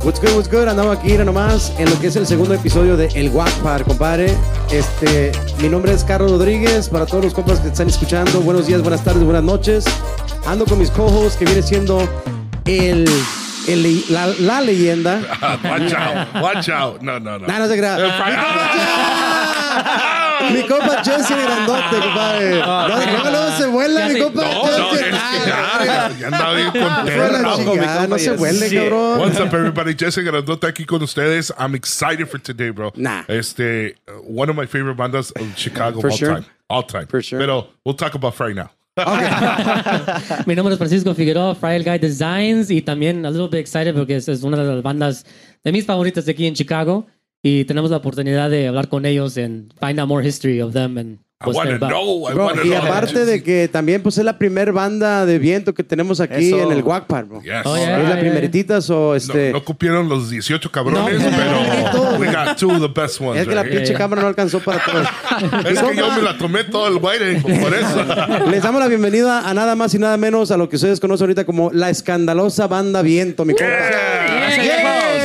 What's good, what's good? Andamos aquí era nomás en lo que es el segundo episodio de El Guapar, compadre. Este, mi nombre es Carlos Rodríguez. Para todos los compas que están escuchando, buenos días, buenas tardes, buenas noches. Ando con mis cojos que viene siendo el, el- la, la leyenda. watch out, watch out. No, no, no. Nah, no se Mi compa Jesse Grandote, compadre. No, luego, luego se vuela, mi compa No, no, que ya, andaba bien contento. no se huele, cabrón. What's up, everybody? Jesse Grandote aquí con ustedes. I'm excited for today, bro. Nah. Este, uh, one of my favorite bandas of Chicago For all sure. time. All time. For sure. Pero we'll talk about Fry now. Mi nombre es Francisco Figueroa, Friday Guy Designs y también a little bit excited porque es, es una de las bandas de mis favoritas de aquí en Chicago y tenemos la oportunidad de hablar con ellos and find out more history of them and I to about. know. I Bro, y know. aparte de que también pues es la primer banda de viento que tenemos aquí Eso. en el Guacpar, bro. Yes. Oh, yeah. Es la yeah. primeritita o No, este... no cupieron los 18 cabrones, No. pero we got two of the best ones. es que la right? pinche yeah. cámara no alcanzó para todos. Es que yo me la tomé todo el white por eso. Les damos la bienvenida a nada más y nada menos a lo que ustedes conocen ahorita como la escandalosa banda Viento, mi compa.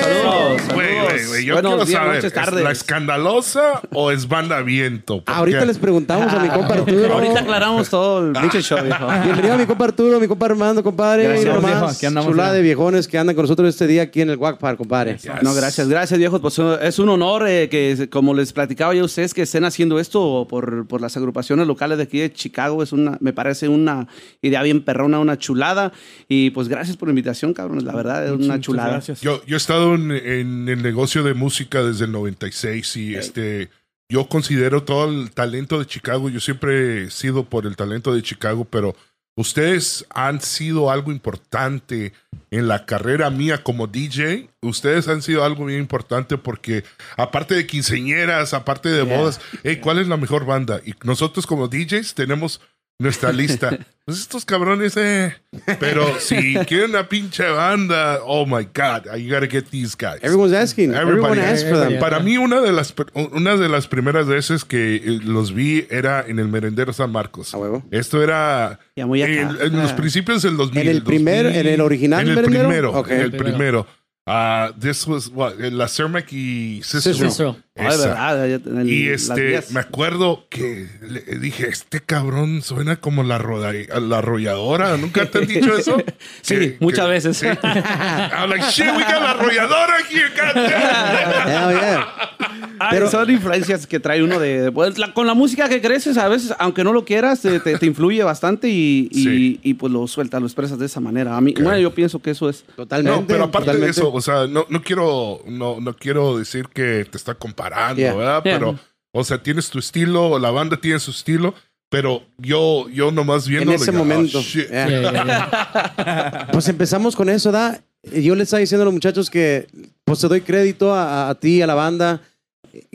Saludos, Güey, güey, güey, Yo Buenos quiero días, saber, noches, ¿es tardes. ¿la escandalosa o es banda viento? Porque- Ahorita les preguntamos a mi compa Arturo. Ahorita aclaramos todo el pinche show, viejo. Bienvenido a mi compa Arturo, mi compa Armando, compadre. Gracias, Mira nomás, viejo, aquí andamos chulada ya. de viejones que andan con nosotros este día aquí en el Guacpar, compadre. No, gracias, gracias, viejos. Pues uh, es un honor eh, que, como les platicaba yo a ustedes, que estén haciendo esto por, por las agrupaciones locales de aquí de Chicago. Es una, me parece una idea bien perrona, una chulada. Y pues gracias por la invitación, cabrones. La verdad, es una chulada. gracias. Yo, yo he estado en, en el negocio de música desde el 96 y este, yo considero todo el talento de Chicago. Yo siempre he sido por el talento de Chicago, pero ustedes han sido algo importante en la carrera mía como DJ. Ustedes han sido algo bien importante porque aparte de quinceñeras, aparte de bodas, hey, ¿cuál es la mejor banda? Y nosotros como DJs tenemos nuestra lista. Pues estos cabrones, eh. Pero si quieren una pinche banda, oh my God, you gotta get these guys. Everyone's asking. Everyone Everybody. asks for them. Para mí, una de las una de las primeras veces que eh, los vi era en el Merendero San Marcos. A huevo. Esto era Ya muy acá. en, en los Ah. principios del 2000. ¿En el primer- 2000, en el original En el Merendero? primero. Ok. En el Primero. primero. Ah, this was what, la Cermac y Cicero. Cicero. Ah, Esa. verdad, ya en el- Y este, me acuerdo que le dije, este cabrón suena como la, roda, la arrolladora. ¿Nunca te han dicho eso? Sí, Que- muchas que- veces. sí. I'm like, shit, we got la arrolladora here, goddamn. Hell yeah. Ay, Pero- son influencias que trae uno de... pues, la- con la música que creces, a veces, aunque no lo quieras, te, te- te influye bastante y, y- Sí. y, pues lo sueltas, lo expresas de esa manera. A mí, bueno, yo pienso que eso es... Totalmente. No, pero aparte de totalmente. eso, o sea, no, no quiero, no, no quiero decir que te está comparando, Yeah. ¿verdad? Yeah. Pero, o sea, tienes tu estilo, la banda tiene su estilo, pero yo, yo nomás viendo. En ese momento. shit. Yeah. Yeah, yeah. Pues empezamos con eso, ¿da? Yo les estaba diciendo a los muchachos que pues te doy crédito a, a ti, a la banda.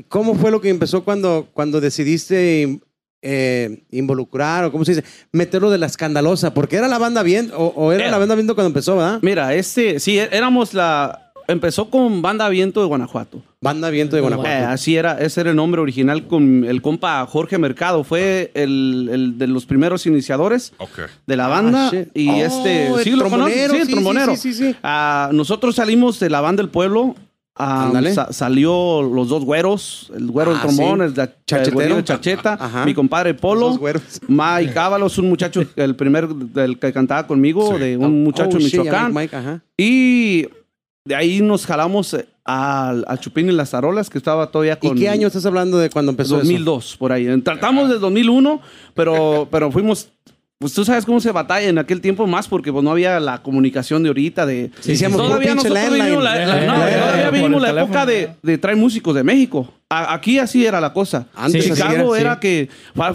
¿Cómo fue lo que empezó cuando, cuando decidiste eh, involucrar o cómo se dice, meterlo de la escandalosa? Porque era la banda bien, o, o era Era. la banda viendo cuando empezó, ¿verdad? Mira, este, sí, éramos la... Empezó con Banda Viento de Guanajuato. Banda viento de Guanajuato. Eh, así era, ese era el nombre original con el compa Jorge Mercado. Fue el, el de los primeros iniciadores de la banda. Ah, y Oh, este, el sí, lo conoces, trombonero, sí, el sí, trombonero. sí, sí, sí. Ah, nosotros salimos de la banda del pueblo. Sa- salió los dos güeros, el güero del Ah, trombón, sí. el, de, Chachetero. el güerillo de chacheta, Ajá. mi compadre Polo. Mike Ábalos, un muchacho, el primer del que cantaba conmigo, Sí. de un muchacho Oh, de Michoacán. Mike, Mike, ajá. Y de ahí nos jalamos eh, al, al Chupín y las Tarolas, que estaba todavía con... ¿Y qué año estás hablando de cuando empezó 2002, por ahí. Tratamos del 2001, pero, pero fuimos... Pues tú sabes cómo se batalla en aquel tiempo más porque pues, no había la comunicación de ahorita de... Sí, decíamos, todavía nosotros vivimos la, la- no, Eh, todavía vivimos la época de, de traer músicos de México. A- aquí así era la cosa. Antes Chicago era, que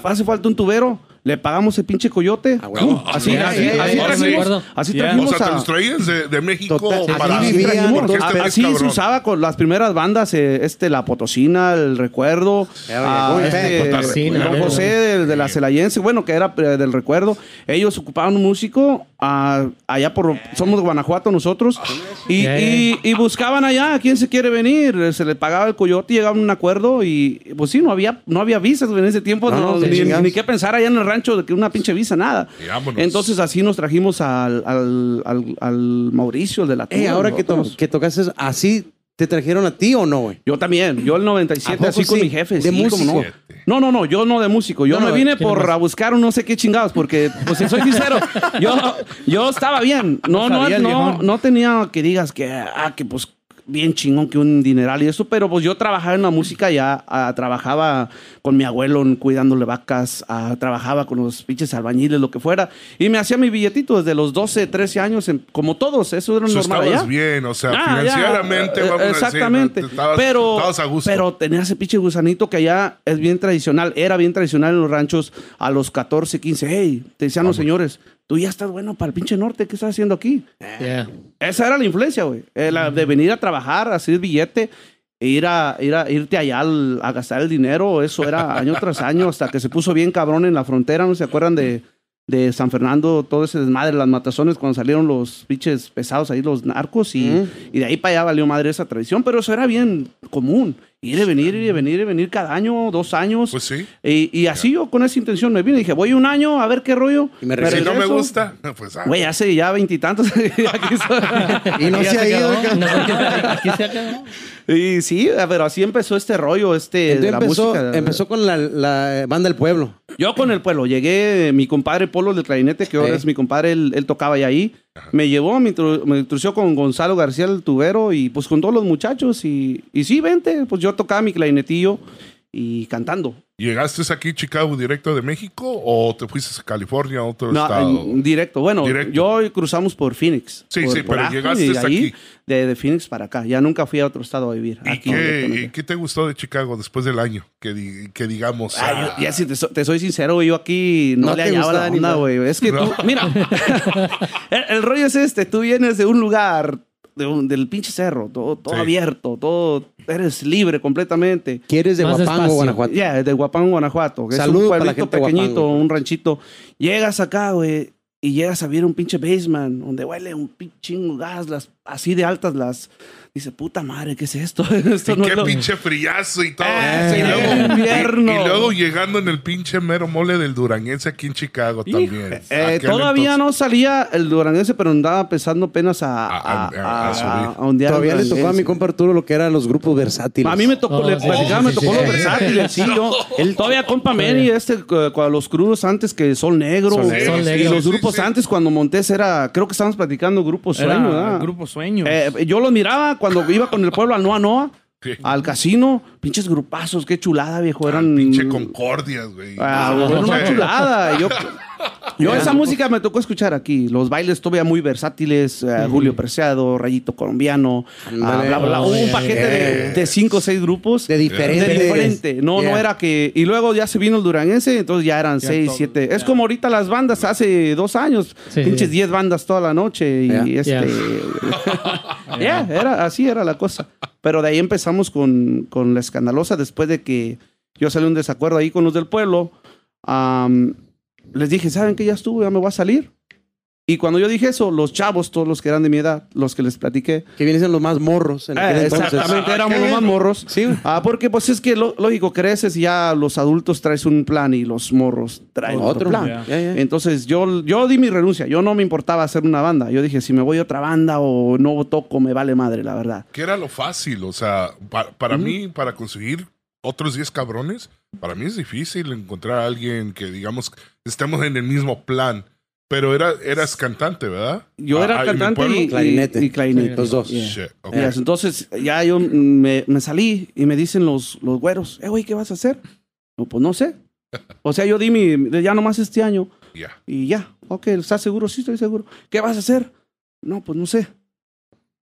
hace falta un tubero, le pagamos el pinche coyote. Ah. Así, Yeah, así, yeah, así yeah, trajimos- así. O sea, te a- los traías de, de México Total. para Así trajimos, porque este así se usaba con las primeras bandas, eh, este, La Potosina, El Recuerdo, ah, yeah, este. Potosina, Don. José de, de la Celayense, bueno, que era eh, del Recuerdo. Ellos ocupaban un músico ah, allá por, somos de Guanajuato nosotros, y, Yeah, y- y buscaban allá a quién se quiere venir, se le pagaba el coyote, llegaban a un acuerdo y pues sí, no había, no había visas en ese tiempo, No, no, ni, ni qué pensar allá en el rancho rancho de que una pinche visa, nada. Vámonos. Entonces así nos trajimos al, al, al, al Mauricio, el de la tuba, ahora que, to- que tocaste eso, ¿así te trajeron a ti o no, güey? Yo también, yo el ¿A 97 poco así con sí? mi jefe. ¿De sí, músico? no. No, no, no, yo no de músico. Yo No, me vine ¿quién por más? a buscar un no sé qué chingados, porque, pues si soy sincero, yo, yo estaba bien. No, No no, no tenía que digas que, ah, que pues bien chingón que un dineral y eso, pero pues yo trabajaba en la música ya, ah, trabajaba con mi abuelo cuidándole vacas, ah, trabajaba con los pinches albañiles, lo que fuera, y me hacía mi billetito desde los 12, 13 años, en- como todos, eso era normal estabas allá. bien, o sea, Ah, financieramente, ya, eh, vamos a decir. Exactamente. Estabas, pero, estabas a gusto. pero tenía ese pinche gusanito que allá es bien tradicional, era bien tradicional en los ranchos a los 14, 15. Hey, te decían los señores, tú ya estás bueno para el pinche norte, ¿qué estás haciendo aquí? Yeah. Esa era la influencia, güey. Eh, la de venir a trabajar, hacer billete, ir a, ir a irte allá al- a gastar el dinero. Eso era año tras año hasta que se puso bien cabrón en la frontera. ¿No se acuerdan de, de San Fernando? Todo ese desmadre, las matazones, cuando salieron los pinches pesados ahí, los narcos. Y, y de ahí para allá valió madre esa tradición. Pero eso era bien común. Ir y venir, ir y venir, ir y venir cada año, dos años. Pues sí. y, y así yo con esa intención me vine. Dije, voy un año a ver qué rollo. Y me Si no me gusta, pues ah, Güey, hace ya veintitantos. Y no se ha ido. No, aquí se. Y sí, pero así empezó este rollo, este, de la empezó, música. empezó con la, la banda del pueblo. Yo con el pueblo, llegué, mi compadre Polo del clarinete, que ahora Sí. es mi compadre, él, él tocaba ya ahí. Me llevó, me, intro- me introdució con Gonzalo García, el tubero, y pues con todos los muchachos. Y, y sí, vente, pues yo tocaba mi clarinetillo y cantando. ¿Llegaste aquí Chicago directo de México o te fuiste a California, a otro No, estado? en- directo. Bueno, Directo. yo cruzamos por Phoenix. Sí, por- sí, por pero llegaste y de ahí, aquí. De, de Phoenix para acá. Ya nunca fui a otro estado a vivir. ¿Y Aquí qué, y qué te gustó de Chicago después del año? Que, di- que digamos. Ah, yo- ya si te, so- te soy sincero, güey, yo aquí no, No le hallaba la onda, güey. Es que tú, mira, el, el rollo es este, tú vienes de un lugar, de un- del pinche cerro, todo, todo Sí. abierto, todo, eres libre completamente. ¿Quieres de Más Guapango. Guanajuato? Ya, de Guapango, Guanajuato. que es Saludos un para la pueblito pequeñito, Guapango. un ranchito. Llegas acá, güey, y llegas a ver un pinche basement donde huele un pinche gas, las, así de altas las... Dice, puta madre, ¿qué es esto? esto y no qué es lo- pinche friazo y todo. Ah, y, luego, invierno. y- y luego llegando en el pinche mero mole del Duranguense aquí en Chicago también. Eh, todavía entonces. no salía el duranguense, pero andaba empezando apenas a, A- a, a- a a- subir. ondear Todavía le tocó a mi compa Arturo lo que eran los grupos versátiles. A mí me tocó, Oh, le sí, platicaba, sí, me sí, tocó sí. los versátiles, sí, yo. Él todavía compa Manny, este, los crudos antes que Sol Negro. Sol Negro, Sol sí, Negro. Y los grupos sí. antes cuando Montes era, creo que estábamos platicando Grupo Era Sueño, ¿verdad? Grupo Sueño. Eh, yo los miraba cuando iba con el pueblo al Noa Noa, Sí. al casino, pinches grupazos, qué chulada, viejo, Ah, eran... pinche Concordias, güey. Ah, No, una chulada. Yo, yo esa música me tocó escuchar aquí. Los bailes todavía muy versátiles. eh, Julio Preciado, Rayito Colombiano. ah, bla, bla, bla. Un paquete de, cinco o seis grupos. De diferentes. De diferente. No, no Yeah. era que. Y luego ya se vino el duranguense, entonces ya eran Ya seis, todo, siete. Es como ahorita las bandas hace dos años. Sí, pinches sí. diez bandas toda la noche. Y Yeah. este. Ya, era, así era la cosa. Pero de ahí empezamos con, con la escandalosa después de que yo salí un desacuerdo ahí con los del pueblo. am, les dije, ¿saben que ya estuvo? Ya me voy a salir. Y cuando yo dije eso, los chavos, todos los que eran de mi edad, los que les platiqué, Que vienen siendo los más morros. En aquel eh, entonces. exactamente, Ah, éramos los más morros. Sí. Ah, porque pues es que lo- lógico, creces y ya los adultos traes un plan y los morros traen otro, Otro. plan. Entonces yo, yo di mi renuncia. Yo no me importaba hacer una banda. Yo dije, si me voy a otra banda o no toco, me vale madre, la verdad. que era lo fácil, o sea, pa- para mí, para conseguir otros 10 cabrones, para mí es difícil encontrar a alguien que, digamos, estemos en el mismo plan. Pero era, eras cantante, ¿verdad? Yo Ah, era ah, el cantante y, y- Clarinete. y clarinete. Los dos. Yeah. Shit, ok. Yes, Entonces ya yo me, me salí y me dicen los, los güeros, eh, güey, ¿qué vas a hacer? No, pues no sé. O sea, yo di mi, ya nomás este año Ya. y ya. Ok, ¿estás seguro? Sí, estoy seguro. ¿Qué vas a hacer? No, pues no sé.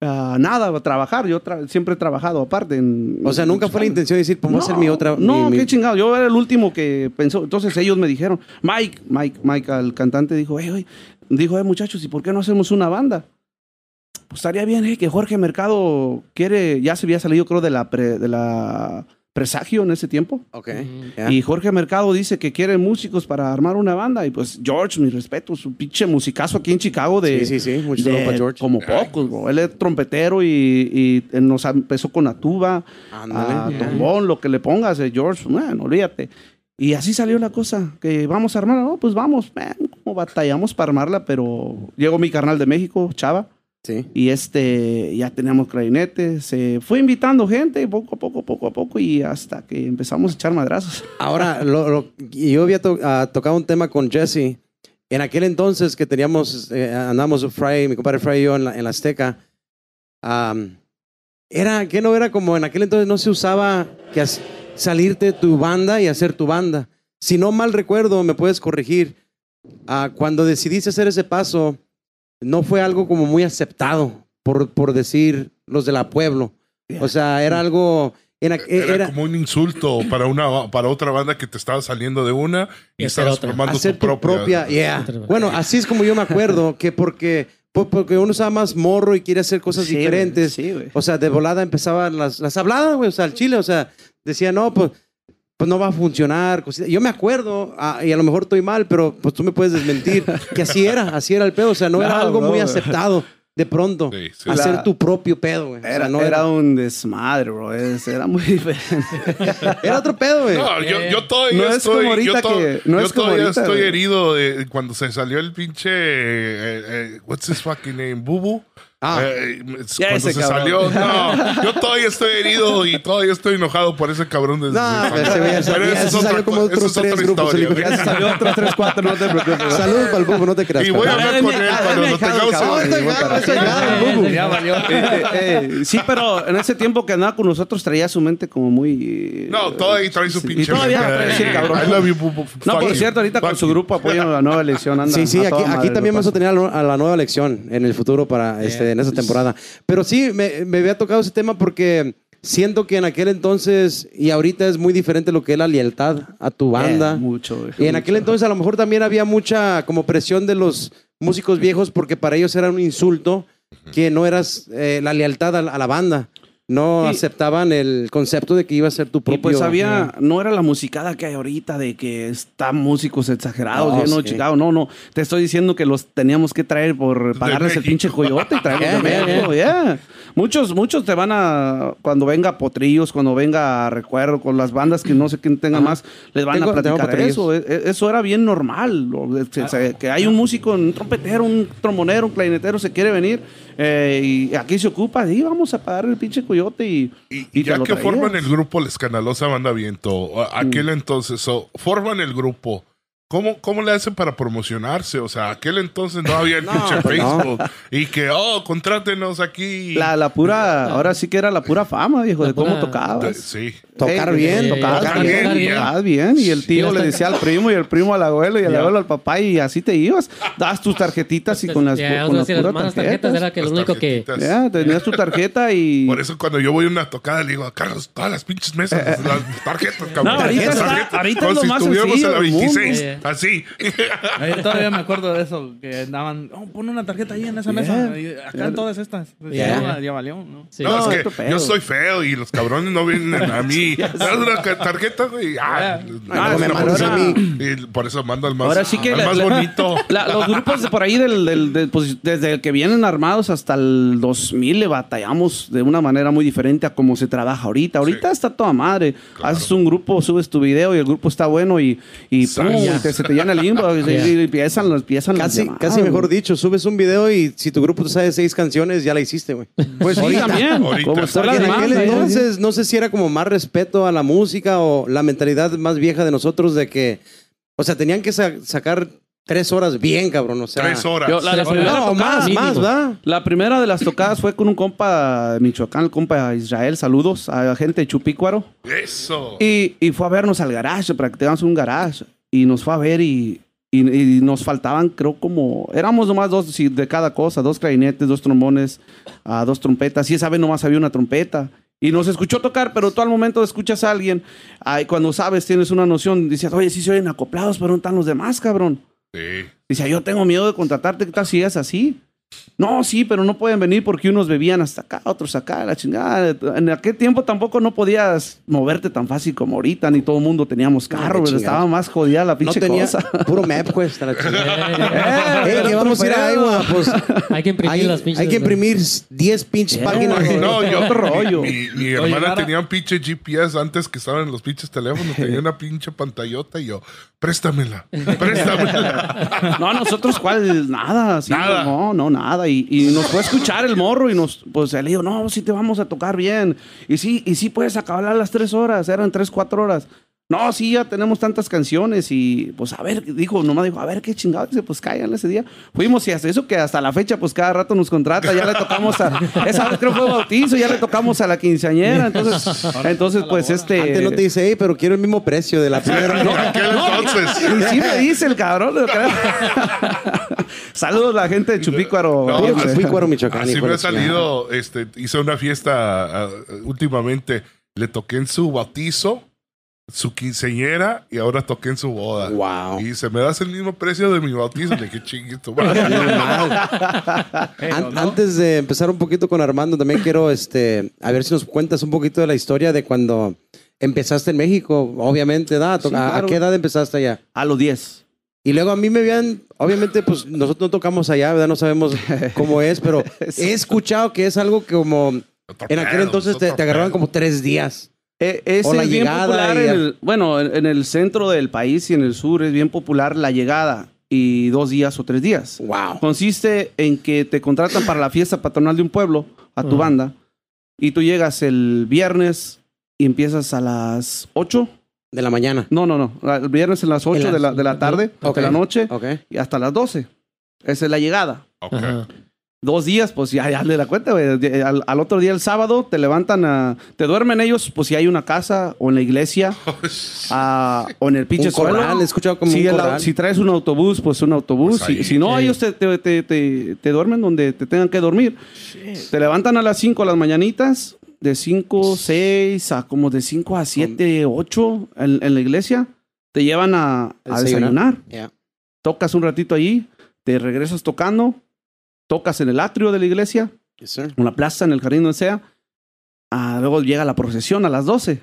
Nada, a trabajar. Yo tra- siempre he trabajado aparte. En, O sea, nunca fue la intención de decir, pues voy a hacer mi otra. No, mi- mi- qué chingado. Yo era el último que pensó. Entonces ellos me dijeron, Mike, Mike, Mike, el cantante dijo, hey, dijo, eh, muchachos, ¿y por qué no hacemos una banda? Pues estaría bien, eh, que Jorge Mercado quiere, ya se había salido, creo, de la, pre- de la presagio en ese tiempo. Ok. ya. Y Jorge Mercado dice que quiere músicos para armar una banda. Y pues George, mi respeto, su pinche musicazo aquí en Chicago de, Sí, sí, sí. Mucho de- para George. como pocos, bro. Él es trompetero y, y él nos empezó con la tuba, a ya. trombón, lo que le pongas, eh, George, bueno, olvídate. Y así salió la cosa, que vamos a armarla, no, pues vamos, man, como batallamos para armarla, pero llegó mi carnal de México, Chava, Sí. y este, ya teníamos clarinete, se fue invitando gente, poco a poco, poco a poco, y hasta que empezamos a echar madrazos. Ahora, lo, yo había to- ah, tocado un tema con Jesse. En aquel entonces que teníamos, eh, andamos Fry, mi compadre Fry y yo en la, en la Azteca, era, que no era como en aquel entonces no se usaba que as- salirte de tu banda y hacer tu banda. Si no mal recuerdo, me puedes corregir, ah, cuando decidiste hacer ese paso, no fue algo como muy aceptado, por, por decir los de la pueblo. O sea, era algo... Era, era, como un insulto para una para otra banda que te estaba saliendo de una y estabas formando hacer tu propia. yeah. Bueno, así es como yo me acuerdo que porque po- porque uno estaba más morro y quiere hacer cosas Sí, diferentes. sí, güey. O sea, de volada empezaban las, las habladas, güey, o sea, el chile, o sea, decía, no, pues, pues no va a funcionar. cosita. Yo me acuerdo, ah, y a lo mejor estoy mal, pero pues tú me puedes desmentir, que así era, así era el pedo, o sea, no, era algo no, muy aceptado de pronto. Sí, sí. Hacer La- tu propio pedo, güey. O sea, Era, no era un desmadre, bro, es- era muy diferente. era otro pedo, güey. No, yo, yo todavía No es estoy, como ahorita yo to- que- no yo es como todavía ahorita, estoy herido de cuando se salió el pinche eh, eh, what's his fucking name, Bubu. Ah. Eh, Ya cuando se cabrón. salió, no, yo todavía estoy herido y todavía estoy enojado por ese cabrón de No, pero ya salió- otra como co- otros tres otra grupos, historia, Ya salió otros 3, 4, no te preocupes. Saludos para el Bubu, no te creas. Y voy a hablar con él Ah, cuando lo tengamos. Eh, eh, eh, sí, pero en ese tiempo que andaba con nosotros traía su mente como muy... No, todavía trae su pinche. Y todavía cabrón. No, por cierto, ahorita con su grupo apoyan la nueva elección. Anda Sí, sí, aquí, también vamos a tener a la nueva elección en el futuro para este, en esta temporada. Pero sí, me, me había tocado ese tema porque siento que en aquel entonces y ahorita es muy diferente lo que es la lealtad a tu banda. Eh, mucho, güey, y en aquel mucho. entonces a lo mejor también había mucha como presión de los músicos viejos porque para ellos era un insulto que no eras eh, la lealtad a la banda. No Sí. aceptaban el concepto de que iba a ser tu Y propio. pues había, no era la musicada que hay ahorita de que están músicos exagerados, No, llenos de sí. Chicago. No, no. Te estoy diciendo que los teníamos que traer por pagarles el pinche coyote y traerlos de Yeah, yeah, México, yeah. Muchos, muchos te van a, cuando venga Potrillos, cuando venga Recuerdo, con las bandas que no sé quién tenga Ajá. más, les van Tengo- a platicar eso. E- e- Eso era bien normal. lo- que- hay un músico, un trompetero, un trombonero, un clarinetero, se quiere venir eh, y aquí se ocupa, y vamos a pagar el pinche coyote y, Y, y y te ya que traías. forman el grupo La Escandalosa Banda Viento, aquel entonces, o forman el grupo, ¿cómo, ¿cómo le hacen para promocionarse? O sea, aquel entonces no había el No, pinche pues no. Facebook. Y que, oh, contrátenos aquí. La, la pura, ahora sí que era la pura fama, viejo, La de cómo pura- tocabas. sí. Tocar bien, eh, tocar tocar bien. bien. Tocabas bien. Y el tío le decía al primo y el primo al abuelo y el Ya. abuelo al papá y así te ibas. Das tus tarjetitas y con las, Ya, con las tarjetas. tarjetas era que lo único que... Ya, tenías tu tarjeta y... Por eso cuando yo voy a una tocada le digo, Carlos, todas las pinches mesas, las tarjetas, cabrón. No, ahorita tarjetas, ahorita como es lo más en sencillo la del mundo. 26. Así. Ah, Yo todavía me acuerdo de eso, que andaban, oh, pon una tarjeta ahí en esa mesa, y acá en todas estas. Pues, Yeah. Ya, ya valió, ¿no? Sí. No, No, es que yo soy feo y los cabrones no vienen a mí. ¿Das una tarjeta, güey? Ah, Ah, me a mí. Y por eso mando al más, Ahora sí que al la- más la- bonito. La- los grupos de por ahí del, del- del- pues, desde el que vienen armados hasta el 2000 le batallamos de una manera muy diferente a cómo se trabaja ahorita. Ahorita Sí. está toda madre. Claro. Haces un grupo, subes tu video y el grupo está bueno y, y, pum, Ya. y te- se te llena el limbo y, Ya. y empiezan, empiezan las Casi, llamadas, casi mejor güey. dicho, subes un video y si tu grupo te sabe seis canciones, ya la hiciste, güey. Pues sí, también. Ahorita. Como la en aquel ¿eh? entonces, no sé si era como más respeto a la música o la mentalidad más vieja de nosotros de que, o sea, tenían que sa- sacar tres horas bien, cabrón. O sea, Tres horas. Yo, la, la primera No, tocada- más, mínimo. más, ¿va? La primera de las tocadas fue con un compa de Michoacán, el compa Israel. Saludos a gente de Chupícuaro. Eso. Y, y fue a vernos al garage, practicamos un garage. Y nos fue a ver y, y- y nos faltaban, creo, como. Éramos nomás dos de cada cosa: dos clarinetes, dos trombones, ah, dos trompetas. Y esa vez nomás había una trompeta. Y nos escuchó tocar, pero tú al momento escuchas a alguien, cuando sabes, tienes una noción, dices, oye, sí se oyen acoplados, pero no están los demás, cabrón. Sí. Dice, yo tengo miedo de contratarte, ¿qué tal si es así? No, sí, pero no pueden venir porque unos bebían hasta acá, otros acá, la chingada. En aquel tiempo tampoco no podías moverte tan fácil como ahorita, ni todo el mundo teníamos carro, pero estaba más jodida la No pinche tenía cosa. puro map, pues. hasta la chingada. Eh, Eh, que vamos a ir a Iowa, pues. Hay que imprimir Hay, las pinches. hay que imprimir 10 pinches páginas. Ay, no, yo, Otro rollo. Mi, mi hermana Lara. tenía un pinche GPS antes que estaban en los pinches teléfonos. Tenía una pinche pantallota y yo, préstamela, préstamela. No, nosotros cuál, nada, sí, Nada. no, no, nada. Y, y nos fue a escuchar el morro y nos, pues le digo, no, sí te vamos a tocar bien. Y sí, y sí puedes acabar a las tres horas, eran tres, cuatro horas. No, sí, ya tenemos tantas canciones y pues a ver, dijo, nomás dijo, a ver qué chingado, dice, pues caigan ese día. Fuimos y hasta eso que hasta la fecha, pues cada rato nos contrata, ya le tocamos a, esa vez creo que fue bautizo, ya le tocamos a la quinceañera, entonces, entonces pues este... Antes no te dice, hey, pero quiero el mismo precio de la primera. Aquel entonces. Y sí me dice el cabrón. Saludos a la gente de Chupícuaro. No, Chupícuaro, Michoacán. Así me ha salido, este, hice una fiesta ah, últimamente. Le toqué en su bautizo, su quinceñera y ahora toqué en su boda. Wow. Y se me das el mismo precio de mi bautizo. Le dije, chingue tu madre". An- Antes de empezar un poquito con Armando, también quiero este, a ver si nos cuentas un poquito de la historia de cuando empezaste en México, obviamente, ¿da? Sí, ¿A, qué edad empezaste allá? A los 10. Y luego a mí me habían, obviamente, pues nosotros no tocamos allá, ¿verdad? No sabemos cómo es, pero he escuchado que es algo que como en aquel entonces te, te agarraban como tres días. Eh, ese O la es bien llegada popular y el, bueno, en, el centro del país y en el sur es bien popular la llegada y dos días o tres días. Wow. Consiste en que te contratan para la fiesta patronal de un pueblo, a tu Ajá. banda, y tú llegas el viernes y empiezas a las 8. De la mañana. No, no, no. El viernes a las 8 las- de, la, de la tarde, Ok. de la noche, Ok. y hasta las 12. Esa es la llegada. Ajá. Dos días, pues ya, ya le da cuenta, güey. De- Al, al otro día, el sábado, te levantan a... Te duermen ellos, pues si hay una casa o en la iglesia ah, o en el pinche corral, suelo. he escuchado como si, un el- corral. si traes un autobús, pues un autobús. Pues ahí. si, si no, Sí. ellos te, te, te, te- te duermen donde te tengan que dormir. Te levantan a las 5 a las mañanitas, de 5, 6 a como de 5 a 7, 8 en, en la iglesia. Te llevan a, a desayunar. Ya. Tocas un ratito ahí, te regresas tocando, tocas en el atrio de la iglesia, Yes, sir. en la plaza, en el jardín donde sea. Ah, luego llega la procesión a las 12.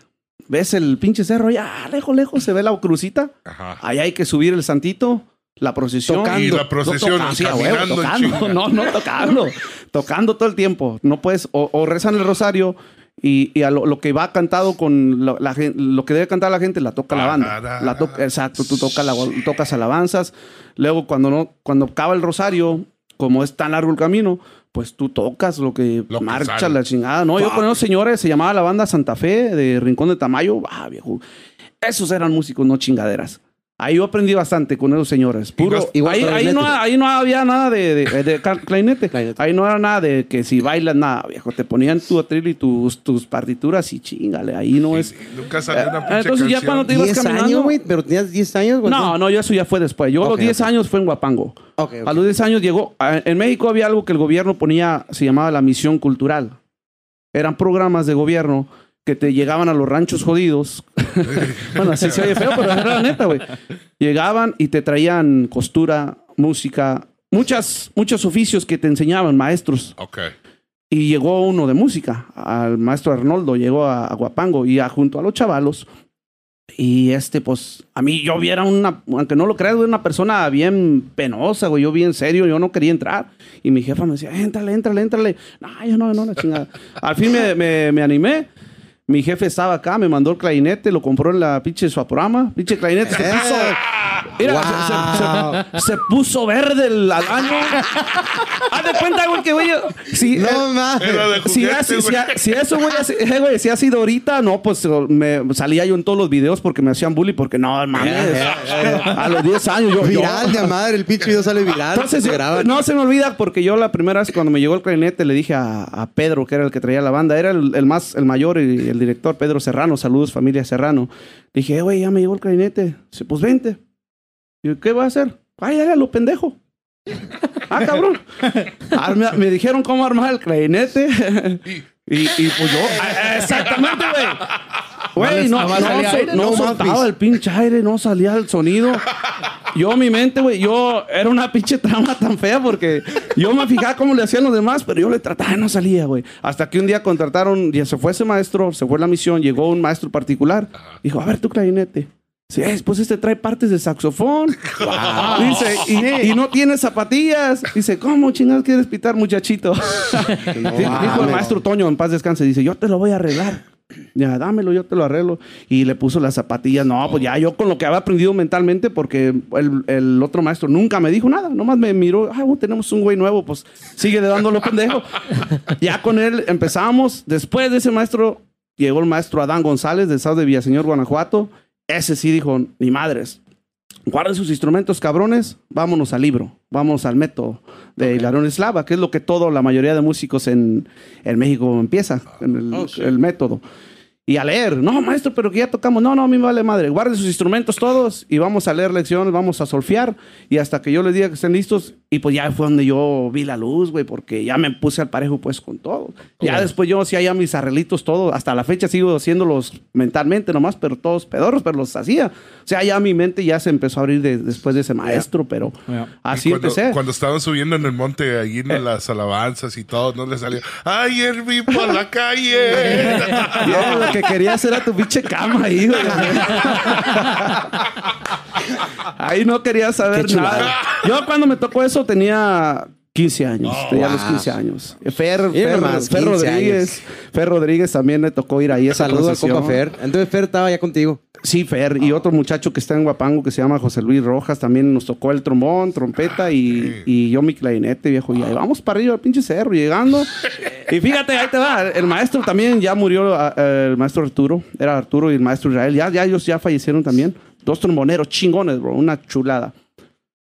Ves el pinche cerro allá, lejos, lejos, se ve la crucita. Ajá. Allá hay que subir el santito, la procesión. Tocando. Y la procesión, No, toca- huevo, tocando. No, no, tocando. tocando todo el tiempo. No puedes, o, o rezan el rosario y, y a lo, lo que va cantado con lo, la gen- lo que debe cantar la gente la toca la banda. La to- exacto, tú tocas, la, tocas alabanzas. Luego cuando no, cuando acaba el rosario, como es tan largo el camino, pues tú tocas lo que Lo que marcha sale. la chingada. No, yo con esos señores se llamaba la banda Santa Fe de Rincón de Tamayo. Ah, viejo. Esos eran músicos, no chingaderas. Ahí yo aprendí bastante con esos señores. Puro, Igual- ahí, no, ahí no había nada de, de, de cal- clarinete. Clarinete. Ahí no era nada de que si bailas nada, viejo. Te ponían tu atril y tus, tus partituras y chingale. Ahí no es. Nunca salió una Eh, pinche entonces ya cuando te ibas 10 caminando. años, güey, pero tenías 10 años, güey. No, no, yo eso ya fue después. Yo a los 10 ok. años fue en Guapango. A los 10 años llegó. En México había algo que el gobierno ponía, se llamaba la misión cultural. Eran programas de gobierno que te llegaban a los ranchos jodidos. bueno, así se oye feo, pero era la neta, güey. Llegaban y te traían costura, música, muchas, muchos oficios que te enseñaban, maestros. Ok. Y llegó uno de música, al maestro Arnoldo, llegó a, a Guapango y a, junto a los chavalos. Y este, pues, a mí yo viera una, aunque no lo creas, una persona bien penosa, güey, yo bien serio, yo no quería entrar. Y mi jefa me decía, éntrale, éntrale, éntrale. No, yo no, no, la chingada. Al fin me, me, me animé. Mi jefe estaba acá, me mandó el clarinete, lo compró en la pinche Suaporama. Pinche clarinete se puso. Mira, se- se, se- se puso verde el año. Haz de cuenta, güey, que güey. Si, No eh, si, juguete, si, eso, güey, eh, güey, si ha sido ahorita, no, pues me salía yo en todos los videos porque me hacían bully, porque no, mames. A los 10 años yo. Viral de madre, el pinche video sale viral. entonces, yo- no se me olvida porque yo la primera vez cuando me llegó el clarinete le dije a, a Pedro, que era el que traía la banda, era el, el más, el mayor y el director, Pedro Serrano, saludos familia Serrano. Le dije, "Eh, güey, ya me llegó el clarinete. Dice, pues vente. Yo, ¿qué va a hacer? Ay, a lo pendejo. ah, cabrón. Me dijeron cómo armar el clarinete. y, y pues yo, ah, exactamente, güey. Güey, no, no, no no soltaba el pinche aire, no salía el sonido. yo mi mente, güey, yo era una pinche trama tan fea porque yo me fijaba cómo le hacían los demás, pero yo le trataba y no salía, güey. Hasta que un día contrataron, ya se fue ese maestro, se fue la misión, llegó un maestro particular. Dijo, a ver tu clarinete. Sí, pues este trae partes de saxofón. Dice, y, y no tiene zapatillas. Dice, ¿cómo chingados quieres pitar, muchachito? Dijo el maestro Toño, en paz descanse, dice, yo te lo voy a arreglar. Ya, dámelo, yo te lo arreglo. Y le puso las zapatillas. No, pues ya yo con lo que había aprendido mentalmente, porque el, el otro maestro nunca me dijo nada. Nomás me miró, ah, bueno, tenemos un güey nuevo, pues sigue de dándolo pendejo. ya con él empezamos. Después de ese maestro, llegó el maestro Adán González del estado de Villaseñor, Guanajuato. Ese sí dijo, ni madres. Guarden sus instrumentos, cabrones. Vámonos al libro. Vamos al método de Hilario Eslava, que es lo que todo, la mayoría de músicos en, en México empieza, en el, Oh, sí. el método. Y a leer, no, maestro, pero que ya tocamos. No, no, a mí me vale madre. Guarden sus instrumentos todos y vamos a leer lecciones, vamos a solfear. Y hasta que yo les diga que estén listos. Y pues ya fue donde yo vi la luz, güey, porque ya me puse al parejo, pues, con todo. Ya después yo hacía ya mis arreglitos, todo. Hasta la fecha sigo haciéndolos mentalmente nomás, pero todos pedorros, pero los hacía. O sea, ya mi mente ya se empezó a abrir de- después de ese maestro, pero así cuando, empecé. Cuando estaban subiendo en el monte, allí en las alabanzas y todo, no le salía. Ayer vi por la calle. que quería hacer era tu pinche cama ahí, güey. Ahí no quería saber nada. Yo cuando me tocó eso tenía 15 años. tenía los wow. 15 años. Fer, Fer, nomás, Fer 15 Rodríguez. Fer Rodríguez también le tocó ir ahí a esa Saludos compa Fer. Entonces Fer estaba ya contigo. Sí, Fer. Y otro muchacho que está en Guapango que se llama José Luis Rojas también nos tocó el trombón, trompeta y, y yo mi clarinete, viejo. Y ahí vamos para arriba al pinche cerro, llegando. Y fíjate, ahí te va. El maestro también ya murió, el maestro Arturo. Era Arturo y el maestro Israel. Ya, ya ellos ya fallecieron también. Dos tromboneros chingones, bro. Una chulada.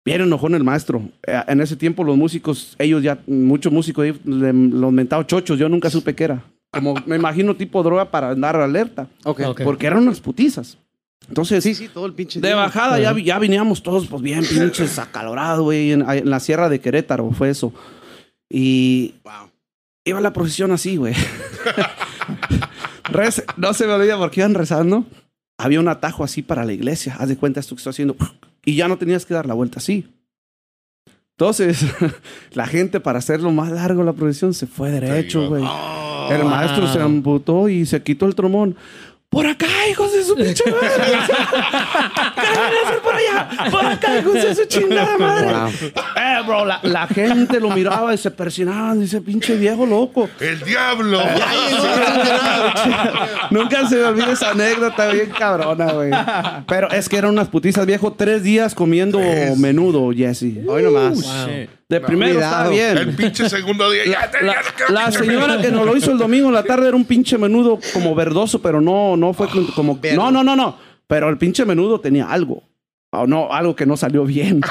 Bien enojón el maestro. Eh, en ese tiempo los músicos, ellos ya, muchos músicos, los mentados chochos, yo nunca supe qué era. Como me imagino tipo droga para andar alerta. Ok. Ok. Porque eran unas putizas. Entonces, Sí, sí, todo el pinche de día. bajada ya, ya veníamos todos pues bien pinches acalorados, güey, en, en la sierra de Querétaro fue eso. Y iba la procesión así, güey. Rez- no se me olvida porque iban rezando. Había un atajo así para la iglesia. Haz de cuenta esto que estoy haciendo. Y ya no tenías que dar la vuelta así. Entonces, la gente para hacerlo más largo la procesión se fue derecho, güey. El maestro se amputó y se quitó el tromón. Por acá, hijos de su pinche madre. ¿Qué van a hacer por allá? Por acá, hijos de su chingada madre. Wow. Eh, bro, la, la gente lo miraba y se persignaban. Dice, pinche viejo loco. ¡El diablo! Nunca se me olvida esa anécdota bien cabrona, güey. Pero es que eran unas putizas, viejo. Tres días comiendo menudo, Jesse. Hoy nomás. Wow. De primero estaba Cuidado. bien. El pinche segundo día. Ya La, ya la señora que nos lo hizo el domingo en la tarde era un pinche menudo como verdoso, pero no, no fue con- como. Verde. No, no, no, no. Pero el pinche menudo tenía algo. O no, algo que no salió bien.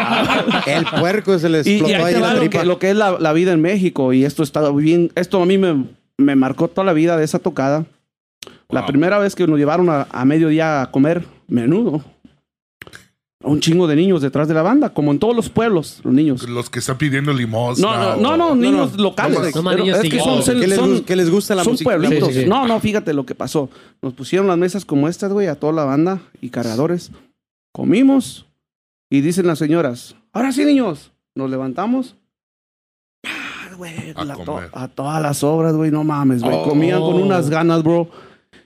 El puerco se le y, y explotó ahí la va lo que, lo que es la, la vida en México. Y esto está bien. Esto a mí me, me marcó toda la vida de esa tocada. La primera vez que nos llevaron a, a mediodía a comer menudo. Un chingo de niños detrás de la banda, como en todos los pueblos, los niños. Los que están pidiendo limosna. No, no, no, o- no, niños no. locales. No Pero niños es que son, siguiendo. ¿Qué les, son- qué les gusta la son música? pueblitos. Sí, sí, sí. No, no, fíjate lo que pasó. Nos pusieron las mesas como estas, güey, a toda la banda y cargadores. Comimos y dicen las señoras, ahora sí, niños, nos levantamos. Ah, güey, A la to- comer. a todas las obras, güey, no mames, güey. Oh. Comían con unas ganas, bro.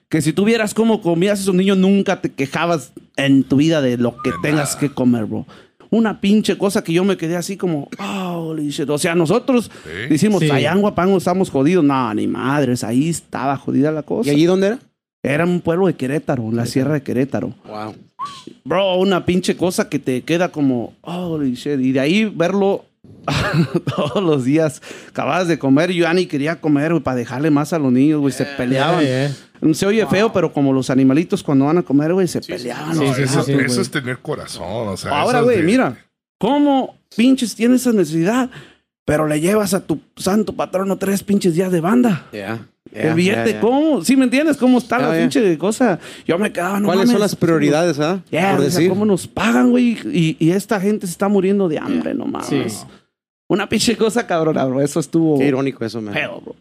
Que si tuvieras cómo comías esos niños, nunca te quejabas en tu vida de lo que De tengas nada. que comer, bro. Una pinche cosa que yo me quedé así como, holy shit. O sea, nosotros Sí. decimos, Sí. allá en Guapango estamos jodidos. No, ni madres, ahí estaba jodida la cosa. ¿Y allí dónde era? Era un pueblo de Querétaro, la sierra de Querétaro. Wow. Bro, una pinche cosa que te queda como, holy shit. Y de ahí verlo todos los días. Acabas de comer, yo ya ni quería comer, güey, para dejarle más a los niños, güey. Se peleaban. Yeah, yeah. Se oye feo, pero como los animalitos cuando van a comer, güey, se peleaban. Sí, No, sí, eso, sí, eso güey. es tener corazón. O sea, Ahora, güey, de- mira, ¿cómo pinches tienes esa necesidad? Pero le llevas a tu santo patrono tres pinches días de banda. Ya. El billete, ¿cómo? ¿Sí me entiendes? ¿Cómo está la pinche cosa? Yo me quedaba, no ¿Cuáles mames, son las prioridades, ah? Por o sea, decir. ¿cómo nos pagan, güey? Y, y esta gente se está muriendo de hambre, no mames. Sí. Una pinche cosa cabrona, bro. Eso estuvo Qué irónico eso, man. feo, bro.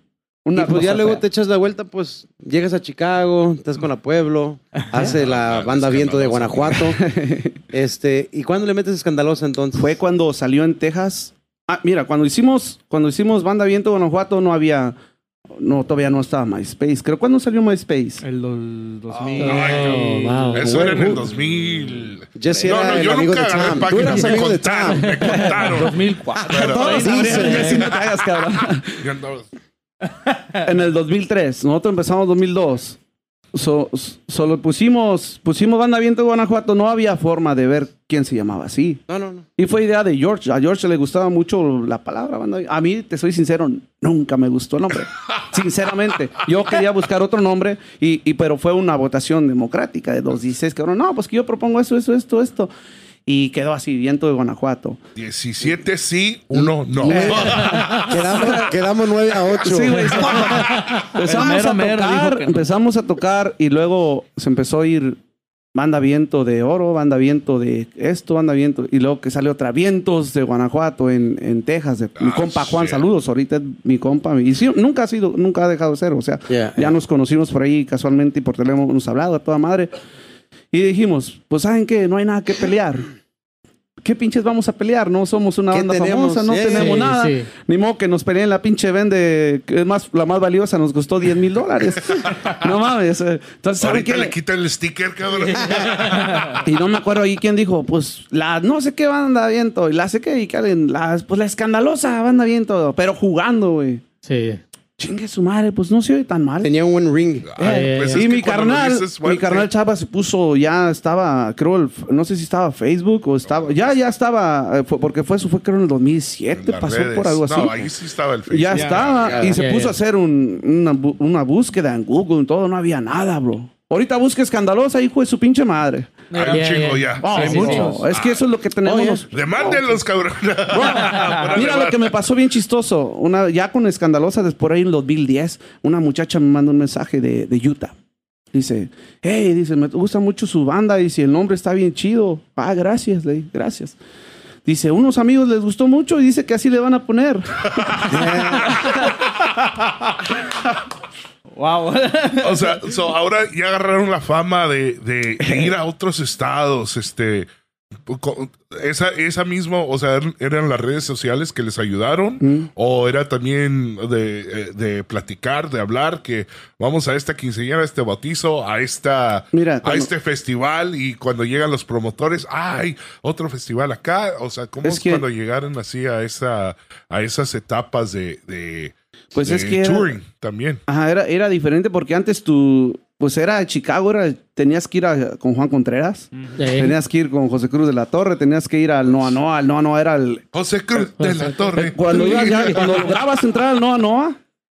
Una y pues ya luego fea. te echas la vuelta, pues llegas a Chicago, estás con la Pueblo, hace la Ah, banda Viento de. Guanajuato. este, ¿y cuándo le metes escandalosa entonces? Fue cuando salió en Texas. Ah, mira, cuando hicimos, cuando hicimos Banda Viento Guanajuato no había, no, todavía no estaba MySpace. Creo, ¿cuándo salió MySpace? El do- 2000. Oh, wow. Eso era en el Bueno, 2000. Jesse no, era no, el yo amigo nunca de agarré Tam. Tú páginas. eras Me amigo de contaron, Tam. me contaron. 2004. Pero- Todos sí. si no te hagas, cabrón. Yo andaba- En el 2003, nosotros empezamos en 2002. So- solo pusimos, pusimos Banda Viento Guanajuato, no había forma de ver quién se llamaba así. No, no, no. Y fue idea de George. A George le gustaba mucho la palabra banda. A mí, te soy sincero, nunca me gustó el nombre. Sinceramente. Yo quería buscar otro nombre, y, y- pero fue una votación democrática de los 16 que no, pues que yo propongo eso, eso, esto, esto. Y quedó así, viento de Guanajuato. 17 sí, uno no. Quedamos, quedamos 9 a 8. Sí, güey. empezamos, mero, a tocar, no. empezamos a tocar y luego se empezó a ir banda viento de oro, banda viento de esto, banda viento. Y luego que sale otra vientos de Guanajuato en, en Texas. De, mi Ah, compa Juan, shit. saludos. Ahorita es mi compa. Y sí, nunca ha sido, nunca ha dejado de ser. O sea, Yeah, ya yeah. nos conocimos por ahí casualmente y por teléfono hemos hablado a toda madre. Y dijimos, pues ¿saben qué? No hay nada que pelear. ¿Qué pinches vamos a pelear? No somos una ¿Qué banda tenemos? famosa, no tenemos Sí, nada. sí. Ni modo que nos peleen la pinche vende, que es más, la más valiosa, nos costó 10 mil dólares. no mames. eh. Entonces, ¿saben Ahorita qué? le quitan el sticker, cabrón. Y no me acuerdo ahí quién dijo, pues la no sé qué banda viento, y la sé qué, y alguien, la, pues la escandalosa banda viento, pero jugando, güey. Sí. Chingue su madre, pues no se oye tan mal. Tenía un buen ring. Ay, pues y mi carnal, dices, mi carnal Chava se puso, ya estaba, creo, el- no sé si estaba Facebook o estaba, ya, ya estaba, eh, fue- porque fue eso fue creo en el 2007, en pasó redes. por algo así. No, ahí sí estaba el Facebook. Ya estaba. y se puso a hacer un- una, una búsqueda en Google y todo. No había nada, bro. Ahorita busca escandalosa, hijo de su pinche madre. Hay un Yeah, chingo yeah. ya. Oh, Sí, sí, muchos. sí. Es que eso es lo que tenemos. Oh, los- Demándenlos, cabrón. Mira lo que me pasó bien chistoso. Una, ya con escandalosa, después por ahí en el 2010, una muchacha me mandó un mensaje de, de Utah. Dice, hey, dice, me gusta mucho su banda y si el nombre está bien chido. Ah, gracias, le dije, gracias. Dice, unos amigos les gustó mucho y dice que así le van a poner. Wow. O sea, so ahora ya agarraron la fama de, de- ir a otros estados, este, esa, esa misma, o sea, eran las redes sociales que les ayudaron, Mm. o era también de, eh, de platicar, de hablar, que vamos a esta quinceañera, a este bautizo, a esta, Mira, a cuando- este festival, y cuando llegan los promotores, ay, otro festival acá, o sea, ¿cómo Es es, que- cuando llegaron así a esa, a esas etapas de, de, Pues de es que era- touring también? Ajá, era, era diferente porque antes tú, pues era Chicago, era, tenías que ir a- con Juan Contreras, Eh, tenías que ir con José Cruz de la Torre, tenías que ir al Noa Noa, al Noa Noa era el... José Cruz de la Torre. Eh, Cuando, ibas ya- cuando lograbas entrar al Noa Noa,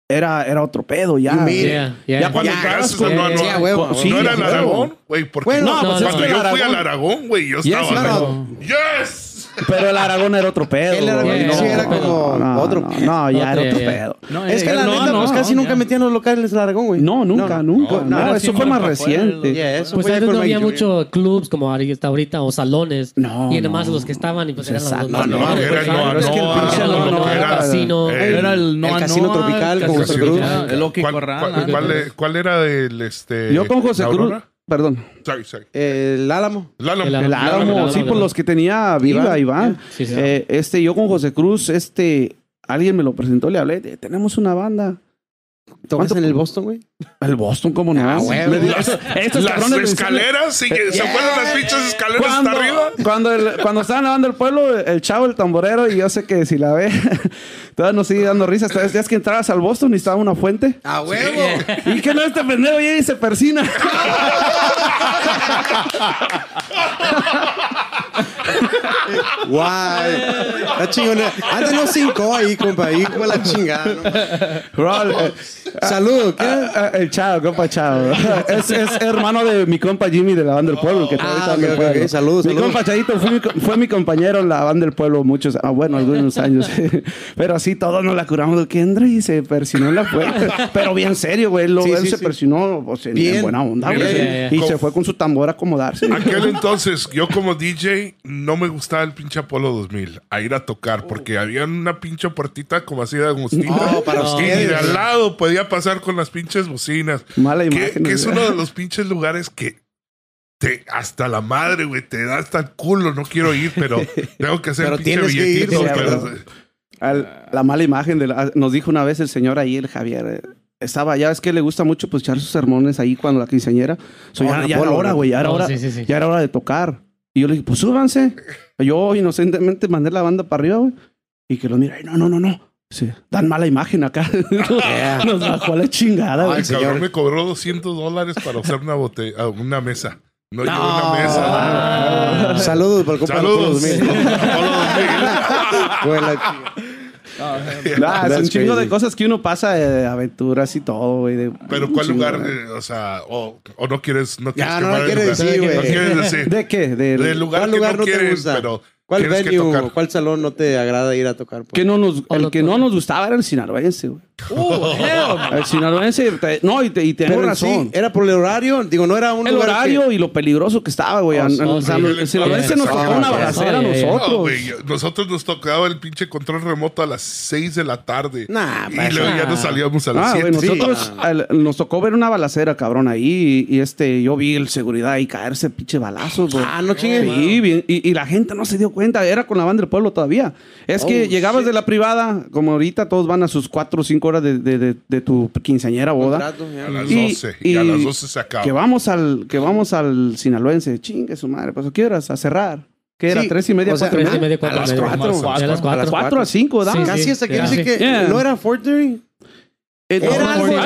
era, era otro pedo ya. It. yeah, yeah. Ya cuando Ya, entrabas con... a no, no, Sí, no Sí, era el. Aragón, güey, porque Bueno, cuando pues es yo que fui al Aragón, güey, yo Yes, estaba yes. Pero el Aragón era otro pedo. El Aragón güey, sí era como otro. No, no, ya Otro, era otro ya. pedo. No, Es que eh, la no, neta, no, pues casi no, nunca metían los locales en Aragón, güey. No, nunca, nunca. no, No, no, eso siempre fue más reciente. Yeah, eso Pues fue antes no había muchos clubs como ahí está ahorita o salones. No, Y además no. los que estaban y pues eran los Exacto. No, no, era el Noa es que el Noa, pinche Noa Noa el era- casino. eh, Era el, Noa Casino Noa, Tropical el con Casino José Cruz. Tropical, El Oki ¿Cuál, Corral. cuál- antes. cuál cuál era el este? Yo con José la Cruz, Aurora? Perdón. Sorry, sorry. El Álamo. El El Álamo, Álamo, Álamo, sí, por los que tenía Viva, Iván. Iván. Sí, sí. Eh, este, yo con José Cruz, este, alguien me lo presentó, le hablé, de, tenemos una banda. ¿Tocas ¿Cuánto- en el Boston, güey? El Boston, ¿cómo no? Ah, huevo. Le digo, estos- Las escaleras, sí, que ¿se acuerdan las pinches escaleras Cuando, hasta arriba? cuando, el- cuando estaban lavando el pueblo, el chavo, el tamborero, y yo sé que si la ve, todavía nos sigue dando risas. Todavía es que entrabas al Boston y estaba una fuente. ¡A huevo! Y que no este pendejo llega y se persina. ¡Guay! La chingona. Antes no cinco ahí, compa. Ahí fue la chingada. eh, Salud. ¿Qué? ah, el chavo, compa chavo. Es, es hermano de mi compa Jimmy de la banda del pueblo. Que está Ah, ahorita en el ok, ok, pueblo. ok. Saludos, Mi saludos. compa Chayito fue mi, fue mi compañero en la banda del pueblo muchos, ah, bueno, algunos años. Pero así todos nos la curamos. Que entra y se persinó en la puerta. Pero bien serio, güey. Lo- Sí, él sí, se sí. persinó pues, en, Bien. en buena onda, Bien, güey. bien, Y bien. se fue con su tambor a acomodarse. Aquel entonces, yo como DJ, no me gustaba el pinche Apolo 2000 a ir a tocar porque había una pinche puertita como así de agustita. Oh, para y de al lado podía pasar con las pinches bocinas. Mala Que, imagen. que es uno de los pinches lugares que te, hasta la madre, güey, te da hasta el culo. No quiero ir, pero tengo que hacer Pero pinche tienes que ir, billetito. Al- la mala imagen de la- nos dijo una vez el señor ahí, el Javier. eh, Estaba, ya es que le gusta mucho pues echar sus sermones ahí cuando la quinceañera. So, ya, Oh, ya era hora, ¿no? güey, ya era Oh, hora. sí, sí, sí. Ya era hora de tocar. Y yo le dije, pues súbanse. Yo inocentemente mandé la banda para arriba, güey. Y que lo mira, no, no, no, no. Sí, dan mala imagen acá. Nos bajó a la chingada, Ay, güey. el cabrón señor. me cobró 200 dólares para usar una, bote ah, una mesa. No, No. una mesa. Saludos para el compa Saludos. Apolo 2000. Apolo 2000. Nah, es un chingo crazy. de cosas que uno pasa, de aventuras y todo, güey. de- Pero ¿cuál chingo, lugar? eh, o sea, o, o no quieres, no quieres Ya, no quemar la el quieres lugar? decir, güey. No quieres decir. ¿De qué? Del- Del lugar ¿Cuál que lugar no, no te quieres, gusta? pero ¿Cuál venue, tocar. cuál salón no te agrada ir a tocar? pues? que no nos, el que no nos gustaba era el sinaloense, güey. El sinaloense, no, y, te, y tengo razón. sí, era por el horario, digo, no era un el lugar horario y lo peligroso que estaba, güey. Oh, An- oh, el sinaloense nos tocó Oh, una balacera a Oh, nosotros. Nosotros nos tocaba el pinche control remoto a las 6 de la tarde. Nah, y pues, luego ya nos salíamos a las Ah, 7. güey, nosotros al- nos tocó ver una balacera, cabrón, ahí. Y, y, este, yo vi el seguridad ahí caerse pinche balazos, güey. Ah, no chingues. Sí, bien, y, y la gente no se dio cuenta. Era con la banda del pueblo todavía. Es que Oh, llegabas shit. de la privada, como ahorita todos van a sus cuatro o cinco horas de, de- de- de tu quinceañera boda. A las Y- 12. Y, a las 12 se acaba. Que vamos al, que vamos al sinaloense. Chingue su madre. Pues, ¿a qué horas? A cerrar. ¿Qué era? Sí, ¿Tres y media? o sea, cuatro y Tres y media? media, cuatro A las cuatro. Ya a las A las cuatro. Cuatro a cinco. Era algo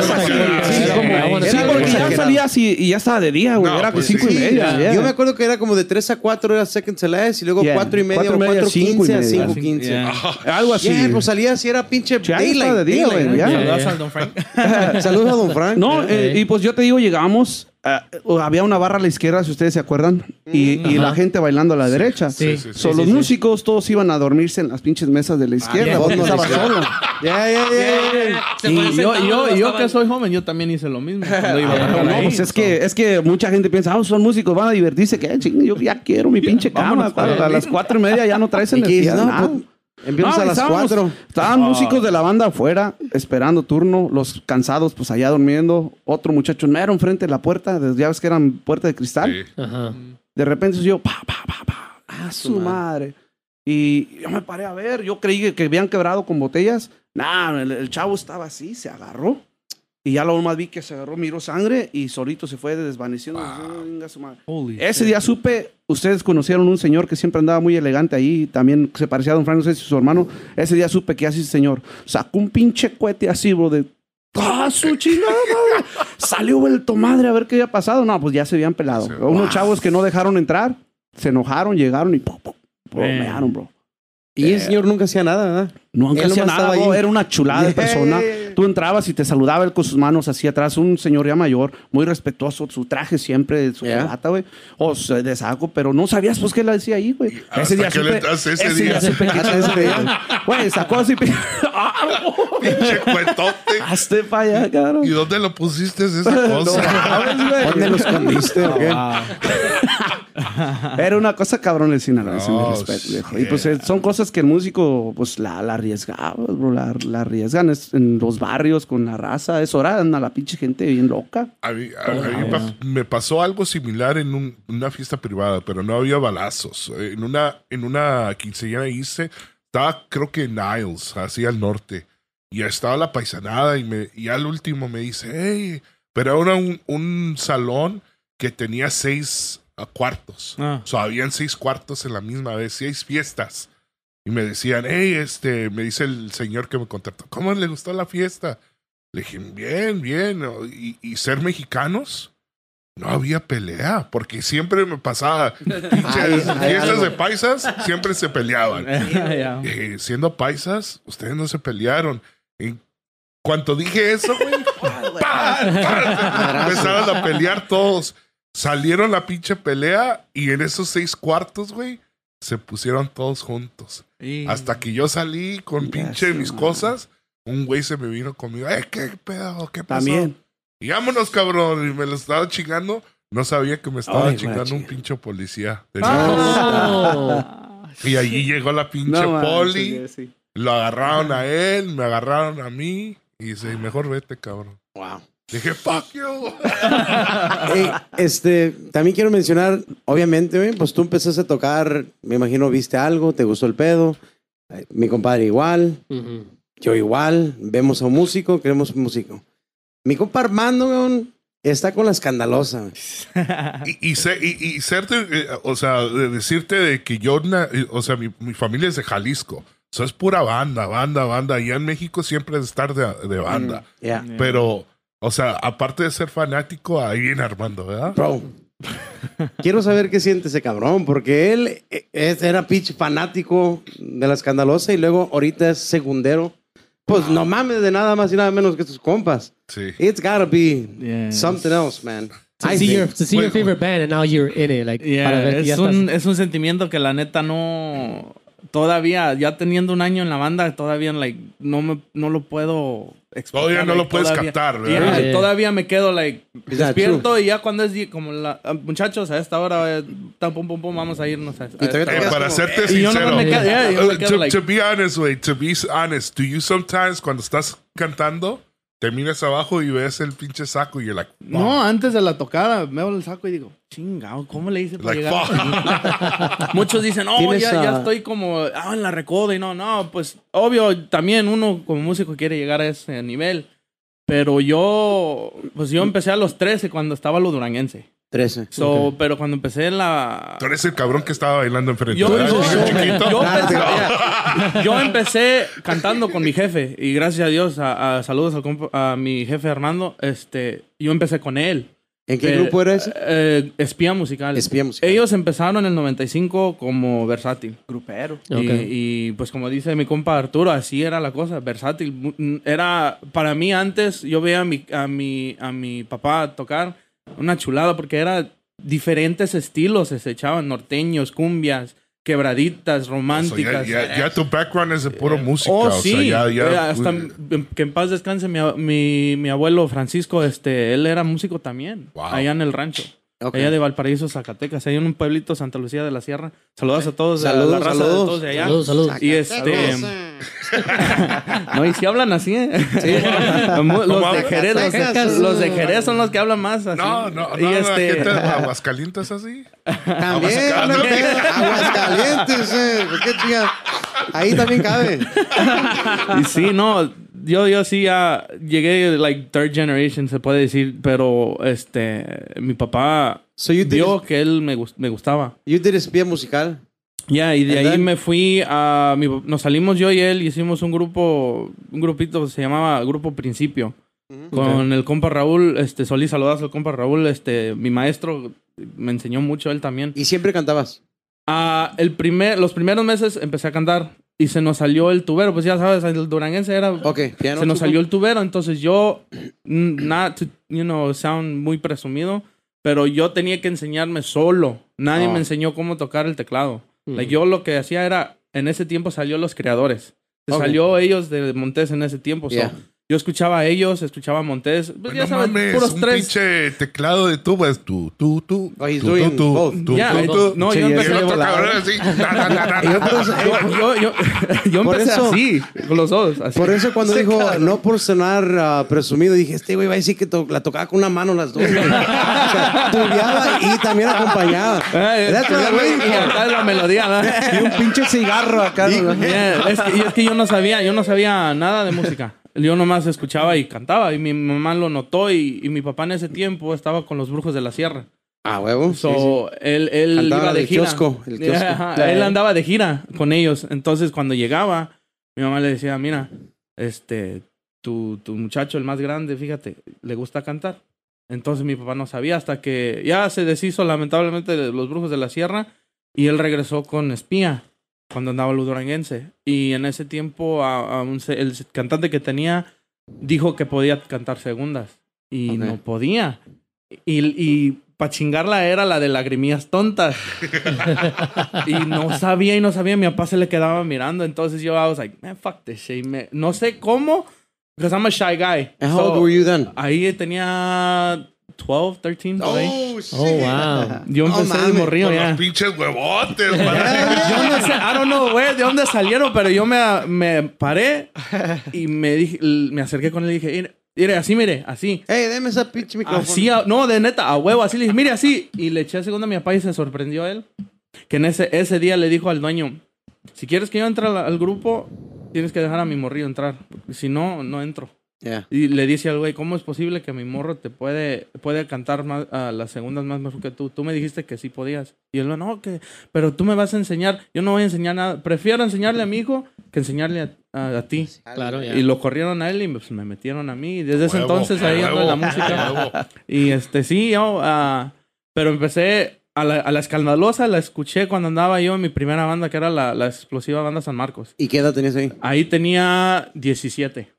así. Sí, porque ya salías y, y ya estaba de día, güey. Era pues cinco y media. Yo me acuerdo que era como de 3 a 4 era Second Celeste y luego Yeah. 4 y media Cuatro o y media, 4 cinco y 15 a media. 5 15. Yeah. Algo así. Pues salía si era pinche daylight. Saludos al Don Frank. Saludos a Don Frank. No, eh, y pues yo te digo, llegamos, ah, había una barra a la izquierda, si ustedes se acuerdan, y, y la gente bailando a la derecha. Sí, sí, sí. So, los músicos todos iban a dormirse en las pinches mesas de la izquierda. yeah. vos no estabas yeah. solo. Ya, ya, ya. Y yo, yo, yo que soy joven, yo también hice lo mismo. Cuando iba a No, ahí. pues es So, que, es que mucha gente piensa, ah, son músicos, van a divertirse. que ching, yo ya quiero mi pinche cama. a las cuatro y media ya no traes ¿Y qué energía. No, Empiezas No, a las estábamos- 4. Estaban músicos de la banda afuera, esperando turno, los cansados, pues allá durmiendo. Otro muchacho mero enfrente de la puerta, ya ves que eran puerta de cristal. Sí. Ajá. De repente yo, pa, pa, pa, pa, a su madre. Y yo me paré a ver, yo creí que, que habían quebrado con botellas. Nah, el, el chavo estaba así, se agarró. Y ya lo más vi que se agarró, miró sangre y solito se fue desvaneciendo. Venga su madre. Holy Ese shit. día supe, ustedes conocieron un señor que siempre andaba muy elegante ahí, también se parecía a Don Frank, no sé si su hermano. Ese día supe que así ese señor sacó un pinche cohete así, bro, de. ¡Ah, su chingada madre! Salió vuelto madre a ver qué había pasado. No, pues ya se habían pelado. Sí. Unos chavos que no dejaron entrar, se enojaron, llegaron y ¡pum, pum! bromearon, bro. Y el señor nunca hacía nada, ¿verdad? Nunca Él hacía nada, bro. ahí. Era una chulada de Yeah. persona. Tú entrabas y te saludaba él con sus manos así atrás. Un señor ya mayor, muy respetuoso. Su traje siempre, su Yeah. corbata, güey. O sea, de saco, pero no sabías pues qué le decía ahí, güey. ese día. supe que- Hasta ese día. Güey, sacó así. ¡Ah! Pinche cuetote. Hazte para allá, cabrón. ¿Y dónde lo pusiste esa No cosa? ¿Dónde lo escondiste. Era una cosa cabrón el sinaloense, mi Oh, respeto, viejo. Y pues eh, son cosas que el músico, pues la, la arriesgaba, bro, la, la arriesgan es- en los barrios con la raza. Es hora, anda la pinche gente bien loca. A mí, a- a mí me pa- me pasó algo similar en un- una fiesta privada, pero no había balazos. En una, en una quinceañera hice, estaba creo que en Niles, así al norte. Y estaba la paisanada y, me, y al último me dice, hey, pero era un, un salón que tenía seis ah, cuartos. Ah. O sea, habían seis cuartos en la misma vez, seis fiestas. Y me decían, hey, este, me dice el señor que me contrató, ¿cómo le gustó la fiesta? Le dije, bien, bien. Y, y ser mexicanos, no había pelea, porque siempre me pasaba, pinches fiestas de paisas, siempre se peleaban. Eh, siendo paisas, ustedes no se pelearon. En cuanto dije eso, güey, empezaron a pelear todos. Salieron la pinche pelea y en esos seis cuartos, güey, se pusieron todos juntos. Y- Hasta que yo salí con pinche mis man. cosas, un güey se me vino conmigo. Eh, ¿qué pedo? ¿Qué pasó? También. Y vámonos, cabrón. Y me lo estaba chingando. No sabía que me estaba Ay, chingando un pinche policía. de Oh. Y allí llegó la pinche No, poli. sí, sí. Lo agarraron a él, me agarraron a mí. Y dice, mejor vete, cabrón. Wow. Dije, fuck you. Ey, este, también quiero mencionar, obviamente, pues tú empezaste a tocar, me imagino viste algo, te gustó el pedo. Mi compadre igual, Ujú. yo igual, vemos a un músico, queremos un músico. Mi compa Armando, güey, está con la escandalosa. y, y, se- y- y serte, eh, o sea, de decirte de que yo, na- eh, o sea, mi, mi familia es de Jalisco. O sea, es pura banda, banda, banda. Y en México siempre es estar de, de banda. Ya. Pero, o sea, aparte de ser fanático, ahí viene Armando, ¿verdad? Bro, quiero saber qué siente ese cabrón, porque él eh, es- era pitch fanático de la escandalosa y luego ahorita es segundero. Pues no mames de nada más y nada menos que tus compas. Sí. It's gotta be Yes. something else, man. To I see, think. your, to see your Bueno. favorite band and now you're in it. Like, Yeah, para ver es, ya un, estás- es un sentimiento que la neta no. Todavía, ya teniendo un año en la banda, todavía like, no, me, no lo puedo explicar. Todavía no like, lo puedes todavía- captar, Yeah, ¿verdad? Yeah. Todavía me quedo like, despierto y ya cuando es como la. ah, Muchachos, a esta hora, eh, tan, pum, pum, pum, vamos a irnos. A, a Y Eh, para como, serte sincero, no quedo- yeah, uh, quedo to, like- to be honest, wait, to be honest, do you sometimes cuando estás cantando te miras abajo y ves el pinche saco y you're like, fuck. No, antes de la tocada me veo el saco y digo, chingado, ¿cómo le hice para like llegar? fuck. aquí?" Muchos dicen, oh, ya, ya ah, estoy como ah, en la recoda y no, no, pues obvio, también uno como músico quiere llegar a ese nivel. Pero yo, pues yo empecé a los 13 cuando estaba lo duranguense. 13. So, Pero cuando empecé en la... Tú eres el cabrón que estaba bailando enfrente. Yo, yo- yo- empecé, te- yo empecé cantando con mi jefe y gracias a Dios, a, a- saludos al compa- a mi jefe Armando, este, yo empecé con él. ¿En qué Eh, grupo era ese? eh, espía musical. Espía musical. Ellos empezaron en el 95 como versátil. Grupero. Y- Ok. Y, pues como dice mi compa Arturo, así era la cosa, versátil. Era, para mí antes, yo veía a mi, a mi, a mi papá tocar una chulada porque era diferentes estilos, se echaban norteños, cumbias, quebraditas, O sea, románticas. ya, ya- ya tu background es de puro música. Oh, o sí. ya, ya- Eh, hasta que en paz descanse mi, mi, mi abuelo Francisco, este, él era músico también, Wow. allá en el rancho. Allá de Valparaíso, Zacatecas, ahí en un pueblito Santa Lucía de la Sierra. Saludos a todos, a Saludos, la raza saludos. de todos de allá. Saludos, saludos. Y este, no, y si hablan así, ¿eh? Los, ¿Cómo de? Jerez, los, de Jerez son los que hablan más así. No, no, no. Y este. Aguascalientes así. También, Aguascalientes. ¿no? Aguascalientes, eh. ¿Qué? Ahí también cabe. y sí, no, yo, yo sí ya llegué, like, third generation, se puede decir, pero este, mi papá So you did, vio que él me, gus- me gustaba. you did espía musical. Ya, y de And ahí then- me fui a... mi- nos salimos yo y él y hicimos un grupo, un grupito que se llamaba Grupo Principio. Con el compa Raúl, este, Solís, saludas al compa Raúl, este, mi maestro me enseñó mucho él también. Y siempre cantabas. Ah, el primer, los primeros meses empecé a cantar y se nos salió el tubero, pues ya sabes, el duranguense era... Ok, piano. se nos salió el tubero, entonces yo, mm, not to, you know, sound muy presumido, pero yo tenía que enseñarme solo. Nadie Oh. me enseñó cómo tocar el teclado. Mm. Like, yo lo que hacía era, en ese tiempo salió Los Creadores. Se Ok. Salió ellos de Montés en ese tiempo. so, Yeah. Yo escuchaba a ellos, escuchaba a Montés. Pues, ya sabes, mames, puros un tres. pinche teclado de tuba es tú, tú, tú. Eh, no, yo empecé, yo eh, empecé así, con los dos. Así. por eso cuando dijo, no por sonar ah, presumido, dije, este güey va a decir que to- la tocaba con una mano las dos. O sea, tubeaba y también acompañaba. Eh, for. acá es la melodía, ¿verdad? Y un pinche cigarro acá. que, y es que yo no sabía, yo no sabía nada de música. Yo nomás escuchaba y cantaba y mi mamá lo notó y, y mi papá en ese tiempo estaba con los brujos de la sierra. Ah, huevo. Sí, So, él, él Cantaba iba de del gira. kiosco, el kiosco. Yeah, él andaba de gira con ellos. Entonces, cuando llegaba, mi mamá le decía, mira, este, tu, tu muchacho, el más grande, fíjate, le gusta cantar. Entonces mi papá no sabía hasta que ya se deshizo lamentablemente de los brujos de la sierra y él regresó con espía cuando andaba el duranguense. Y en ese tiempo a, a un el cantante que tenía dijo que podía cantar segundas y no podía. Y, y para chingarla era la de lagrimillas tontas. y no sabía y no sabía. Mi papá se le quedaba mirando. Entonces yo I was like, man, fuck this shit. Me- no sé cómo, because I'm a shy guy. And how So, old were you then? Ahí tenía 12, 13, por ahí. Oh, shit. Oh, wow. Yo empecé de mames. morrillo ya. los pinches huevotes. Yo no sé, I don't know, güey, de dónde salieron, pero yo me, me paré y me dije, me acerqué con él y dije, mire, así, mire, así. Hey, deme esa pinche micrófono. Así, a- no, de neta, a huevo, así le dije, mire, así. Y le eché a segunda a mi papá y se sorprendió él. Que en ese, ese día le dijo al dueño, si quieres que yo entre al, al grupo, tienes que dejar a mi morrillo entrar. Si no, no entro. Yeah. Y le dice al güey, ¿cómo es posible que mi morro te puede, puede cantar más, a las segundas más mejor que tú? Tú me dijiste que sí podías. Y él, no, que, pero tú me vas a enseñar. Yo no voy a enseñar nada. Prefiero enseñarle a mi hijo que enseñarle a, a- a ti. Claro, ya. Y lo corrieron a él y pues, me metieron a mí. Y desde ese Huevo, entonces ahí ando en la música. Y este, sí, yo, ah, pero empecé a la, a la escandalosa, la escuché cuando andaba yo en mi primera banda, que era la, la explosiva banda San Marcos. ¿Y qué edad tenías ahí? Ahí tenía 17.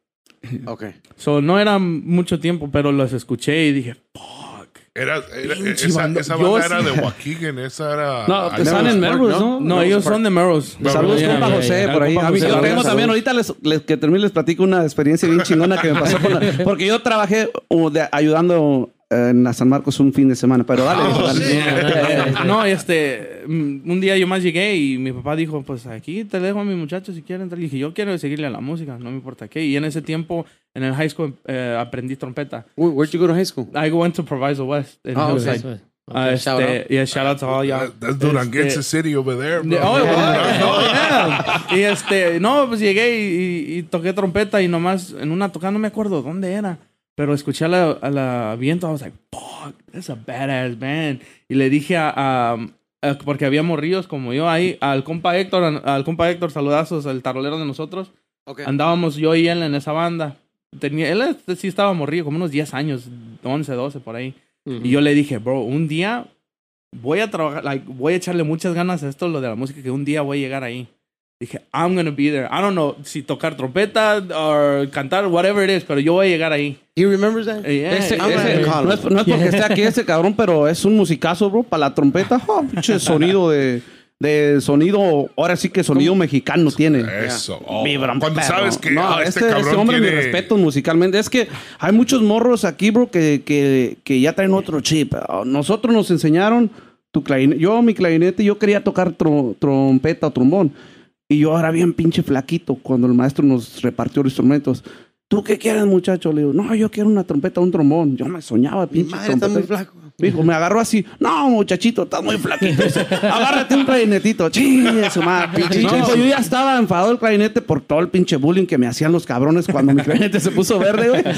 Ok. So, no era mucho tiempo, pero los escuché y dije, fuck. Era, era- Pinche esa, banda. esa Yo banda sí. era de Joaquín, esa era... No, que están en Melrose ¿no? No, ellos son de Melrose. Saludos, Ya, compa José, ya. por ahí. A mí- yo tengo también, ahorita les, les- que termine les platico una experiencia bien chingona que me pasó con la- porque yo trabajé uh, de- ayudando en la San Marcos un fin de semana, pero dale, Oh, dale. sí. Eh, no, este, mm, un día yo más llegué y mi papá dijo, pues aquí te dejo a mi muchacho si quiere entrar. Y dije, yo quiero seguirle a la música, no me importa qué. Y en ese tiempo, en el high school, eh, aprendí trompeta. Where- Where'd you go to high school? I went to Proviso West in Ah, Hillside. Eso es. Ah, Okay, shout este, yeah, shout out to all y'all. That- That's Duranguense Este, City over there, bro. Oh, oh, yeah. Y este, no, pues llegué y, y- y toqué trompeta y nomás en una tocada, no me acuerdo dónde era, pero escuché a la, a la viento, I was like, fuck, that's a badass band. Y le dije a, a- a- porque había morrillos como yo ahí, al compa Héctor, al compa Héctor, saludazos, el tarolero de nosotros, Okay. andábamos yo y él en esa banda. Tenía, él sí estaba morrillo, como unos 10 años, 11, 12 por ahí. Y yo le dije, bro, un día voy a trabajar, like, voy a echarle muchas ganas a esto, lo de la música, que un día voy a llegar ahí. Dije, I'm gonna be there. I don't know si tocar trompeta o cantar, whatever it is, pero yo voy a llegar ahí. He remembers that? Yeah, Ese- yeah. ese- yeah. no, es, no es porque esté aquí ese cabrón, pero es un musicazo, bro, para la trompeta. Oh, pinche sonido de, de sonido, ahora sí que sonido mexicano tiene. Eso. Oh, Vibran, Cuando perro. sabes que No, ah, este, este, cabrón este hombre, tiene... mi respeto musicalmente. Es que hay muchos morros aquí, bro, que, que, que ya traen otro chip. Ah, Nosotros nos enseñaron tu clarinete. Yo, mi clarinete, yo quería tocar tro- trompeta o trombón. Y yo era bien pinche flaquito cuando el maestro nos repartió los instrumentos. ¿Tú qué quieres, muchacho? Le digo, no, yo quiero una trompeta un trombón. Yo me soñaba, Mi pinche madre está muy flaco. Dijo, me agarró así. No, muchachito, estás muy flaquito. Agárrate un clarinetito. Chingue su madre. Pinche No. chico. Yo ya estaba enfadado el clarinete por todo el pinche bullying que me hacían los cabrones cuando mi clarinete se puso verde, güey.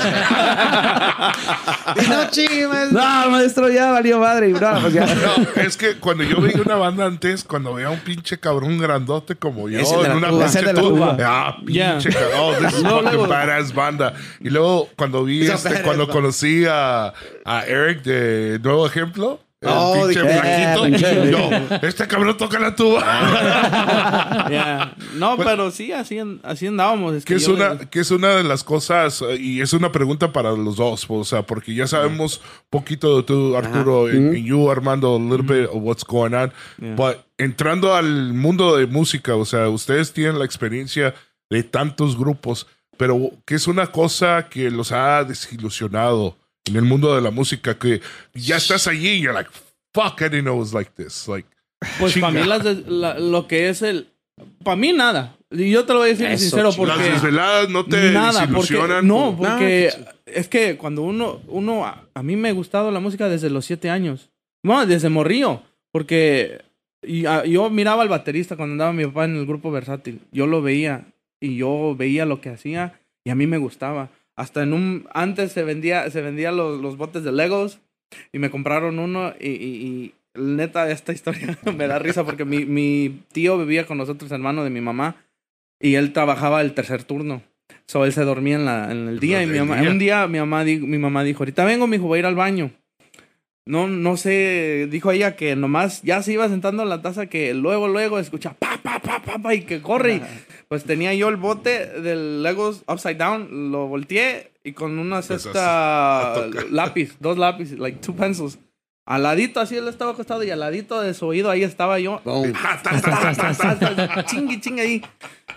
Y no chingues. No, maestro, ya valió madre. No, pues ya. No, es que cuando yo veía una banda antes, cuando veía un pinche cabrón grandote como yo en una pinche tuba, ah, Yeah. pinche cabrón, this is No, fucking luego- badass banda. Y luego cuando vi este, cuando conocí a, a Eric de Nuevo Ejemplo, el Oh, pinche pinche- yo, este cabrón toca la tuba. Yeah. No, pero sí, así, así andábamos. Es que que es yo- una que es una de las cosas y es una pregunta para los dos o sea porque ya sabemos poquito de tú Arturo en, en you Armando a little bit of what's going on Yeah. but entrando al mundo de música o sea ustedes tienen la experiencia de tantos grupos pero que es una cosa que los ha desilusionado en el mundo de la música que ya estás allí y you're like fuck I didn't know it was like this. Like Pues para mí las des- la- lo que es el... Para mí nada. Y yo te lo voy a decir Eso, sincero las porque... desveladas no te Nada, porque desilusionan no, porque No, es que cuando uno, uno, a, a mí me ha gustado la música desde los siete años, bueno, desde morrío, porque y, a- yo miraba al baterista cuando andaba mi papá en el grupo versátil, yo lo veía y yo veía lo que hacía y a mí me gustaba. Hasta en un antes se vendía, se vendía los, los botes de Legos y me compraron uno y, y- y neta esta historia me da risa porque mi, mi tío vivía con nosotros, hermano de mi mamá, y él trabajaba el tercer turno. So él se dormía en, la, en el día y mi mamá, día. un día mi mamá, mi mamá dijo, ahorita vengo, mi hijo, voy a ir al baño. No, no sé, dijo ella que nomás ya se iba sentando en la taza que luego, luego escucha pa, pa, pa, pa, pa, y que corre. Y, pues tenía yo el bote del Legos Upside Down, lo volteé y con una cesta tocar. lápiz, dos lápices, like two pencils. Al ladito, así él estaba acostado y al ladito de su oído ahí estaba yo. Chingui, chingue ahí.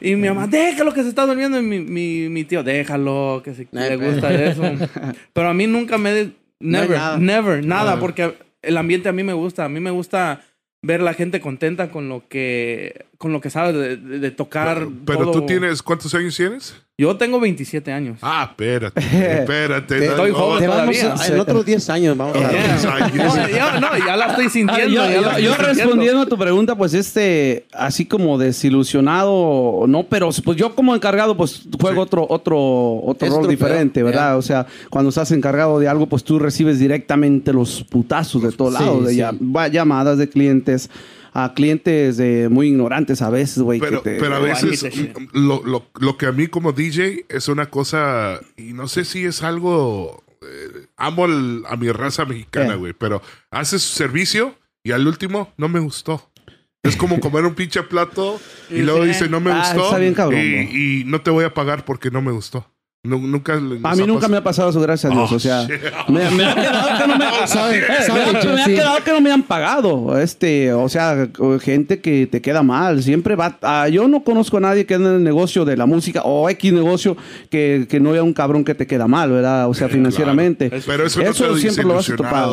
Y mi mamá, déjalo que se está durmiendo. Y mi, mi, mi tío, déjalo, que si Ay, le gusta eso. Pero a mí nunca me, No Never, nada. never, nada, porque el ambiente a mí me gusta. A mí me gusta ver la gente contenta con lo que, con lo que sabes de, de- de tocar. Pero, pero todo. tú tienes, ¿cuántos años tienes? Yo tengo 27 años. Ah, espérate, espérate. Te- Estoy no, joven Te vamos todavía. a- en otros 10 años vamos a Yeah. No, ya, no, ya la estoy Ah, sintiendo. yo, yo- la estoy yo sintiendo. respondiendo a tu pregunta, pues este, así como desilusionado, no, pero pues yo como encargado, pues juego Sí. otro, otro, otro Es rol diferente, ¿verdad? ya. O sea, cuando estás encargado de algo, pues tú recibes directamente los putazos de todos Sí, lados, de sí. va- llamadas de clientes, a clientes de muy ignorantes a veces, güey. Pero, que te- pero a veces lo, lo, lo que a mí como DJ es una cosa, y no sé si es algo, eh, amo a mi raza mexicana, Eh. güey, pero haces servicio y al último no me gustó. Es como comer un pinche plato y luego dice no me Ah, gustó está bien cabrón, y, y no te voy a pagar porque no me gustó. Nu- nunca les A mí nunca me ha pasado eso, gracias a Dios. Oh, o sea, me, me ha quedado que no me, ¿Sabe- Eh, sabe, me ha- yo me ha sí. quedado que no me han pagado. Este, o sea, gente que te queda mal. Siempre va. ah, yo no conozco a nadie que ande en el negocio de la música o X negocio que, que no haya un cabrón que te queda mal, ¿verdad? O sea, financieramente. Pero eso, no te siempre lo vas a topar.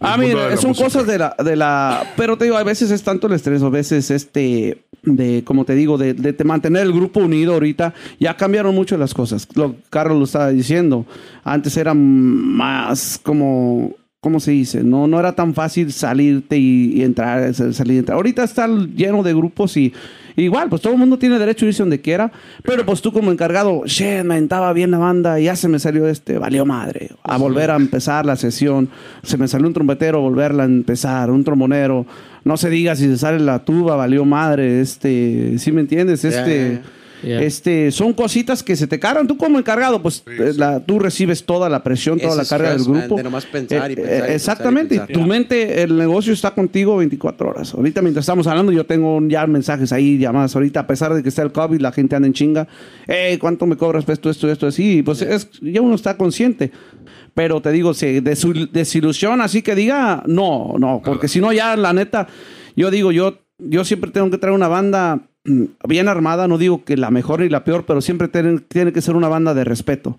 Ah, mira, son música. cosas de la, de la. Pero te digo, a veces es tanto el estrés, a veces este. De, como te digo, de, de te mantener el grupo unido ahorita, ya cambiaron mucho las cosas. Lo, Carlos lo estaba diciendo. Antes era más como. ¿Cómo se dice? No, no era tan fácil salirte y, y entrar, sal- salir y entrar. Ahorita está lleno de grupos y igual, pues todo el mundo tiene derecho a irse donde quiera. Pero pues tú como encargado, shit, me estaba bien la banda y ya se me salió este, valió madre. A volver a empezar la sesión. Se me salió un trompetero, volverla a empezar. Un trombonero. No se diga si se sale la tuba, valió madre. Este, ¿sí me entiendes? Este... Yeah. Este, son cositas que se te cargan. Tú como encargado, pues eh, la- tú recibes toda la presión, toda Ese la carga del man, grupo. de nomás pensar y Eh, pensar y eh, pensar y exactamente. pensar. Tu mente, el negocio está contigo 24 horas. Ahorita mientras estamos hablando, yo tengo ya mensajes ahí, llamadas. Ahorita, a pesar de que está el COVID, la gente anda en chinga. Hey, ¿cuánto me cobras esto, esto, esto? Así, pues es, ya uno está consciente. Pero te digo, se desilusiona, así que diga, no, no, porque si no, ya la neta, yo digo, yo, yo siempre tengo que traer una banda bien armada, no digo que la mejor ni la peor, pero siempre tiene, tiene que ser una banda de respeto.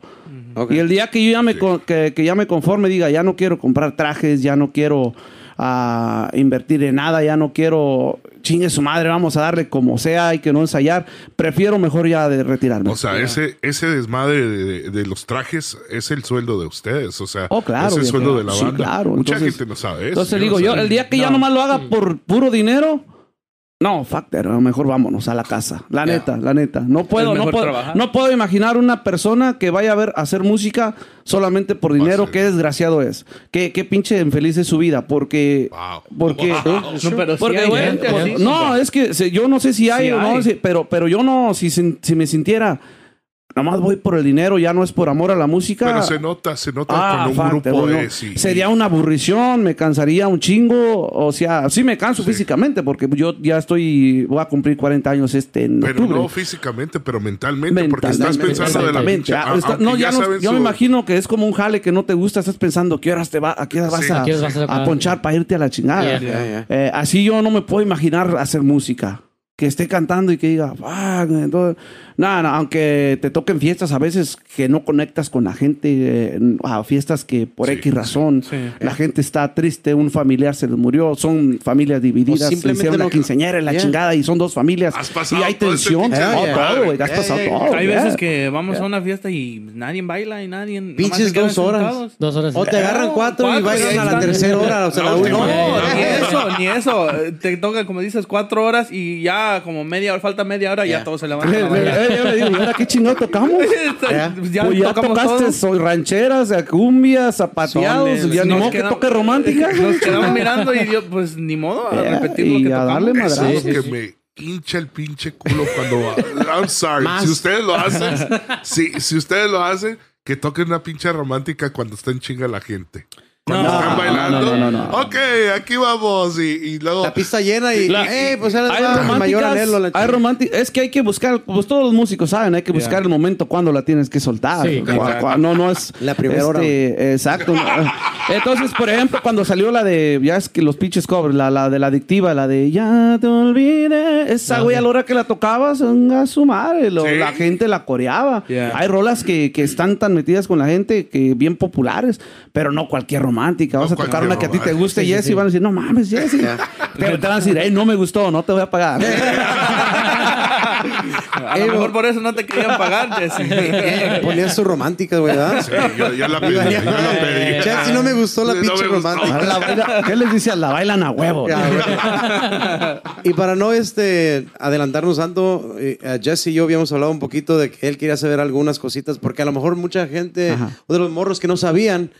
Y el día que yo ya me, con- que, que ya me conforme, diga, ya no quiero comprar trajes, ya no quiero ah, invertir en nada, ya no quiero, chingue su madre, vamos a darle como sea, hay que no ensayar, prefiero mejor ya de retirarme. O sea, ese, ese desmadre de, de- de los trajes es el sueldo de ustedes. O sea, Oh, claro, es el sueldo de la Sí, banda. claro. Mucha Entonces- gente no sabe eso. Entonces no digo, yo, el día que ya No. nomás lo haga por puro dinero, no, fuck that, mejor vámonos a la casa. La neta, la neta. No puedo, no puedo, trabajar. no puedo imaginar una persona que vaya a ver a hacer música solamente por dinero. sí. Qué desgraciado es. Qué, qué pinche infeliz es su vida. Porque, Wow. porque, No, pero sí porque, hay güey, gente por- así. no, es que se- yo no sé si hay Sí o no, hay. si- pero, pero yo no, si me sintiera, nomás voy por el dinero, ya no es por amor a la música. Pero se nota, se nota Ah, cuando un grupo bueno, es. y- Sería una aburrición, me cansaría un chingo. O sea, sí me canso físicamente porque yo ya estoy, voy a cumplir 40 años este en Pero octubre. no físicamente, pero mentalmente, porque estás Mentalmente, pensando de la pinche. Ah, está- no, ya no- yo me imagino que es como un jale que no te gusta, estás pensando qué horas te va, a qué horas vas Sí. a, ¿A qué horas vas a a tocar? ponchar para irte a la chingada. Yeah. Eh, así yo no me puedo imaginar hacer música. Que esté cantando y que diga, entonces, nada, nada, aunque te toquen fiestas a veces que no conectas con la gente, eh, a fiestas que por Sí, X razón sí. la gente está triste, un familiar se les murió, son familias divididas, se simplemente hicieron no- la quinceañera y la Yeah. chingada y son dos familias Has y hay ese tensión, Oh, desmadre. todo, güey, has Yeah, pasado yeah, todo. Hay yeah. veces que vamos a una fiesta y nadie baila y nadie. Pinches dos horas. sentados. Dos horas. O te agarran cuatro, y bailan a la tercera hora, o sea, La la última. última. No, ni eso, ni eso. Te toca, como dices, cuatro horas y ya como media hora, falta media hora, Yeah. ya todos se Eh, levantan yo le digo, ¿y ahora qué chingado tocamos? Ya. ya pues ya tocamos tocaste todo. soy rancheras, cumbias, zapateados, Sones. ya ni Nos modo que toque romántica. Nos quedamos mirando y yo, pues ni modo, a Yeah, repetir lo y que a tocamos. darle Eso madrazo. es lo que me hincha el pinche culo cuando. I'm sorry. Más. Si ustedes lo hacen, si, si ustedes lo hacen, que toquen una pinche romántica cuando está en chinga la gente. No, cuando No, están no, bailando. no, no, no, no. Ok, aquí vamos. Y, y luego. La pista llena y, La- eh, pues ahora hay va el mayor románticas, anhelo. la hay es que hay que buscar, pues todos los músicos saben, hay que buscar el momento cuando la tienes que soltar. Sí, Cu- exacto. cu- no, no es La primera hora. este, Exacto. no. Entonces, por ejemplo, cuando salió la de, ya es que los pinches covers, la, la de la adictiva, la de Ya te olvidé, esa güey a la hora que la tocabas, a su madre, lo- Sí. la gente la coreaba. Yeah. Hay rolas que, que están tan metidas con la gente que bien populares, pero no cualquier romántica. Vas No a tocar una que a ti te romántica. guste, Sí, Jesse, sí. y van a decir, no mames, Jesse. Pero te van a decir, hey, no me gustó, no te voy a pagar. A lo mejor por eso no te querían pagar, Jesse. Ponías sus románticas, güey, ¿verdad? Sí, yo, yo la pedí. Yo la pedí. Che, si no me gustó la No pinche romántica. La baila- ¿Qué les dice? La bailan a huevo. Y para no este adelantarnos tanto, eh, Jesse y yo habíamos hablado un poquito de que él quería saber algunas cositas, porque a lo mejor mucha gente, Ajá. o de los morros que no sabían,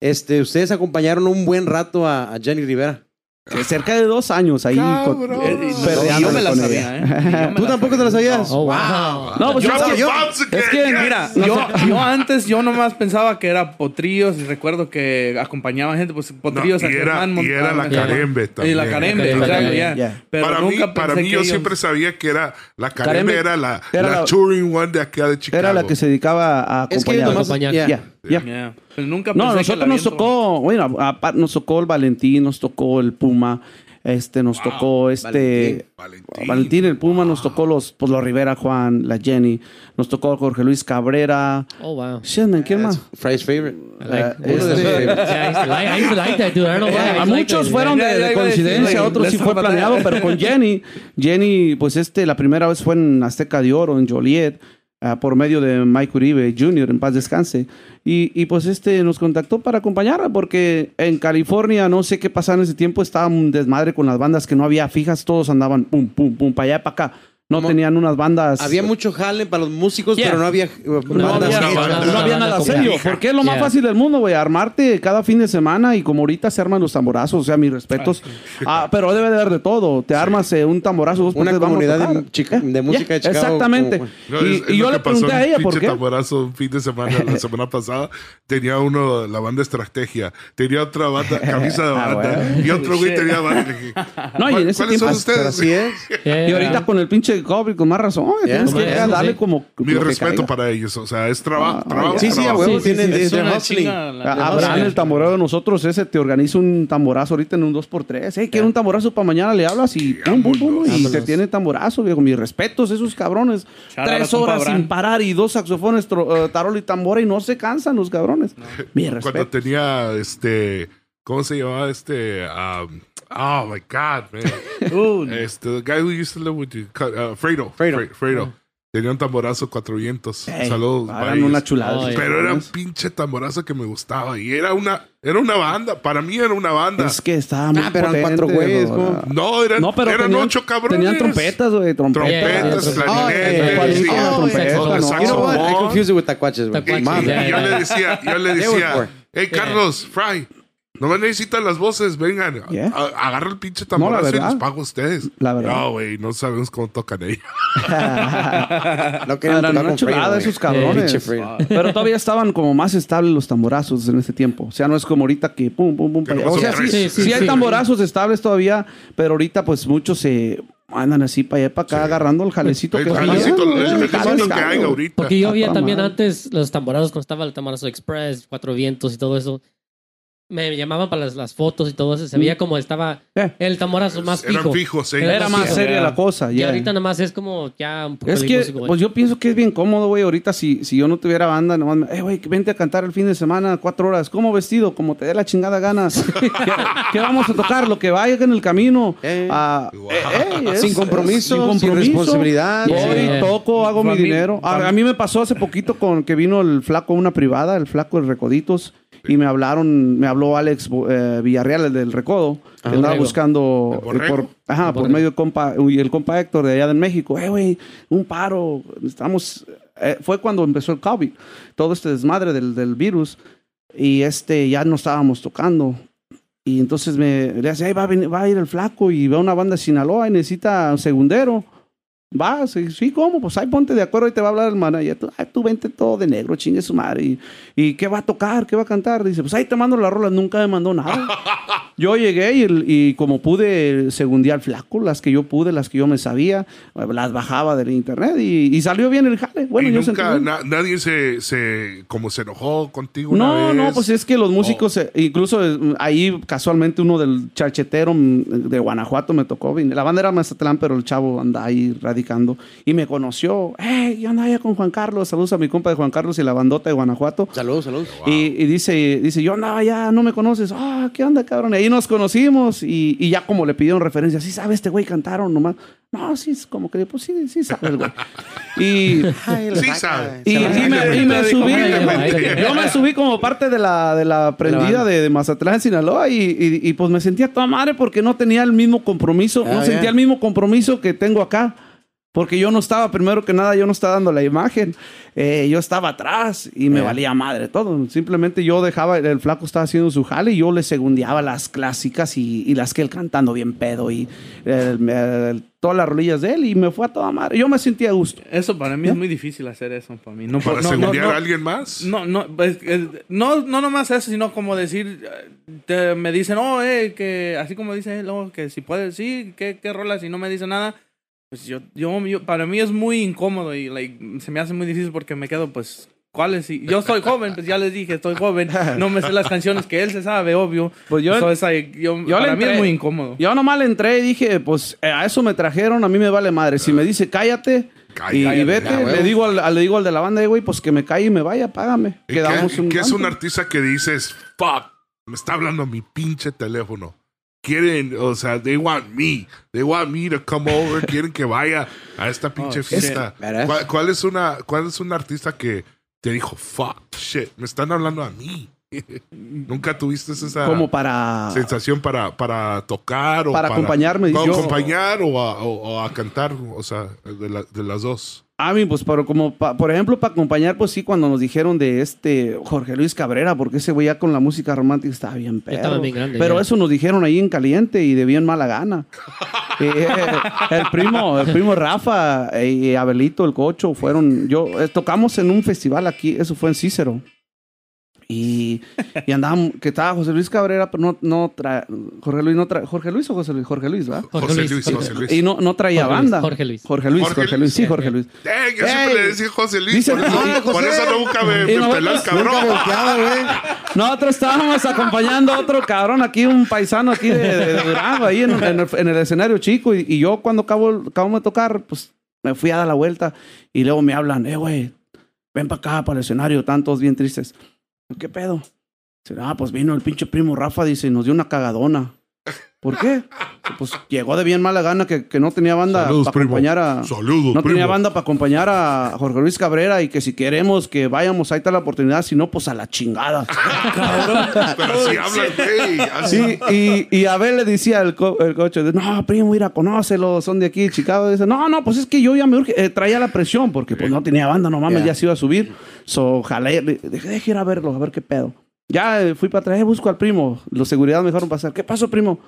este, ustedes acompañaron un buen rato a, a Jenny Rivera. Que cerca de dos años ahí. con-. Eh, y yo me la sabía. ¿eh? ¿Tú tampoco te la sabías? Oh, wow. No, pues yo, the yo- es que, yes. Mira, No yo, yo antes, yo nomás pensaba que era potrillos y recuerdo que acompañaba gente, pues potrillos No, y, a era, Germán y era la carembe Y también. la carembe, La carembe, ya. ya. Pero para mí, nunca para pensé mí que yo ellos- siempre sabía que era la carembe, era la, era la, la- touring one de acá de Chicago. era la que se dedicaba a Es que acompañar. nomás, Acompañar. ya. Ya. Pero nunca No, pensé que nosotros nos tocó, bueno, aparte nos tocó el Valentín, nos tocó el Puma, este, nos tocó este Valentín. Valentín, el Puma, nos tocó los, pues los Rivera Juan, la Jenny, nos tocó Jorge Luis Cabrera. Oh, wow. Shit, man, ¿quién más? Fry's favorite. A muchos fueron de, de a coincidencia, otros sí fue planeado, pero con Jenny, Jenny, pues este, la primera vez fue en Azteca de Oro, en Joliet, ah, por medio de Mike Uribe Jr., en paz descanse. Y, y pues este nos contactó para acompañarla, porque en California, no sé qué pasaba en ese tiempo, estaba un desmadre con las bandas que no había fijas, todos andaban pum, pum, pum, para allá, para acá. No tenían unas bandas. Había mucho jale para los músicos, Yeah. pero no había eh, No bandas había, banda, no había nada serio, porque es lo más Yeah. fácil del mundo, güey, armarte cada fin de semana y como ahorita se arman los tamborazos, o sea, mis respetos. Ah, pero debe de haber de todo, te armas eh, un tamborazo, dos Una comunidad de chica- de música de Chicago, Exactamente. como- No, y es- es y lo yo le pregunté a ella por pinche qué. tamborazo un fin de semana, la semana pasada, tenía uno, la banda Estrategia, tenía otra banda, camisa de Ah, banda, y otro güey tenía banda. No, y en "¿Cuál- ese ¿Cuáles son ustedes? Y ahorita con el pinche Con más razón, Yeah. tienes que darle como. Mi respeto para ellos, o sea, es trabajo, Ah, trabajo, Sí, sí, a huevo, tienen Abraham, el tamborero de nosotros, ese te organiza un tamborazo ahorita en un 2x3. Hey, quiero un tamborazo para mañana, le hablas y pum, pum, pum, y Vámonos. te tiene tamborazo, viejo. Mis respetos, esos cabrones. Tres horas sin parar y dos saxofones, tro- eh, tarol y tambora y no se cansan los cabrones. Mi Cuando respeto. tenía este, ¿cómo se llamaba este? Um, oh my God, man. Uh, Este, the guy who used to live with you, uh, Fredo. Fredo. Fre- Fredo. Tenía un tamborazo cuatro vientos. Ey, Saludos. bye. una chulada. Oh, Pero era un cabrones. pinche tamborazo que me gustaba. Y era una, era una banda. Para mí era una banda. Es que estaba muy Ah, pero eran cuatro güeyes, ¿no? No, eran, No, pero eran tenían, ocho cabrones. tenían trompetas, güey. Trompetas. Clarinetes. Yeah. no. I Saxofón. confuse it with tacuaches, güey. Y yo le decía, yo le decía, hey Carlos, Fry, no me necesitan las voces, vengan, Yeah. agarra el pinche No, tamborazo la y los pago a ustedes. La verdad. No, güey, no sabemos cómo tocan ellos. No querían Eran tocar una con Fredo, esos cabrones. Pero todavía estaban como más estables los tamborazos en ese tiempo. O sea, no es como ahorita que pum, pum, pum. O sea, sí, sí, Sí, sí, hay sí. tamborazos estables todavía, pero ahorita pues muchos se andan así para allá para acá agarrando el jalecito El que jalecito, Ah, el jale, jalecito que hay ahorita. Porque yo Ah, veía toda también antes los tamborazos cuando estaba el tamborazo express, cuatro vientos y todo eso. Me llamaban para las, las fotos y todo eso. Se veía como estaba Eh. el tamborazo más Eran fijo. fijos, eh. Era Era más seria la cosa. Y ya. ahorita nada más es como ya un poco Es de que, güey. pues yo pienso que es bien cómodo, güey. Ahorita, si, si yo no tuviera banda, nomás, me- eh, güey, vente a cantar el fin de semana, cuatro horas. ¿Cómo vestido? Como te dé la chingada gana. ¿Qué, qué vamos a tocar? Lo que vaya en el camino. Eh. Ah, Wow. eh, eh, es- Sin compromiso, sin sin compromiso. responsabilidad. Voy, Sí. toco, hago mi Fami- dinero. A, a mí me pasó hace poquito con que vino el flaco a una privada, el flaco de Recoditos, y me hablaron, me habló Alex eh, Villarreal, el del Recodo, que andaba Borrego. buscando ¿El Borrego? por, ajá, por medio del compa, y el compa Héctor de allá de México, eh, güey, un paro, estamos, eh, fue cuando empezó el COVID, todo este desmadre del, del virus, y este, ya no estábamos tocando. Y entonces me le hace, "Ay, va, a venir- va a ir el flaco y va una banda de Sinaloa y necesita un segundero. Va, sí, sí, ¿cómo? Pues ahí ponte de acuerdo y te va a hablar el manager. Tú, ay, tú vente todo de negro, chingue su madre. ¿Y, ¿Y qué va a tocar? ¿Qué va a cantar? Dice, pues ahí te mando la rola. Nunca me mandó nada. yo llegué y, como pude, segundía al flaco, las que yo pude, las que yo me sabía, las bajaba del internet y, y salió bien el jale. Bueno, y yo sentí nunca na- nadie se, se como se enojó contigo una No, vez. no, pues es que los músicos, eh, incluso eh, ahí casualmente uno del charchetero mm, de Guanajuato me tocó. La banda era Mazatlán, pero el chavo anda ahí radicando y me conoció. ¡Hey! Yo andaba allá con Juan Carlos. Saludos a mi compa de Juan Carlos y la bandota de Guanajuato. Saludos, saludos. Y, y dice, dice, yo andaba allá, no me conoces. Ah, ¿qué onda, cabrón? Y ahí nos conocimos y, y ya como le pidieron referencia, ¿sí sabe este güey cantaron nomás? No, sí, es como que, pues sí, sí sabe el güey. Y... Sí sabe. Y, y me, y me subí, yo me subí como parte de la, de la prendida de, de Mazatlán, Sinaloa, y, y- y, pues me sentía toda madre porque no tenía el mismo compromiso, Ah, no sentía el mismo compromiso que tengo acá. Porque yo no estaba, primero que nada, yo no estaba dando la imagen. Eh, yo estaba atrás y me valía madre todo. Simplemente yo dejaba, el flaco estaba haciendo su jale y yo le segundeaba las clásicas y, y las que él cantando bien pedo y eh, todas las rolillas de él y me fue a toda madre. Yo me sentía a gusto. Eso para mí es muy difícil hacer eso para mí. No, ¿Para no, no, segundear no, a alguien más? No, no, pues, eh, no, no nomás eso, sino como decir, eh, te- me dicen, oh, eh, que así como dice él, oh, que si puedes, sí, ¿qué, qué rola? Si no me dice nada, pues yo, yo, yo- para mí es muy incómodo y like, se me hace muy difícil porque me quedo, pues, ¿cuáles? Y yo soy joven, pues ya les dije, estoy joven, no me sé las canciones que él se sabe, obvio. Pues yo- So, es like, yo- para mí es muy incómodo. Yo nomás le entré y dije, pues eh, a eso me trajeron, a mí me vale madre. Si me dice cállate, y, y vete, le, digo al, le digo al de la banda, "Eh, güey, pues que me calle y me vaya, págame. ¿Y Quedamos ¿Qué, un qué es un artista que dices, fuck, me está hablando mi pinche teléfono? Quieren, o sea, they want me. They want me to come over. Quieren que vaya a esta pinche Oh, fiesta. ¿verdad? ¿Cuál, cuál es una, ¿Cuál es un artista que te dijo, fuck, shit, me están hablando a mí? ¿Nunca tuviste esa Como para... sensación para, para tocar o Para acompañarme, Para yo- acompañar o a, o- o a cantar, o sea, de, la- de las dos. A mí, pues, pero como, pa- por ejemplo, para acompañar, pues sí, cuando nos dijeron de este Jorge Luis Cabrera, porque ese güey ya con la música romántica estaba bien pedo. estaba bien grande, Pero ya. eso nos dijeron ahí en caliente y de bien mala gana. Eh, el primo, el primo Rafa y Abelito, el cocho, fueron, yo, eh, tocamos en un festival aquí, eso fue en Cícero. Y, y andábamos, que estaba José Luis Cabrera, pero no, no Jorge Luis no trae, Jorge Luis o José Luis, Jorge Luis, ¿verdad? José Luis, José Luis. Y no, no traía Jorge banda. Jorge Luis. Jorge Luis, Jorge, Luis, sí, Jorge Luis. Dang, yo Ey. siempre le decía José Luis. Dice- por, eso, Ah, por José. eso nunca me, me Nunca cabrón. güey. Nosotros estábamos acompañando a otro cabrón aquí, un paisano aquí de, de- de Durango, ahí en, en el, en el escenario chico. Y, y yo cuando acabo, acabamos de tocar, pues me fui a dar la vuelta. Y luego me hablan, eh, güey, ven para acá, para el escenario, están todos bien tristes. ¿Qué pedo? Dice, ah, pues vino el pinche primo Rafa, dice, nos dio una cagadona. ¿Por qué? Pues llegó de bien mala gana que, que no tenía banda Saludos, para acompañar a... Saludos, No tenía banda para acompañar a Jorge Luis Cabrera y que si queremos que vayamos, ahí está la oportunidad, si no, pues a la chingada. Pero así habla el güey. así. Sí, y, y Abel le decía al co- el coche, no, primo, mira, conócelo, son de aquí, de Chicago. Dice, no, no, pues es que yo ya me urge. Eh, traía la presión porque pues no tenía banda, no mames, Ya. ya se iba a subir. So, jalé, dije, deje ir a verlo, a ver qué pedo. Ya eh, fui para atrás, eh, busco al primo. Los seguridad me dejaron pasar. ¿Qué pasó, primo?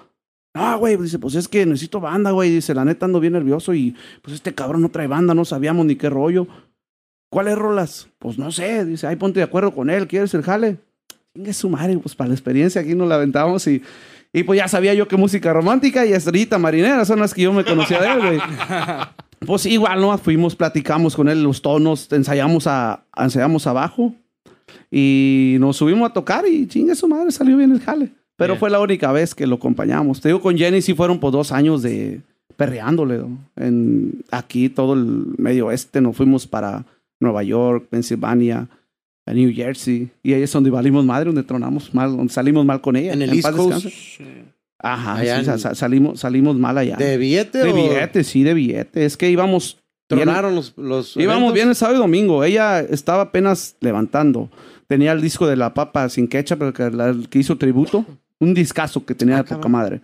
No, güey, dice, pues es que necesito banda, güey. Dice, la neta ando bien nervioso y pues este cabrón no trae banda, no sabíamos ni qué rollo. ¿Cuáles rolas? Pues no sé, dice, ahí ponte de acuerdo con él, ¿quieres el jale? Chingue su madre, pues para la experiencia aquí nos la aventamos y, y pues ya sabía yo que música romántica y estrellita marinera son las que yo me conocía de él, güey. Pues igual, ¿no? Fuimos, platicamos con él los tonos, ensayamos, a, ensayamos abajo y nos subimos a tocar y chingue su madre, salió bien el jale. Pero Bien. fue la única vez que lo acompañamos. Te digo, con Jenny sí fueron por dos años de perreándole. ¿no? En, aquí todo el medio oeste nos fuimos para Nueva York, Pensilvania, a New Jersey. Y ahí es donde valimos madre, donde tronamos mal, donde salimos mal con ella. En el East paz Coast. Ajá, sí, en- sa- sa- salimos, salimos mal allá. ¿De billete De o billete, sí, de billete. Es que íbamos. tronaron los, los íbamos el sábado y domingo. Ella estaba apenas levantando. Tenía el disco de La Papa sin quecha, pero que, la- que hizo tributo. Un discazo que tenía Ah, de poca madre.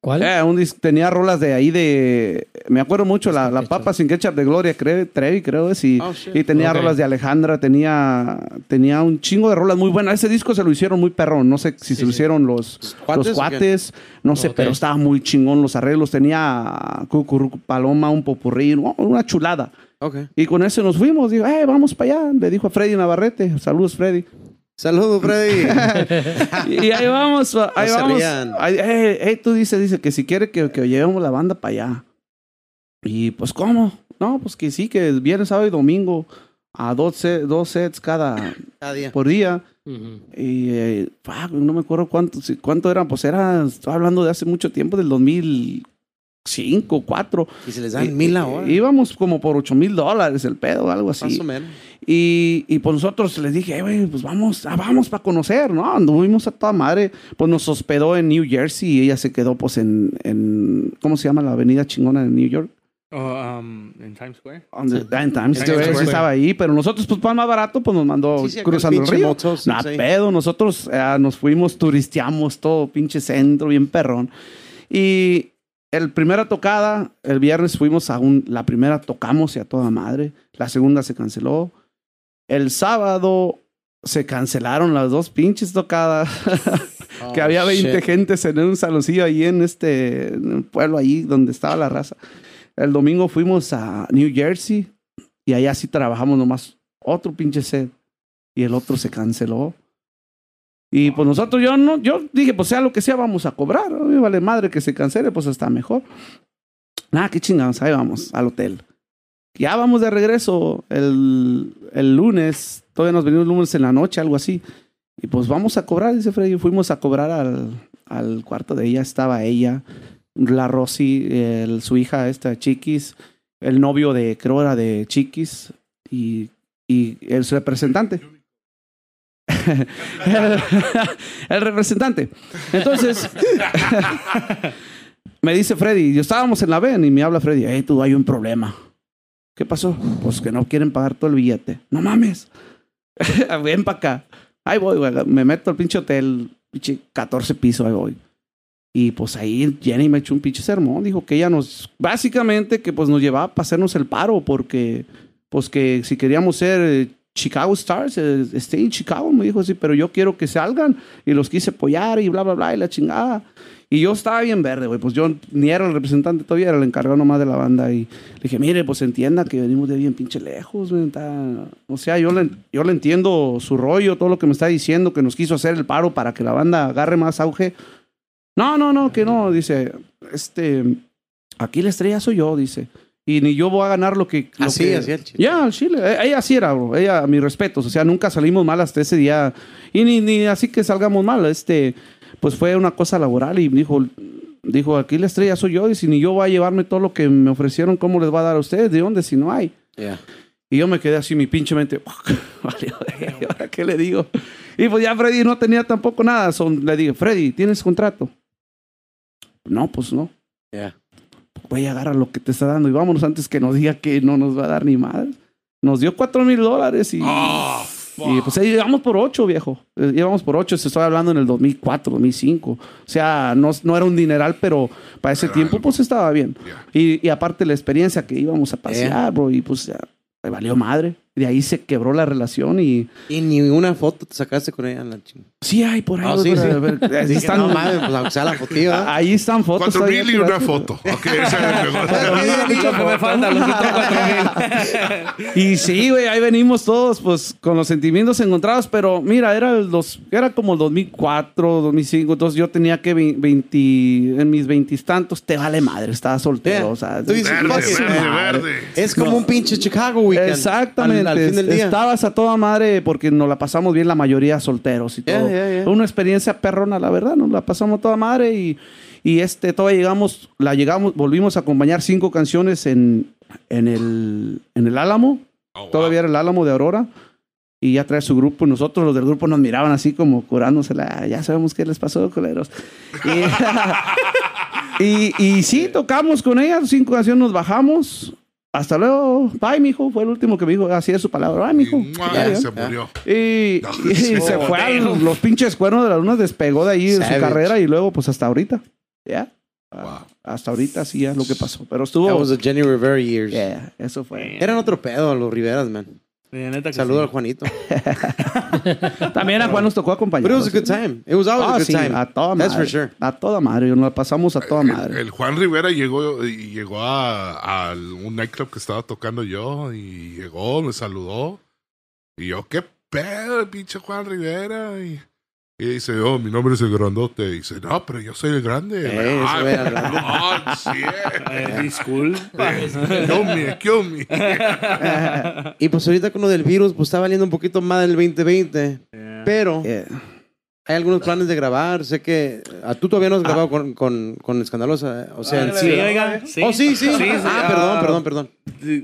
¿Cuál? Eh, un dis- tenía rolas de ahí de. Me acuerdo mucho, la, la Papa sin ketchup de Gloria Cre- Trevi, creo es. Y, Oh, y tenía rolas de Alejandra, tenía, tenía un chingo de rolas muy buenas. Ese disco se lo hicieron muy perrón. No sé si se lo sí. hicieron los ¿Cuates los cuates. No sé, pero estaba muy chingón los arreglos. Tenía Cucurruco Paloma, un popurrí, una chulada. Ok. Y con eso nos fuimos. Digo, eh, vamos para allá. Le dijo a Freddy Navarrete. Saludos, Freddy. Saludos, Freddy. Y ahí vamos, ahí vamos. rían. Ahí, eh, eh, tú dices, dice que si quiere que, que llevemos la banda para allá. Y pues, ¿cómo? No, pues que sí, que viernes, sábado y domingo a dos, dos sets cada Cada día. por día. Y eh, fuck, no me acuerdo cuánto, cuánto eran, pues era, estaba hablando de hace mucho tiempo, del 2005, 4. Y se les dan mil la hora. Íbamos como por 8 mil dólares el pedo, algo así. Más o menos. Y, y pues nosotros les dije, "Eh, güey, pues vamos, ah, vamos para conocer, ¿no? Anduvimos a toda madre. Pues nos hospedó en New Jersey y ella se quedó pues en, en ¿cómo se llama la avenida chingona de New York? Oh, um, en Times Square. Ah, en Times Square, sí estaba ahí, pero nosotros pues para más barato pues nos mandó Sí, sí, cruzando el río. Nah, ahí. pedo, nosotros eh, nos fuimos, turisteamos todo, pinche centro, bien perrón. Y el primera tocada, el viernes fuimos a un, la primera tocamos y a toda madre, la segunda se canceló. El sábado se cancelaron las dos pinches tocadas, que Oh, había 20 shit. gentes en un saloncillo ahí en este en pueblo ahí donde estaba la raza. El domingo fuimos a New Jersey y allá sí trabajamos nomás otro pinche set y el otro se canceló. Y pues nosotros, yo no, yo dije, pues sea lo que sea, vamos a cobrar. vale madre que se cancele, pues está mejor. Nada, qué chingados, ahí vamos, al hotel. Ya vamos de regreso el, el lunes, todavía nos venimos el lunes en la noche, algo así. Y pues vamos a cobrar, dice Freddy. Fuimos a cobrar al, al cuarto de ella, estaba ella, la Rosy, el- su hija, esta Chiquis, el novio de, creo era de Chiquis, y, y el representante. el, representante. Entonces, me dice Freddy, yo estábamos en la VEN y me habla Freddy, hey, tú hay un problema. ¿Qué pasó? Pues que no quieren pagar todo el billete. No mames. Ven para acá. Ahí voy, güey. Me meto al pinche hotel, pinche 14 pisos, ahí voy. Y pues ahí Jenny me echó un pinche sermón. Dijo que ella nos, básicamente, que pues nos llevaba para hacernos el paro, porque, pues que si queríamos ser eh, Chicago Stars, eh, stay en Chicago, me dijo así, pero yo quiero que salgan. Y los quise apoyar y bla, bla, bla, y la chingada. Y yo estaba bien verde, güey. Pues yo ni era el representante todavía, era el encargado nomás de la banda. Y le dije, mire, pues entienda que venimos de bien pinche lejos, güey. O sea, yo le, yo le entiendo su rollo, todo lo que me está diciendo, que nos quiso hacer el paro para que la banda agarre más auge. No, no, no, que no. Dice, este, aquí la estrella soy yo, dice. Y ni yo voy a ganar lo que... lo Así, que- así el chile. ya, al Chile. Eh, Ella sí era, bro. Ella, mis respetos. O sea, nunca salimos mal hasta ese día. Y ni, ni así que salgamos mal. Este, pues fue una cosa laboral y dijo, dijo, aquí la estrella soy yo. Y si ni yo voy a llevarme todo lo que me ofrecieron, ¿cómo les va a dar a ustedes? ¿De dónde si no hay? Yeah. Y yo me quedé así, mi pinche mente. Vale, ¿y ¿ahora qué le digo? Y pues ya Freddy no tenía tampoco nada. Son, le dije, Freddy, ¿tienes contrato? No, pues no. Yeah. Güey, agarra lo que te está dando y vámonos antes que nos diga que no nos va a dar ni madre. Nos dio cuatro mil dólares y, Ah, y pues ahí íbamos por ocho, viejo. Eh, Íbamos por ocho, se estaba hablando en el 2004, 2005. O sea, no, no era un dineral, pero para ese Pero tiempo algo. pues estaba bien. Yeah. Y, y aparte la experiencia que íbamos a pasear, Yeah. bro, y pues ya, me valió madre. De ahí se quebró la relación y Y ni una foto te sacaste con ella. La chingada. sí hay por ahí. Ah, güey, sí, sí. ahí están, no mames, pues aunque sea la fotiva. ahí están fotos. Cuatro mil y una foto. Ok, era el mejor. Lo que me falta, los otros cuatro mil. Y sí, güey, ahí venimos todos, pues, con los sentimientos encontrados, pero mira, era el dos, era como el 2004, 2005, entonces yo tenía que ve- 20, en mis veintitantos, te vale madre, estaba soltero, Yeah. o sea, Tú dices, Verde, verde, madre. verde. Es como un pinche Chicago weekend. Exactamente, Al, al fin del día. estabas a toda madre porque nos la pasamos bien la mayoría solteros y todo. yeah, yeah. Una experiencia perrona, la verdad, nos la pasamos toda madre y, y este, todavía llegamos, la llegamos, volvimos a acompañar cinco canciones en, en, el, en el Álamo. Oh, wow. Todavía era el Álamo de Aurora. Y ya trae su grupo. Y nosotros, los del grupo, nos miraban así como curándosela. Ya sabemos qué les pasó, culeros. Y, y, y sí, tocamos con ella. Cinco canciones nos bajamos. Hasta luego. Bye, mijo. Fue el último que me dijo. Así es su palabra. Bye, mijo. Mua, Ya, ya. Se murió. Y, y se fue a los pinches cuernos de la luna. Despegó de ahí de su carrera. Y luego, pues hasta ahorita. Ya. Hasta ahorita sí es lo que pasó. Pero estuvo. That was the Jenny Rivera years. Yeah, eso fue. Eran otro pedo los Riveras, man. Sí, neta que Saludo sí. al Juanito. También a Juan nos tocó acompañar. But it was a good time. It was always Ah, a good sí, time. a toda madre. That's for sure. A toda madre. Nos la pasamos a toda El, madre. el Juan Rivera llegó, llegó a, a un nightclub que estaba tocando yo y llegó, me saludó. Y yo, ¿qué pedo, el pinche Juan Rivera? Y, y dice, oh, mi nombre es el grandote. Y dice, no, pero yo soy el grande. Eh, güey era el grande. oh, sí. Eh, disculpa. Kill me, kill me. Y pues ahorita con lo del virus, pues está valiendo un poquito más del 2020. Pero Yeah. hay algunos planes de grabar. Sé que ah, tú todavía no has grabado con, con, con Escandalosa. O sea, en Sí, sí. oiga. Sí. Oh, sí, sí. Sí, sí, ah, ah, perdón, perdón, perdón.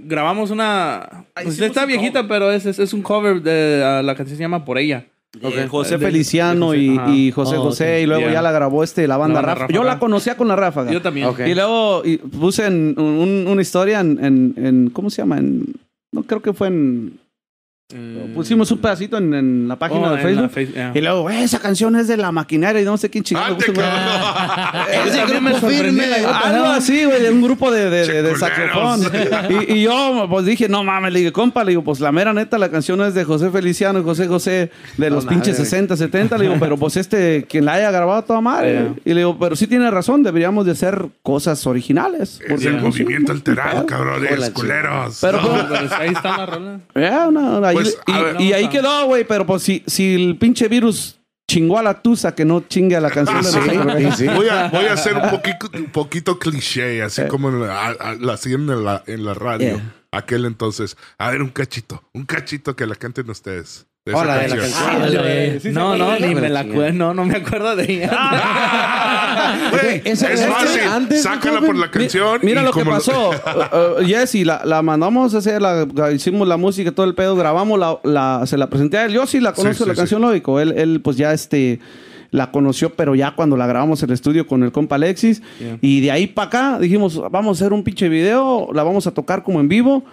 Grabamos una. Pues está un viejita, cover. pero es, es, es un cover de ah, la canción se llama Por ella. Eh, José Feliciano de José, y, José Oh, José, ok. y luego Yeah. ya la grabó este, la banda La banda Ráfaga. Yo la conocía con la Ráfaga. Yo también. Y luego y puse en un- una historia en, en, en- ¿cómo se llama? En, no creo que fue en, Eh, pusimos un pedacito en, en la página oh, de Facebook. la face- yeah. Y luego, "Eh, esa canción es de la maquinaria y no sé quién chingado. Ese grupo firme, algo así, güey, de un grupo de, de, de- de Che, saxofón. culeros. Y, y yo, pues dije, no mames, le dije, compa, le digo, pues la mera neta, la canción es de José Feliciano y José José de los No, pinches madre. 60, 70. Le digo, pero pues este, quien la haya grabado toda madre. Yeah. Y le digo, pero sí tiene razón, deberíamos de hacer cosas originales. Es el pues, movimiento alterado, cabrones, culeros. Pero, pues, pero ahí está la rola. Pues, y, a ver. y ahí quedó, güey, pero pues si, si el pinche virus chingó a la tusa, que no chingue a la canción de Sí, sí. Voy a, voy a hacer un poquito, un poquito cliché, así Eh. como la, a- a- la hacían en la, en la radio. Yeah. Aquel entonces. A ver, un cachito. Un cachito que la canten ustedes. De esa Hola, de la canción. Sí, no, no, ni me la acuerdo. No, no me acuerdo de ella. Güey, Esa- es fácil. antes, Sácala ¿no, por la canción. Mira y lo que pasó. Uh, uh, Jessy, la, la mandamos a hacer, la, hicimos la música, todo el pedo, grabamos, la, la- se la presenté a él. Yo sí la conozco, Sí, la sí, canción, lógico. Él, él, pues ya este, la conoció, pero ya cuando la grabamos en el estudio con el compa Alexis. Yeah. Y de ahí para acá dijimos, vamos a hacer un pinche video, la vamos a tocar como en vivo.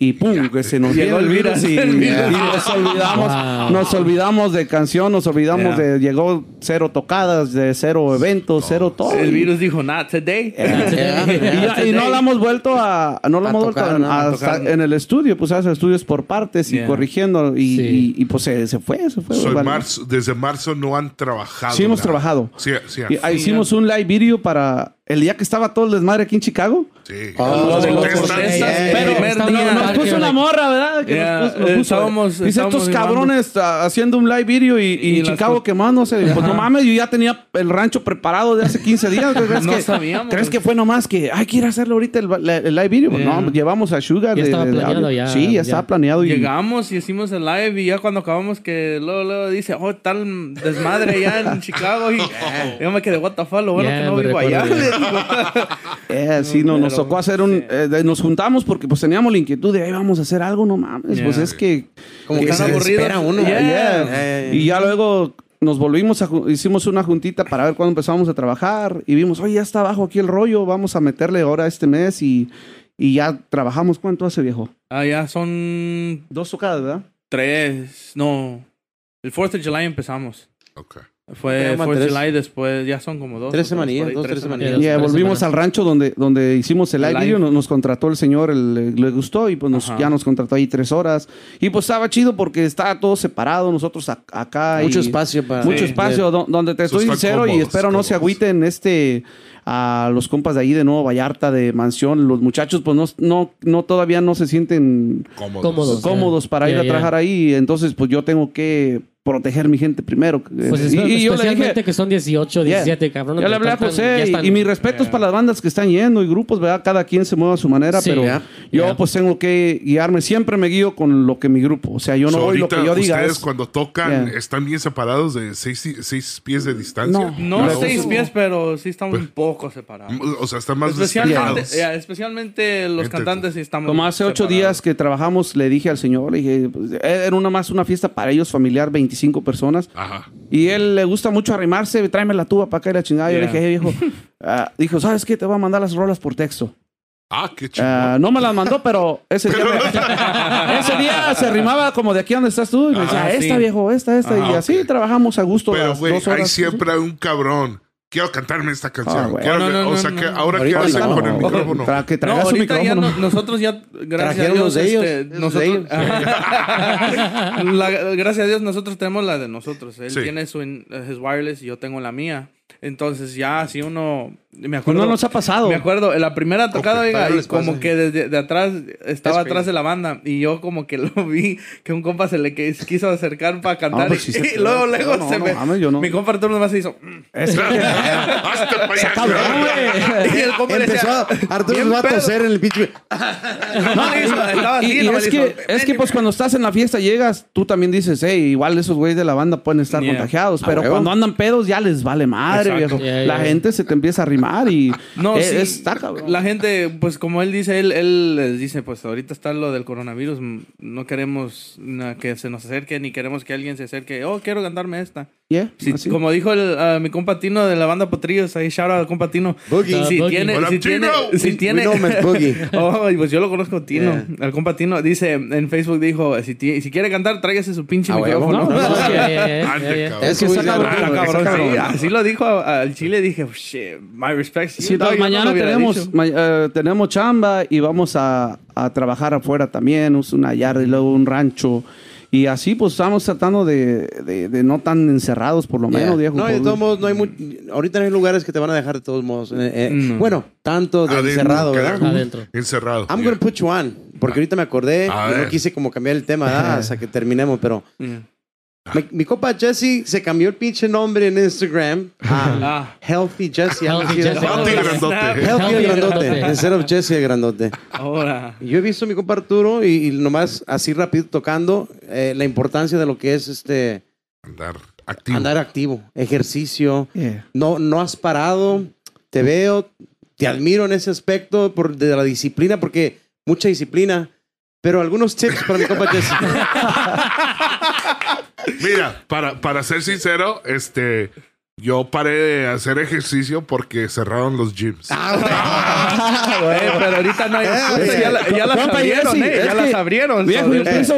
Y pum, que se nos Llegó el virus y, virus, el virus. y nos olvidamos, Wow. nos olvidamos de canción, nos olvidamos Yeah. de, llegó cero tocadas, de cero eventos, cero todo. El virus dijo, not today. y, ya- y no la hemos vuelto a no la A hemos vuelto tocar, a, ¿no? a- A tocar. en el estudio pues hace estudios por partes y Yeah. corrigiendo y, Sí. y- y, pues se, se fue se fue Soy vale. marzo, desde marzo no han trabajado. sí hemos nada. trabajado Sí, sí. Y, ah, hicimos un live video para el día que estaba todo el desmadre aquí en Chicago sí. Oh, Los los protestas. yeah, pero Está día- hablando nos puso una morra verdad que Yeah, nos puso, nos eh, puso, estábamos- dice estábamos estos cabrones ah, haciendo un live video y, y Y las Chicago quemándose pues Ajá. no mames yo ya tenía el rancho preparado de hace 15 días ¿crees No que, sabíamos. ¿crees que fue nomás que hay que ir a hacerlo ahorita el, el- el live video Pues Yeah. no llevamos a Sugar Ya de- estaba de- de planeado ya, sí ya, ya. estaba planeado y Llegamos y hicimos el live y ya cuando acabamos que luego, luego dice, oh, tal desmadre ya en Chicago y yo me quedé, what the fuck, lo bueno que no vivo allá. Eh, sí, no, nos tocó hacer un... eh, de- nos juntamos porque pues teníamos la inquietud de, ahí vamos a hacer algo, no mames. Yeah. Pues es que... Como que aburridos. desespera uno. Yeah. Yeah. Y ya luego nos volvimos a... Hicimos una juntita para ver cuándo empezamos a trabajar y vimos, oye, ya está abajo aquí el rollo, vamos a meterle ahora este mes y, y ya trabajamos. ¿Cuánto hace, viejo? Ah, ya son Dos tocadas, ¿verdad? tres, no. El 4th of July empezamos. Ok. Fue Ok, 4th of tres- July después, ya son como dos. tres semanillas, dos, tres semanillas. Ya tres volvimos semanas. al rancho donde, donde hicimos el El live live. video, nos, nos contrató el señor, el- le, gustó y pues nos- ya nos contrató ahí tres horas. Y pues estaba chido porque estaba todo separado, nosotros a- acá. mucho y- espacio para. Mucho Sí. espacio, do- donde te estoy sincero y cómodos, espero no se agüiten este a los compas de ahí de Nuevo Vallarta, de Mansión. Los muchachos pues no, no, no todavía no se sienten Cómodos. Cómodos. cómodos para ir a trabajar ahí. Entonces pues yo tengo que proteger mi gente primero. Pues y, espe- y yo le dije... que son 18, Yeah. 17, cabrón. Ya le hablé a Están- José y- están- y, mis respetos para las bandas que están yendo y grupos, ¿verdad? Cada quien se mueve a su manera, Sí, pero ya, yo pues tengo que guiarme. Siempre me guío con lo que mi grupo. O sea, yo no So, voy lo que yo diga. Ustedes es- cuando tocan Yeah. están bien separados de seis, seis pies de distancia. No. No Claro. seis pies, pero sí estamos Pues- un poco separados. O sea, están más Especialmente, especialmente los Entiendo. cantantes sí estamos Como hace ocho separados. días que trabajamos, le dije al señor, le dije, pues, era una más una fiesta para ellos familiar, 25 personas. Ajá. Y él le gusta mucho arrimarse, tráeme la tuba para acá y la chingada. Yo le Yeah. dije, "Hey, viejo, ah", dijo, ¿sabes qué? Te voy a mandar las rolas por texto. Ah, qué chido. Ah, no me las mandó, pero ese día, me- ese día se arrimaba como de aquí donde estás tú y me decía, Ah, esta sí. viejo, esta, esta. Ah, y así trabajamos a gusto Pero, güey, hay horas. siempre un cabrón quiero cantarme esta canción. Ah. Quiero No, o sea, no, que ahora qué hacen no. con el micrófono. Para que No, traiga su ahorita ya micrófono. no- nosotros ya, gracias a Dios, los de ellos, este, de nosotros, ellos. La- gracias a Dios nosotros tenemos la de nosotros. Él Sí. tiene su his wireless y yo tengo la mía. Entonces ya si uno me Pues acuerdo no nos ha pasado. Me acuerdo, en la primera tocada, oiga, y pasa. como que desde de atrás, estaba Es atrás de la banda, y yo como que lo vi, que un compa se le quiso acercar para cantar, pues sí y, luego, luego No, se no, me... mames, yo no. Mi compa Arturo nomás se hizo... mm. Es que- y el compa le Empezó decía, a, Arturo "Bien empezó a pedo". toser en el pinche. Estaba así, y, y es que, hizo, es que pues cuando estás en la fiesta llegas, tú también dices, hey, igual esos güeyes de la banda pueden estar Yeah. contagiados, Ah, pero cuando andan pedos ya les vale madre, Exacto. viejo. Yeah, la yeah. gente se te empieza a arrimar y No, eh, sí. está cabrón. La gente, pues como él dice, él, él les dice, pues ahorita está lo del coronavirus, no queremos que se nos acerque, ni queremos que alguien se acerque, oh, quiero cantarme esta. Yeah, Si- como dijo el, ah, mi compa Tino de la banda Potrillos, ahí shout out al compa Tino. Boogie. Si Boogie. tiene, si tiene, si tiene. Oh, pues yo lo conozco Tino. Yeah. El compa Tino dice en Facebook dijo, si, si quiere cantar, tráigase su pinche micrófono. Que está la- cabrón. así lo dijo a- al Chile, dije, shit, my respect. Sí, no, mañana tenemos, ma- eh, tenemos chamba y vamos a, a trabajar afuera también, una yarda y luego un rancho. Y así pues estamos tratando de, de- de no tan encerrados por lo menos, Yeah. viejo. No, de todos modos, no hay mu- ahorita no hay lugares que te van a dejar de todos modos. Eh, eh, No. Bueno, tanto de Adentro, encerrado, ¿verdad? Adentro. Encerrado. I'm Yeah. gonna put you on. Porque ahorita me acordé A y no ver. quise como cambiar el tema ¿verdad? hasta que terminemos, pero Yeah. Mi, mi compa Jesse se cambió el pinche nombre en Instagram a Ah. Healthy Jesse. Healthy Jesse. Healthy grandote. Healthy grandote. Instead of Jesse el grandote. Ahora. Y Yo he visto a mi compa Arturo y, y nomás así rápido tocando eh, la importancia de lo que es este Andar activo. andar activo, ejercicio. Yeah. No, no has parado. Te veo, te admiro en ese aspecto por, de la disciplina, porque mucha disciplina. Pero algunos tips para mi compa Jesse. Mira, para, para ser sincero, este, yo paré de hacer ejercicio porque cerraron los gyms. Ah, Güey, pero ahorita no hay excusa, ya, la- ya las abrieron, Jesse, eh, ya que- las abrieron. Viejo, yo pienso-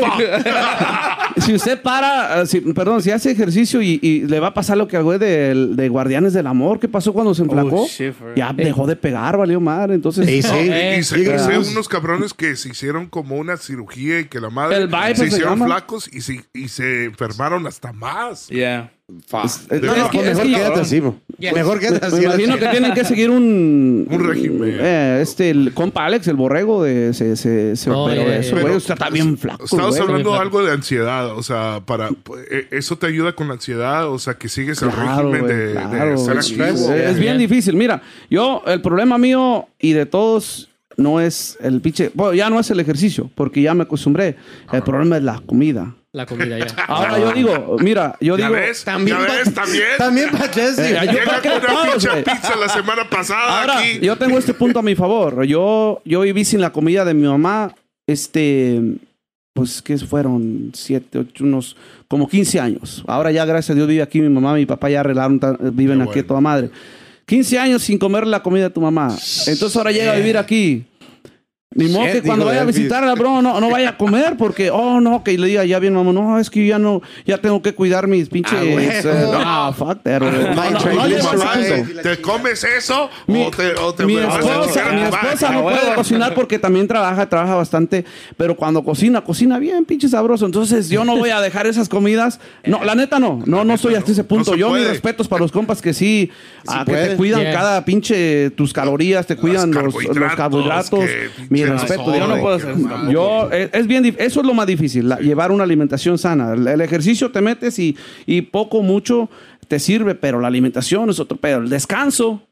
si usted para, eh, si- perdón, si hace ejercicio y, y le va a pasar lo que al güey de, de Guardianes del Amor, ¿qué pasó cuando se enflacó? Oh, shit, ya dejó de pegar, valió madre. Entonces, Sí, sí. Eh, Y sé gracias. unos cabrones que se hicieron como una cirugía y que la madre se se hicieron flacos y se, y se enfermaron hasta más. Yeah. Eh, No, es no, que- pues es mejor que- quédate así, bro. Yes. Mejor quédate así. Me imagino que tienen que seguir un... Un régimen. Eh, este, el compa Alex, el borrego, de, se, se, se Oh, operó yeah, de eso, güey. Está bien flaco, Estabas güey. hablando flaco. algo de ansiedad, o sea, para eh, eso te ayuda con la ansiedad, o sea, que sigues el régimen güey, de, de claro, ser güey. activo. Es, bien yeah. difícil. Mira, yo, el problema mío y de todos no es el pinche. Bueno, ya no es el ejercicio, porque ya me acostumbré. El problema es la comida. La comida ya. Ahora yo digo, mira, yo ¿Ya digo. ves? También ¿Ya ves? También. También para Jesse. Eh, yo con una pinche pizza la semana pasada Ahora, aquí. yo tengo este punto a mi favor. Yo, yo viví sin la comida de mi mamá, este, pues, que fueron? Siete, ocho, unos, como 15 años. Ahora ya, gracias a Dios, vive aquí mi mamá, mi papá ya arreglaron, viven Qué aquí bueno. toda madre. 15 años sin comer la comida de tu mamá. Entonces ahora llega a vivir aquí. Ni modo que cuando vaya a Elvis. visitarla, bro, no, no vaya a comer porque, oh, no, que le diga ya bien, mamá, no, es que ya no, ya tengo que cuidar mis pinches. Ah, eh, no, fuck that. No. ¿Te comes eso? Mi, o te, o te mi esposa, mi esposa no puede cocinar porque también trabaja, trabaja bastante, pero cuando cocina, cocina bien, pinche sabroso. Entonces yo no voy a dejar esas comidas. No, la neta no, no, no estoy hasta ese punto. Yo mis respetos para los compas que sí, ah, que te cuidan cada pinche tus calorías, te cuidan los, los carbohidratos, carbohidratos. que Mi respeto. Yo no puedo hacer eso. Yo, es, es bien, eso es lo más difícil, la- llevar una alimentación sana. El, el ejercicio te metes y, y poco, mucho te sirve, pero la alimentación es otro pedo. El descanso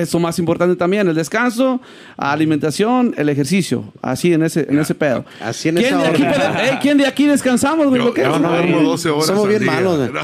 es lo más importante también. El descanso, alimentación, el ejercicio. Así en ese, en ese pedo. Así en ¿Quién esa de, aquí, orden. puede- ey, ¿Quién de aquí descansamos, güey? Yo, ¿Lo que yo es? no no, duermo no. 12 horas Somos bien día. malos, güey.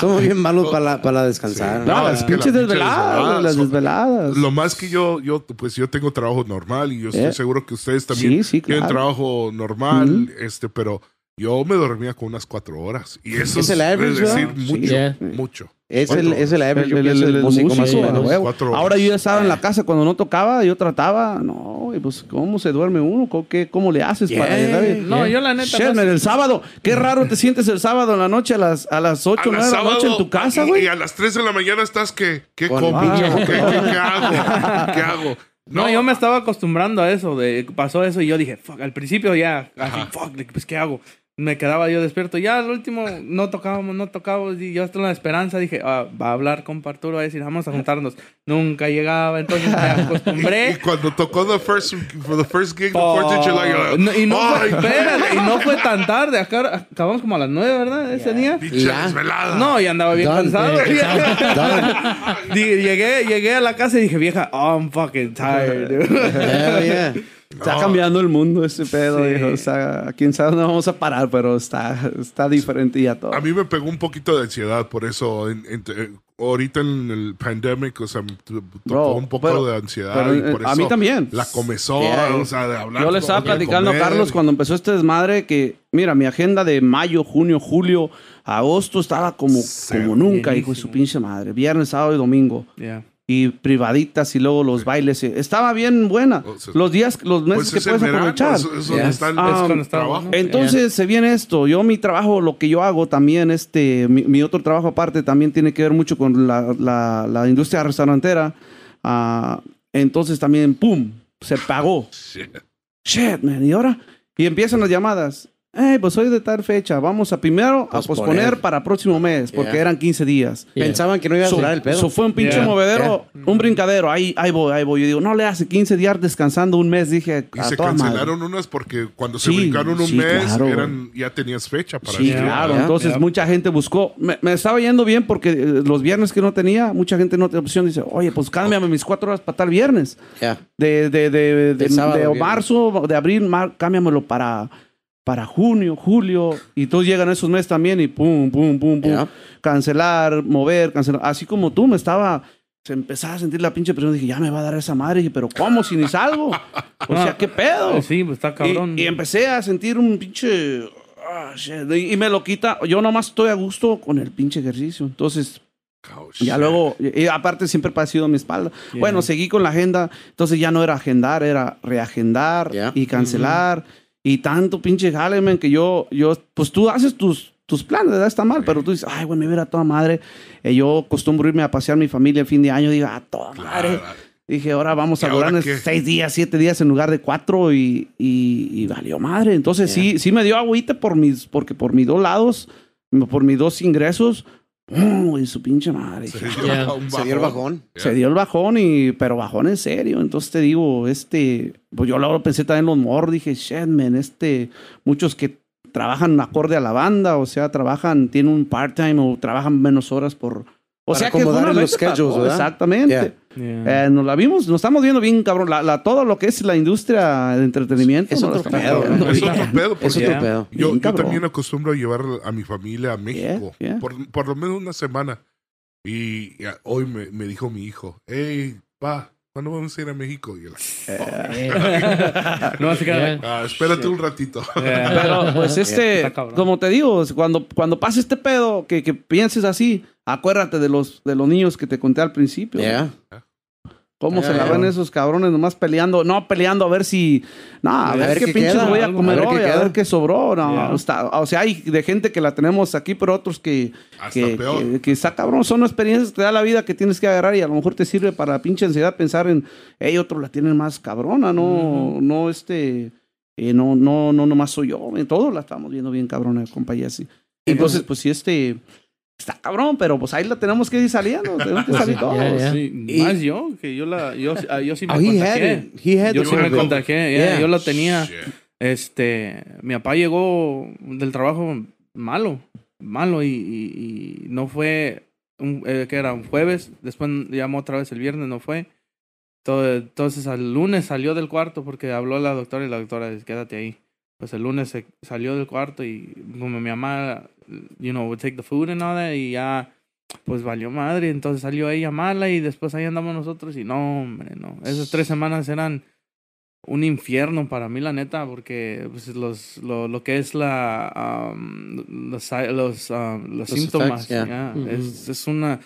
Somos bien malos para, la- para descansar. Sí. No, No, las es pinches la pinche desveladas, las desveladas. Lo más que yo, yo, pues yo tengo trabajo normal y yo estoy Eh. seguro que ustedes también Sí, sí, tienen claro. trabajo normal, este, pero yo me dormía con unas cuatro horas. Y eso Es el average, decir ¿verdad? mucho, Yeah. mucho. Es el, es el yo El- pienso, el- del el músico más o menos. Cuatro. Ahora yo ya estaba en la casa cuando no tocaba, yo trataba, no, y pues cómo se duerme uno, ¿Cómo, qué, cómo le haces para Yeah. llegar? No, yo la neta. Shit, no man, sé. el sábado, qué raro te sientes el sábado en la noche a las, a las 8, A 9 las de la noche en tu casa, y- güey. Y a las 3 de la mañana estás que, ¿qué como? pinche- ¿Qué, qué, qué hago? ¿Qué hago? No, yo me estaba acostumbrando a eso, de pasó eso y yo dije, fuck, al principio ya, así, fuck, pues, ¿qué hago? Me quedaba yo despierto. Ya al último no tocábamos, no tocábamos. Y yo hasta en la esperanza dije, ah, va a hablar con Parturo, va a decir, vamos a juntarnos. Nunca llegaba, entonces me Y acostumbré. cuando tocó the first, for the first gig, the Oh, 4th of July, no, y, no fue, "Ay, espérate, y no fue tan tarde. Acá, acabamos como a las nueve, ¿verdad? Ese día. pinche Ya. desvelada. No, y andaba bien Done, cansado. llegué, llegué a la casa y dije, vieja, oh, I'm fucking tired. dude." Hell yeah. Está cambiando el mundo ese pedo, Sí. hijo. O sea, quién sabe dónde vamos a parar, pero está, está diferente ya todo. A mí me pegó un poquito de ansiedad, por eso en- en- eh, ahorita en el pandemic, o sea, me tocó Bro, un poco pero- de ansiedad. pero, y eh, por a mí eso también. La comezón, Yeah. o sea, de hablar. Yo le estaba platicando a. Carlos cuando empezó este desmadre que, mira, mi agenda de mayo, junio, julio, agosto estaba como, como nunca, hijo de su pinche madre. Viernes, sábado y domingo. Yeah. Y privaditas y luego los bailes. Estaba bien buena. Los días, los meses Pues es que puedes verano, aprovechar. Yeah. Ah, es trabajo. Entonces se viene esto. Yo mi trabajo, lo que yo hago también, este, mi, mi otro trabajo aparte también tiene que ver mucho con la, la- la industria restaurantera. Ah, entonces también, ¡pum! Se pagó. Shit. Shit, man. ¿Y ahora? Y empiezan las llamadas. Hey, pues hoy de tal fecha. Vamos a primero a Posponer. para próximo mes, porque Yeah. eran 15 días. Yeah. Pensaban que no iba a So- durar el pedo. so fue un pinche Yeah. movedero, un brincadero. Ahí, ahí voy, ahí voy. Yo digo, no le hace 15 días descansando un mes. Dije, Y a se toda madre. cancelaron unas porque cuando se Sí, brincaron un sí, mes, claro. eran, ya tenías fecha para Sí, claro. Entonces mucha gente buscó. Me, me estaba yendo bien porque eh, los viernes que no tenía, mucha gente no tenía opción. Dice, oye, pues cámbiame mis cuatro horas para tal viernes. Ya. De, de, de, de, De marzo, de abril, mar, cámbiamelo para, para junio, julio. Y todos llegan esos meses también y pum, pum, pum, pum. Ya. Cancelar, mover, cancelar. Así como tú me estaba. Se empezaba a sentir la pinche presión. Dije, ya me va a dar esa madre. Dije, pero ¿cómo si ni salgo? O sea, ¿qué pedo? Sí, pues está cabrón. Y, y empecé a sentir un pinche. shit, y, y me lo quita. Yo nomás estoy a gusto con el pinche ejercicio. Entonces, Oh, ya shit. luego. Y, aparte, siempre he padecido mi espalda. Yeah. Bueno, seguí con la agenda. Entonces ya no era agendar, era reagendar Yeah. y cancelar. Y tanto pinche jale, man, que yo, yo. Pues tú haces tus. Tus planes, ¿verdad? Está mal, pero tú dices, ay, güey, me hubiera a toda madre. Eh, yo acostumbro irme a pasear mi familia el fin de año. Digo, a toda madre. Claro. Dije, ahora vamos ¿Y a durar seis días, siete días en lugar de cuatro y, y, y valió madre. Entonces sí, sí me dio agüite por mis, porque por mis dos lados, por mis dos ingresos, ¡pum! y su pinche madre. Se dio Yeah. Se dio el bajón. Yeah. Se dio el bajón, y, pero bajón en serio. Entonces te digo, este, pues yo luego pensé también en los morros, dije, shit, man, este, muchos que trabajan acorde a la banda, o sea, trabajan, tienen un part-time o trabajan menos horas por... O Para sea, que los schedules, ¿verdad? Exactamente. Yeah. Yeah. Eh, nos la vimos, nos estamos viendo bien, cabrón. La, la- todo lo que es la industria de entretenimiento. Es otro pedo, Es otro pedo. Es otro pedo. Yo, yo también acostumbro a llevar a mi familia a México. Yeah, yeah. Por, por lo menos una semana. Y hoy me, me dijo mi hijo, hey, pa, ¿cuándo vamos a ir a México? Y yo, no, así que. Yeah. ah, espérate un ratito. Yeah. Pero, pues, este, como te digo, cuando, cuando pase este pedo, que, que pienses así, acuérdate de los, de los niños que te conté al principio. Yeah. Cómo se la ven esos cabrones nomás peleando, no peleando a ver si, no, a, A ver, ver qué, qué pinches queda, voy a comer a ver qué hoy, a queda. ver qué sobró, no, está- o sea, hay de gente que la tenemos aquí, pero otros que, Hasta que, peor. que, que está cabrón, son experiencias que te da la vida que tienes que agarrar y a lo mejor te sirve para la pinche ansiedad pensar en, hey, otros la tienen más cabrona, no, no este, eh, no, no, no, nomás soy yo, todos la estamos viendo bien cabrona, compa Jesse. Entonces, pues sí, este, está cabrón, pero pues ahí la tenemos que ir saliendo, tenemos que salir sí, todos. ya, ya. Sí, Y- más yo, que yo la, yo, ah, yo sí me Oh, contagié. Yo sí me contagié, yeah, Yeah. yo lo tenía. Shit. Este, mi papá llegó del trabajo malo, malo y, y- y no fue, un, eh, que era un jueves, después llamó otra vez el viernes, no fue. Todo- Entonces al lunes salió del cuarto porque habló la doctora y la doctora dice, quédate ahí. Pues el lunes se salió del cuarto y como mi mamá, you know, would take the food and all that, y ya, pues valió madre. Entonces salió ella mala y después ahí andamos nosotros y no, hombre, no. Esas tres semanas eran un infierno para mí, la neta, porque pues, los, lo, lo que es la, um, los, los, um, los síntomas, effects, yeah. ya, Ujú. es, es una...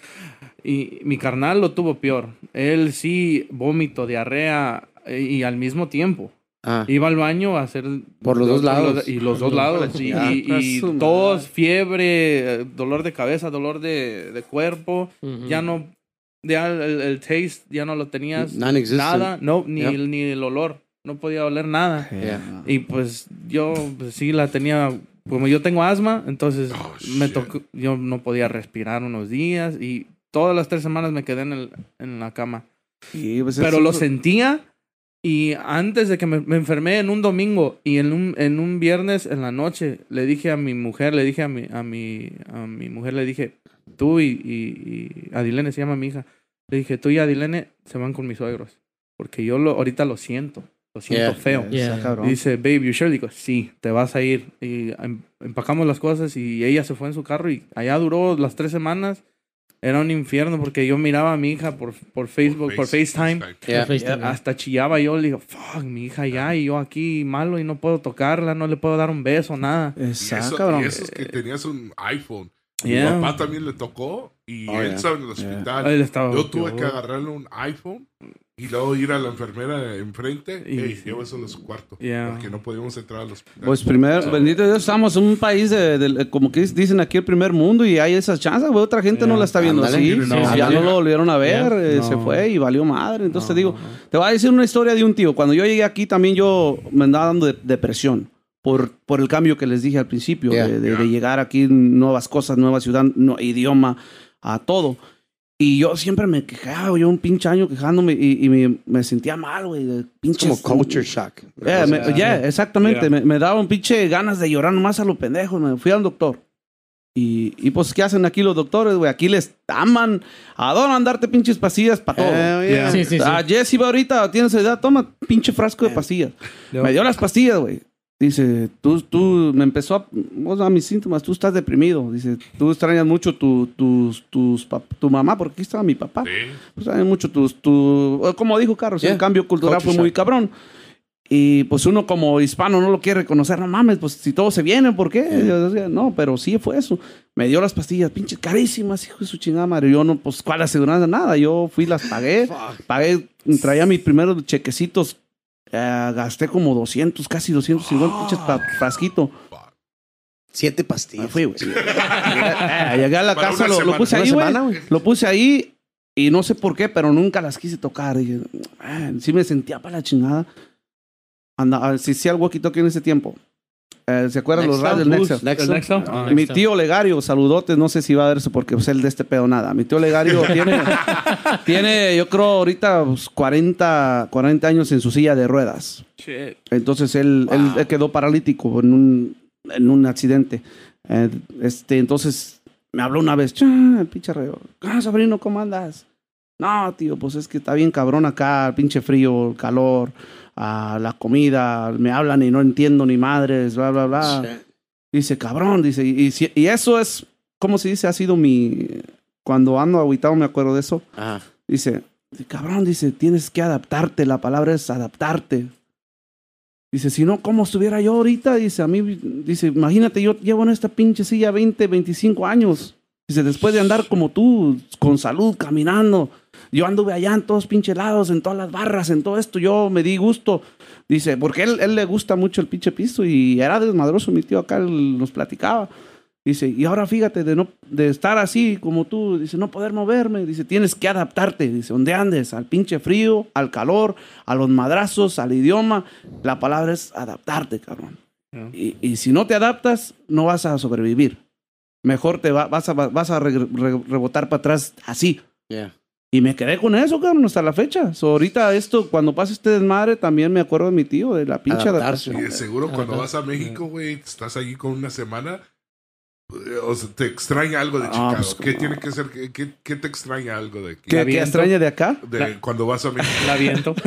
Y mi carnal lo tuvo peor. Él sí, vómito, diarrea eh, y al mismo tiempo. Ah, Iba al baño a hacer... Por los dos lados. Y los dos lados. Y, y- y tos, fiebre, eh, dolor de cabeza, dolor de, de cuerpo. Ujú. Ya no... Ya el, el taste ya no lo tenías. Nada. No, ni, Yep. el, ni el olor. No podía oler nada. Yeah. Y pues yo pues, sí la tenía... Como yo tengo asma, entonces Oh, me tocó... Yo no podía respirar unos días. Y todas las tres semanas me quedé en, el, en la cama. Y, pues, Pero lo sentía y antes de que me, me enfermé en un domingo y en un, en un viernes en la noche le dije a mi mujer, le dije a mi, a mi, a mi mujer, le dije, tú y, y, y Adilene se llama mi hija, le dije, tú y Adilene se van con mis suegros porque yo lo, ahorita lo siento, lo siento Yeah. feo. Yeah. Dice, babe, you sure? Digo, sí, te vas a ir. Y em- empacamos las cosas y ella se fue en su carro y allá duró las tres semanas. Era un infierno porque yo miraba a mi hija por, por Facebook, por, Face- FaceTime. Yeah. FaceTime. Hasta chillaba yo, le digo, fuck, mi hija ya, y yo aquí malo y no puedo tocarla, no le puedo dar un beso, nada. Y Exacto, eso, cabrón. y eso es que tenías un iPhone. Yeah. Mi papá también le tocó y Oh, él yeah. estaba en el hospital. Él estaba- Yo tuve que agarrarle un iPhone y luego ir a la enfermera enfrente y hey, llévaselo a su cuarto. Yeah. Porque no podíamos entrar al hospital. Pues primero, bendito Dios, estamos en un país de, de- como que dicen aquí el primer mundo y hay esas chances, güey. Otra gente no Yeah. la está viendo Ándale. así. No. ya no lo volvieron a ver, Yeah. eh, No. se fue y valió madre. Entonces No, te digo, no, no. te voy a decir una historia de un tío. Cuando yo llegué aquí también yo me andaba dando de- depresión por, por el cambio que les dije al principio, Yeah. de, de- de Yeah. llegar aquí, nuevas cosas, nueva ciudad, no- idioma, a todo. Y yo siempre me quejaba, yo un pinche año quejándome y, y me, me sentía mal, güey. de como culture shock. Yeah, me- yeah, exactamente. Yeah. Me, me daba un pinche ganas de llorar nomás a lo pendejo. Me fui al doctor. Y, y pues, ¿qué hacen aquí los doctores, güey? Aquí les aman. Adoran darte pinches pastillas para todo. Yeah. Sí, sí, sí. Ah, Jesse va ahorita, tienes edad, toma pinche frasco de pastillas. Me dio las pastillas, güey. Dice, tú, tú, me empezó a, o sea, mis síntomas, tú estás deprimido. Dice, tú extrañas mucho tu, tus, tus, tu mamá, porque aquí estaba mi papá. Sí. Pues hay mucho tus, tu, como dijo Carlos, Yeah. el cambio cultural Culture fue muy cabrón. Y pues uno como hispano no lo quiere reconocer, no mames, pues si todos se vienen, ¿por qué? Decía, no, pero sí fue eso. Me dio las pastillas, pinches carísimas, hijo de su chingada madre. Yo no, pues, ¿cuál aseguranza? Nada. Yo fui, las pagué, pagué, traía mis primeros chequecitos, eh, gasté como 200, casi 250 pinches pa- frasquito. Siete pastillas. fui, güey. Eh, Llegué a la Para casa, lo, lo puse ahí, güey. semana, güey. Lo puse ahí y no sé por qué, pero nunca las quise tocar. Dije, "Ah", sí me sentía para la chingada. Anda, si sí, algo quitó aquí en ese tiempo. Eh, ¿Se acuerdan los Nextel, radios Nextel? Nextel. ¿El Nexo? Ah, Mi Nextel. tío Legario, saludotes, no sé si va a verse porque pues, él de este pedo nada. Mi tío Legario tiene, tiene, yo creo, ahorita pues, 40, 40 años en su silla de ruedas. Shit. Entonces él, él- él quedó paralítico en un, en un accidente. Eh, este, entonces me habló una vez, "Cha, el pinche reo. Ah, sobrino, ¿cómo andas? No, tío, pues es que está bien cabrón acá, el pinche frío, el calor, ah, la comida, me hablan y no entiendo ni madres, bla, bla, bla. Dice, cabrón, dice, y, y eso es, ¿cómo se dice? Ha sido mi, cuando ando aguitado me acuerdo de eso. Ajá. Dice, cabrón, dice, tienes que adaptarte, la palabra es adaptarte. Dice, si no, ¿cómo estuviera yo ahorita? Dice, a mí, dice, imagínate, yo llevo en esta pinche silla 20, 25 años. Dice, después de andar como tú, con salud, caminando. Yo anduve allá en todos pinches lados, en todas las barras, en todo esto, yo me di gusto. Dice, porque él, él le gusta mucho el pinche piso y era desmadroso, mi tío acá nos platicaba. Dice, y ahora fíjate de no de estar así como tú, dice, no poder moverme, dice, tienes que adaptarte, dice, donde andes, al pinche frío, al calor, a los madrazos, al idioma, la palabra es adaptarte, cabrón. Yeah. Y, y si no te adaptas, no vas a sobrevivir. Mejor te va- vas a, vas a re- re- rebotar para atrás así. Yeah. Y me quedé con eso, cabrón, hasta la fecha. So, ahorita esto, cuando pase este desmadre, también me acuerdo de mi tío, de la pinche Adaptarse. Y adaptación. de seguro cuando vas a México, güey, estás allí con una semana, O sea, ¿te extraña algo de Ah, Chicago? pues, ¿Qué tiene que ser? ¿Qué, qué, qué te extraña algo de aquí? ¿Qué, qué extraña de acá? De cuando vas a México. La viento.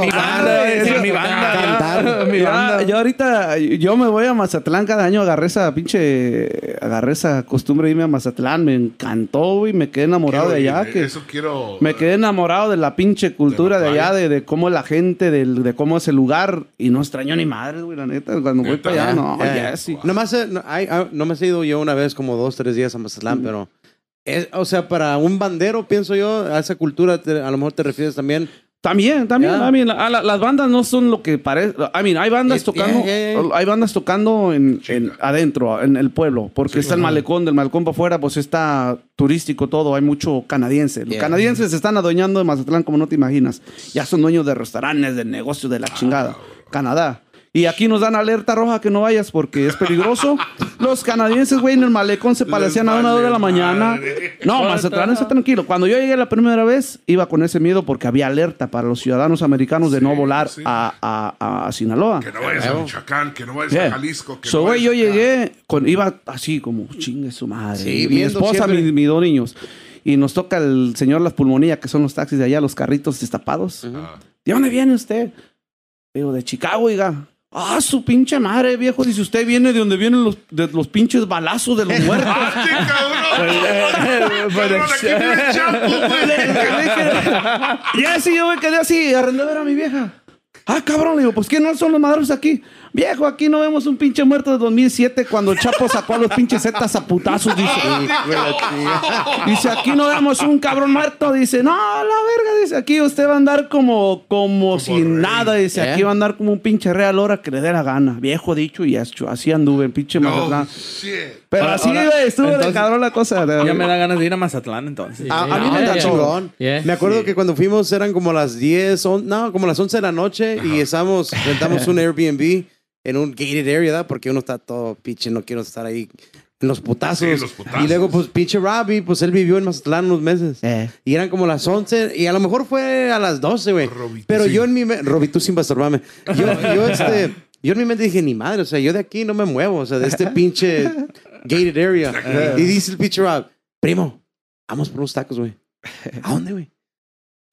mi banda, es mi banda. cantar. Mi Ya, banda. yo ahorita, yo me voy a Mazatlán cada año, agarré esa pinche, agarré esa costumbre de irme a Mazatlán, me encantó, güey, me quedé enamorado Quiero de allá, eh, que Eso quiero. me quedé enamorado de la pinche cultura De de, allá, de, de cómo es la gente, del- de, cómo es el lugar, y no extraño ni madre, güey, la neta, cuando voy para allá, no, ya. ya, sí. Nomás, eh, no, hay- ah, nomás he ido yo una vez, como dos, tres días a Mazatlán, pero. es- o sea, para un bandero, pienso yo, a esa cultura, te- a lo mejor te refieres también. También, también. Ya. I mean, la- la- las bandas no son lo que parece. I mean, hay bandas Yeah, tocando, yeah, yeah. hay bandas tocando en, en- adentro, en el pueblo, porque está el malecón, del malecón para afuera, pues está turístico todo, hay mucho canadiense. Los Yeah. canadienses se están adueñando de Mazatlán como no te imaginas. Ya son dueños de restaurantes, de negocios, de la chingada. Canadá. Y aquí nos dan alerta roja que no vayas porque es peligroso. Los canadienses, güey, en el malecón se parecían a una hora de la mañana. No, Mazatlán está tranquilo. Cuando yo llegué la primera vez, iba con ese miedo porque había alerta para los ciudadanos americanos de Sí, no volar sí. a, a- a Sinaloa. Que no vayas a. Michoacán, que no vayas Yeah. a Jalisco. Que So, no güey, vayas yo llegué, con, iba así como, chingue su madre. Sí, mi esposa, siempre. mi- mis dos niños. Y nos toca el señor Las Pulmonías, que son los taxis de allá, los carritos destapados. Ah. ¿De dónde viene usted? Digo, de Chicago, oiga. Ah, su pinche madre, viejo. Dice, usted viene de donde vienen los, de los pinches balazos de los muertos. ¡Ah, sí, cabrón! Y así yo me quedé así, arrendé a ver a mi vieja. Ah, cabrón, le digo, pues ¿qué no son los madros aquí? Viejo, aquí no vemos un pinche muerto de 2007 cuando el Chapo sacó a los pinches zetas a putazos, dice. Dice, aquí no vemos un cabrón muerto. Dice, no, la verga, dice, aquí usted va a andar como, como, sin rey. nada. Dice, ¿Eh? aquí va a andar como un pinche real hora que le dé la gana. Viejo dicho y hecho. Así anduve en pinche No, Mazatlán. shit. Pero Ahora- así, ahora, güey, estuvo de entonces, cabrón la cosa. de- Ya me da ganas de ir a Mazatlán entonces. A, a mí Yeah, me da yeah. chingón. Yeah. Me acuerdo que cuando fuimos eran como las 10, on- no, como las 11 de la noche y estábamos, rentamos un Airbnb en un gated area, ¿verdad? Porque uno está todo pinche, no quiero estar ahí en los putazos. Sí, los putazos. Y luego, pues, pinche Robbie, pues él vivió en Mazatlán unos meses. Eh. Y eran como las 11 y a lo mejor fue a las 12, güey. Pero sí. yo en mi mente, Robbie, tú sin masturbarme. Yo, yo, este, yo en mi mente dije, ni madre, o sea, yo de aquí no me muevo, o sea, de este pinche gated area. Y dice el pinche Rob, primo, vamos por unos tacos, güey. ¿A dónde, güey?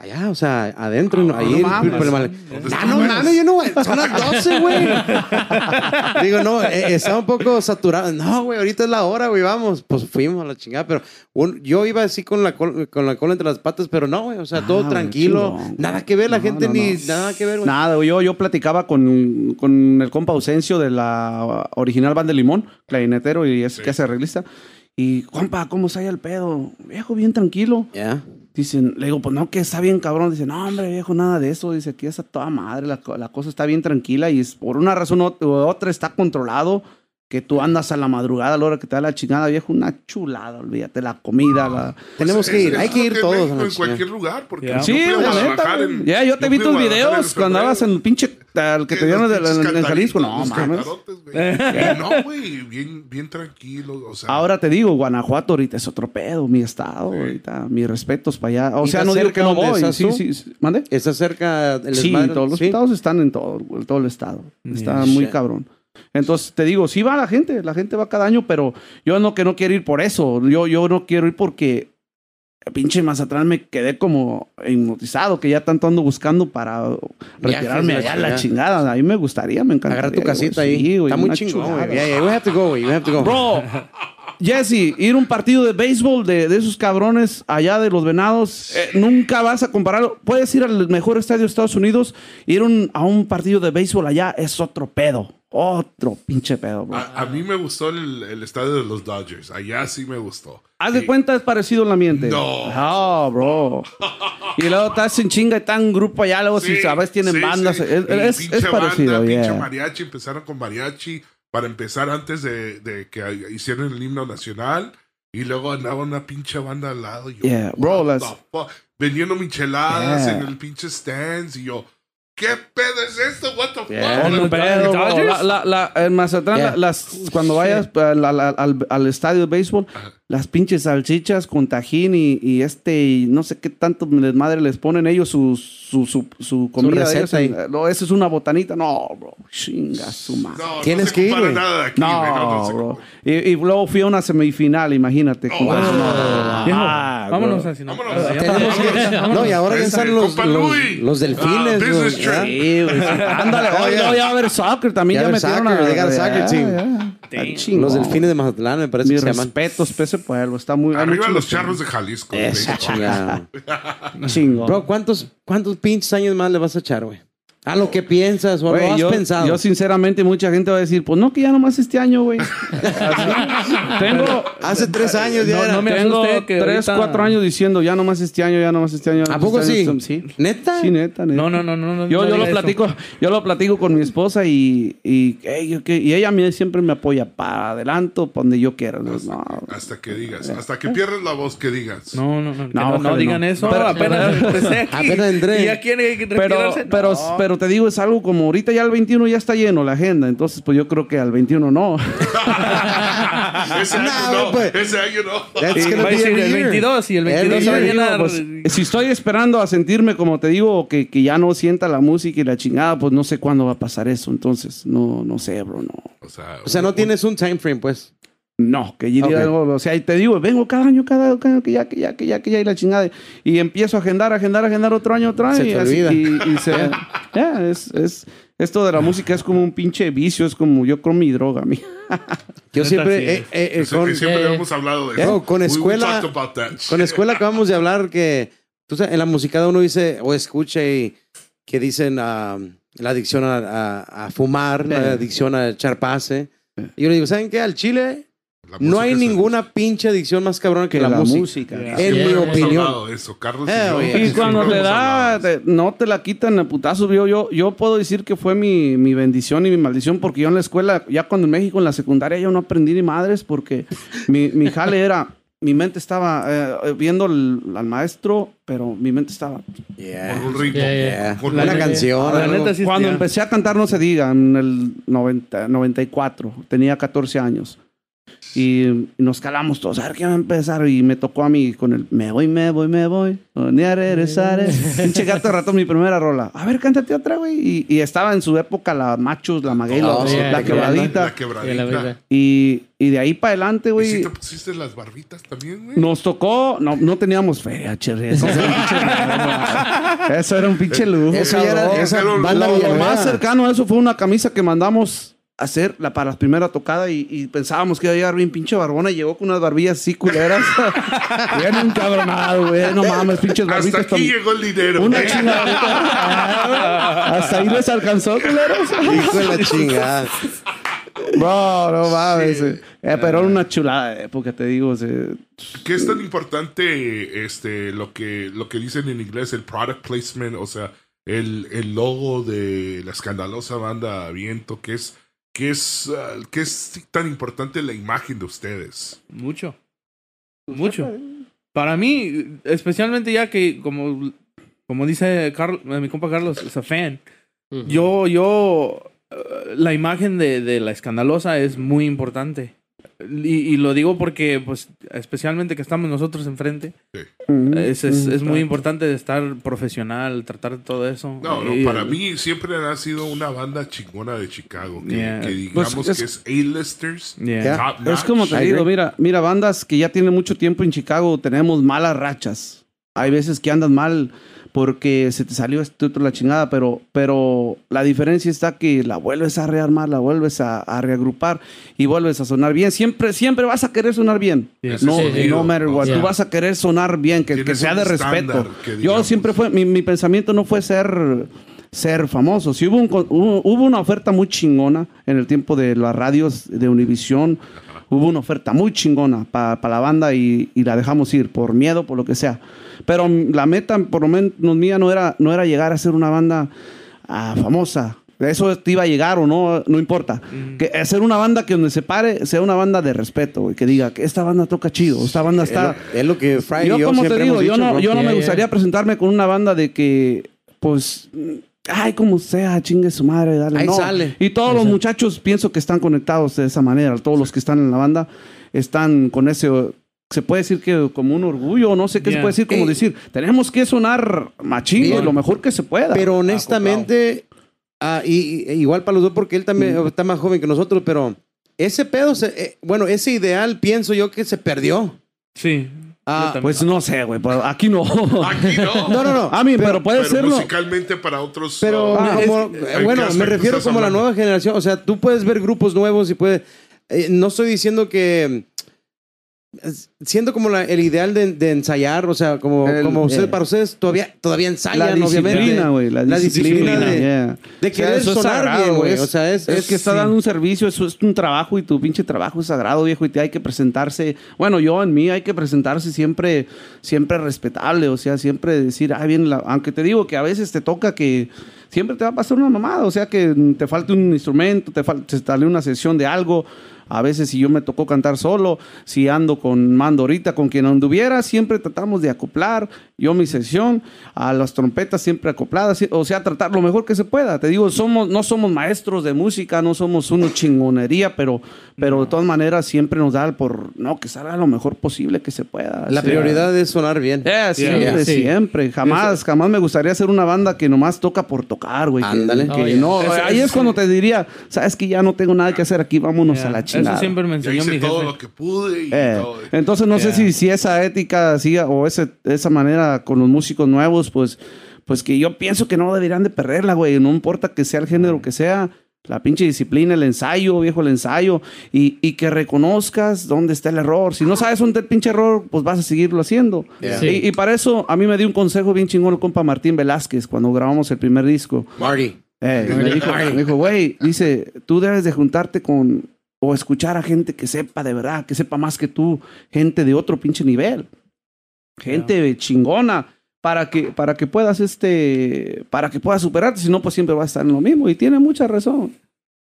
Allá, o sea, adentro, no, ahí. no mames. por el male- ¿Dónde Ah, están, no güey? mames, yo no, güey. Son las 12, güey. Digo, no, eh, estaba un poco saturado. No, güey, ahorita es la hora, güey, vamos. Pues fuimos a la chingada, pero un- yo iba así con la, col- con la cola entre las patas, pero no, güey, o sea, todo Ah, tranquilo. chingón. Nada que ver, la No, gente no, ni nada que ver, güey. Nada, yo, yo platicaba con, con el compa Ausencio de la original banda de Limón, clarinetero y es que hace arreglista. Y, compa, ¿cómo se halla el pedo? Viejo, bien tranquilo. Ya. Dicen, le digo, pues no, que está bien cabrón. Dice, no, hombre, viejo, nada de eso. Dice, aquí está toda madre, la, la cosa está bien tranquila y es, por una razón u otra está controlado. Que tú andas a la madrugada a la hora que te da la chingada, viejo, una chulada, olvídate, la comida, la... Tenemos Pues que ir, hay que ir todos. a la en chingada. cualquier lugar. Porque Sí, fui a la neta, en- Ya, yo te yo vi tus videos cuando andabas en el pinche, al que te dieron en, en- Jalisco. No, mames. güey. No, güey, bien, bien tranquilo. O sea, Ahora te digo, Guanajuato ahorita es otro pedo, mi estado, ahorita, mis respetos para allá. O ¿Y sea, no digo que no voy. Sí, sí, sí. ¿Mande? Está cerca el Sí, todos los estados están en todo, todo el estado. Está muy cabrón. Entonces te digo, sí va la gente, la gente va cada año, pero yo no que no quiero ir por eso. Yo, yo no quiero ir porque pinche Mazatlán me quedé como hipnotizado, que ya tanto ando buscando para retirarme allá la chingada. A mí me gustaría, me encantaría. Agarra tu casita ahí. Sí, Está muy chingón, güey. Yeah, yeah, we have to go. We have to go. Bro, Jesse, ir a un partido de béisbol de, de esos cabrones allá de los venados, eh, nunca vas a compararlo. Puedes ir al mejor estadio de Estados Unidos, ir un- a un partido de béisbol allá es otro pedo. Otro pinche pedo, bro. a, a mí me gustó el, el estadio de los Dodgers. Allá sí me gustó. Haz de Y- cuenta, es parecido el ambiente. No. No, bro. Y luego estás en chinga y tan grupo allá, luego si Sí, sabes tienen sí, bandas. sí. Es, parecido, banda, yeah. pinche mariachi, empezaron con mariachi para empezar antes de, de que hicieran el himno nacional. Y luego andaba una pinche banda al lado. Y yo, Yeah, bro, las-? Vendiendo micheladas Yeah. en el pinche stands. Y yo, ¿qué pedo es esto? What the Yeah. fuck? No, ¿Los pedo? La, la, la- en Mazatlán, Yeah. la- las, cuando vayas al, al- al- al estadio de béisbol, las pinches salchichas con tajín y, y este, y no sé qué tanto desmadre les ponen ellos su, su, su, su comida. de ellos receta en- ahí. no, eso es una botanita. No, bro, chinga su madre. No, Tienes no se que ir, güey. nada aquí, güey, No, se bro. Y, y luego fui a una semifinal, imagínate. Oh, no. wow. Ah, vámonos a Sinaloa. Vámonos. Tenemos que- no, y ahora ya están los, los, los delfines. Ah, business ¿verdad? trip. Sí. Ándale, Oh, hoy yeah. no, ya va a haber soccer también. Ya Ya, metieron soccer, a soccer team. Los delfines de Mazatlán, me parece que se llaman. respetos, ese pueblo. Está muy. Arriba mucho los charros de Jalisco. Eso, güey. chingado. Chingón. Bro, ¿cuántos, ¿cuántos pinches años más le vas a echar, güey? A lo que piensas o lo has yo, pensado. yo sinceramente mucha gente va a decir, pues no, que ya nomás este año, güey. Tengo, Hace tres años ya No, era. no me tengo que tres, ahorita- cuatro años diciendo, ya nomás este año, ya nomás este año. ya ¿A poco este sí? año. Sí. ¿Neta? Sí, neta, neta. No, no, no, no. no Yo, yo lo eso. platico, yo lo platico con mi esposa y, y, ella a mí siempre me apoya para adelanto, para donde yo quiera. No. Hasta que digas. Hasta que pierdas la voz que digas. No, no, no. No, No, digan no. eso. Pero- apenas empecé aquí. Apenas entré. Y ya quiere retirarse. pero, pero te digo, es algo como ahorita ya el 21 ya está lleno la agenda, entonces pues yo creo que al 21 no. ese año No, no. pues. Ese año no. That's gonna va a be decir every el year. 22 y el 22 Every se va a llenar. Pues, si estoy esperando a sentirme, como te digo, que, que ya no sienta la música y la chingada, pues no sé cuándo va a pasar eso. Entonces, no, no sé, bro, no. O sea, O sea, no tienes un time frame, pues. No, que yo diga Ok. algo, o sea, y te digo, vengo cada año, cada año, que ya, que ya, que ya, que ya, y la chingada. Y empiezo a agendar, agendar, agendar otro año, otro año. Se y te así, olvida. Y, y se, ya, es, es, esto de la música es como un pinche vicio, es como yo con mi droga, mi. Yo siempre, eh, eh, eh, con, que siempre eh, hemos hablado de eh, eso. con escuela- con la escuela acabamos de hablar que tú sabes, en la musicada uno dice o escucha y que dicen ah, la adicción a, a- a fumar, la Eh. adicción a echar pase. Y yo le digo, ¿saben qué? Al chile no hay es- ninguna pinche adicción más cabrona que, Que la, la música. música. En mi opinión. eso, Carlos. y Eh, yo. oye. Y cuando te da, te- no te la quitan a putazo. Yo, yo, yo puedo decir que fue mi, mi bendición y mi maldición porque yo en la escuela, ya cuando en México, en la secundaria, yo no aprendí ni madres porque mi, mi jale era, mi mente estaba eh, viendo al, al maestro, pero mi mente estaba... Yeah. Con un ritmo. Yeah, yeah. Yeah. Con Una un- neta- canción. La neta sí Cuando empecé a cantar, no se diga, en el 90, 94, tenía 14 años. Y nos calamos todos, a ver qué va a empezar. Y me tocó a mí con el me voy, me voy, me voy, ni a regresar. Pinche gato rato mi primera rola. A ver, cántate otra, güey. Y, y estaba en su época la Machos, la Maguey, la- Oh, la quebradita. La Y quebradita. Y, y de ahí para adelante, ¿Y si güey. te pusiste las barbitas también, güey? Nos tocó, no, no teníamos feria, cherry. Eso era un pinche, eso era un pinche lujo. Eso ya era Pero lo- Lo, lo más cercano a eso fue una camisa que mandamos hacer la, para la primera tocada y, y pensábamos que iba a llegar bien pinche barbona y llegó con unas barbillas así culeras. bien encabronado, güey. No mames, pinches Hasta barbitas. aquí tan- llegó el dinero. Una chingada. Hasta ahí les alcanzó, culeros. Hijo de la chingada. Bro, no mames. eh. Eh, pero era una chulada de época, te digo. ¿Qué es tan importante este, lo, que, lo que dicen en inglés, el product placement? O sea, el, el logo de la escandalosa banda Viento, que es, que es, ah, que es tan importante la imagen de ustedes. Mucho. Mucho. Para mí, especialmente ya que, como, como dice Carl- mi compa Carlos, es a fan. Yo, yo, eh, la imagen de, de la escandalosa es muy importante. Y, y lo digo porque, pues, especialmente que estamos nosotros enfrente, es, es, es muy importante estar profesional, tratar de todo eso. No, no, Y- para mí siempre ha sido una banda chingona de Chicago. Que, Yeah. que digamos Pues es- que es A-listers. Yeah. Es como te digo, mira, mira, bandas que ya tienen mucho tiempo en Chicago, tenemos malas rachas. Hay veces que andas mal porque se te salió esto otro, la chingada, pero, pero la diferencia está que la vuelves a rearmar, la vuelves a, a reagrupar y vuelves a sonar bien. Siempre, siempre vas a querer sonar bien. No, sonido, no matter what. Yeah. Tú vas a querer sonar bien, que, que sea de respeto. Yo siempre fue, mi, mi pensamiento no fue ser, ser famoso. Sí hubo, un con- hubo, hubo una oferta muy chingona en el tiempo de las radios de Univisión. Hubo una oferta muy chingona para la banda y, y la dejamos ir por miedo, por lo que sea. Pero mm, la meta, por lo menos mía, no era, no era llegar a ser una banda ah, famosa. Eso te iba a llegar o no, no importa. Que hacer una banda que donde se pare sea una banda de respeto, güey, que diga que esta banda toca chido, esta banda está... Es lo, es lo que Fry y Yo, yo como te digo, yo dicho, no, yo no me yeah. gustaría presentarme con una banda de que, pues, mm, ay, como sea, chingue su madre, dale. Ahí no. sale. Y todos los muchachos pienso que están conectados de esa manera. Todos los que están en la banda están con ese, se puede decir que como un orgullo, no sé qué se Yeah. puede decir, como Ey. decir, tenemos que sonar machín, lo mejor que se pueda. Pero honestamente, ah, y, y- igual para los dos, porque él también está más joven que nosotros, pero ese pedo, se- eh, bueno, ese ideal pienso yo que se perdió. Sí. Ah. Pues no sé, güey, pero aquí no. Aquí no. No, no, no. A mí, pero, puede pero serlo. musicalmente para otros. Pero ah, como- es- eh, ¿en bueno, me refiero como a la nueva generación. O sea, tú puedes ver grupos nuevos y puedes. eh, no estoy diciendo que. Siento como la- el ideal de, de ensayar, o sea, como, El- como ustedes, eh. para ustedes todavía, todavía ensayan, la obviamente. disciplina, güey, la, La disciplina, disciplina de- yeah. de O sea, querer sonar sagrado, bien, güey. es- O sea, es, Es, que está sí. dando un servicio, eso es un trabajo y tu pinche trabajo es sagrado, viejo, y te hay que presentarse. Bueno, yo en mí hay que presentarse siempre, siempre respetable, o sea, siempre decir, ah, bien, la- aunque te digo que a veces te toca que siempre te va a pasar una mamada, o sea, que te falte un instrumento, te falte te sale una sesión de algo. A veces si yo me tocó cantar solo, si ando con mando ahorita, con quien anduviera, siempre tratamos de acoplar. Yo mi sesión, a las trompetas siempre acopladas, o sea, tratar lo mejor que se pueda. Te digo, somos, no somos maestros de música, no somos una chingonería, pero, pero de todas maneras siempre nos da por, no, que salga lo mejor posible que se pueda. La O sea, prioridad es sonar bien. eh, siempre, Yeah. Sí. siempre. Jamás, jamás me gustaría hacer una banda que nomás toca por tocar, güey. que- Ándale. que Oh, yeah. no, ahí es sí. cuando te diría, sabes que ya no tengo nada que hacer aquí, vámonos Yeah. a la Eso chingada. siempre me enseñó hice mi todo lo que pude y Eh, todo. entonces no sé Yeah. si, si esa ética así o ese, esa manera con los músicos nuevos, pues, pues que yo pienso que no deberían de perderla, güey. No importa que sea el género que sea, la pinche disciplina, el ensayo, viejo, el ensayo, y, y que reconozcas dónde está el error. Si no sabes dónde está el pinche error, pues vas a seguirlo haciendo. Yeah. Sí. Y, y para eso a mí me dio un consejo bien chingón el compa Martín Velázquez cuando grabamos el primer disco. Marty. Eh, me dijo, güey, dice, tú debes de juntarte con o escuchar a gente que sepa de verdad, que sepa más que tú, gente de otro pinche nivel, gente chingona, para que, para que puedas, este, para que puedas superarte, si no, pues siempre vas a estar en lo mismo, y tiene mucha razón.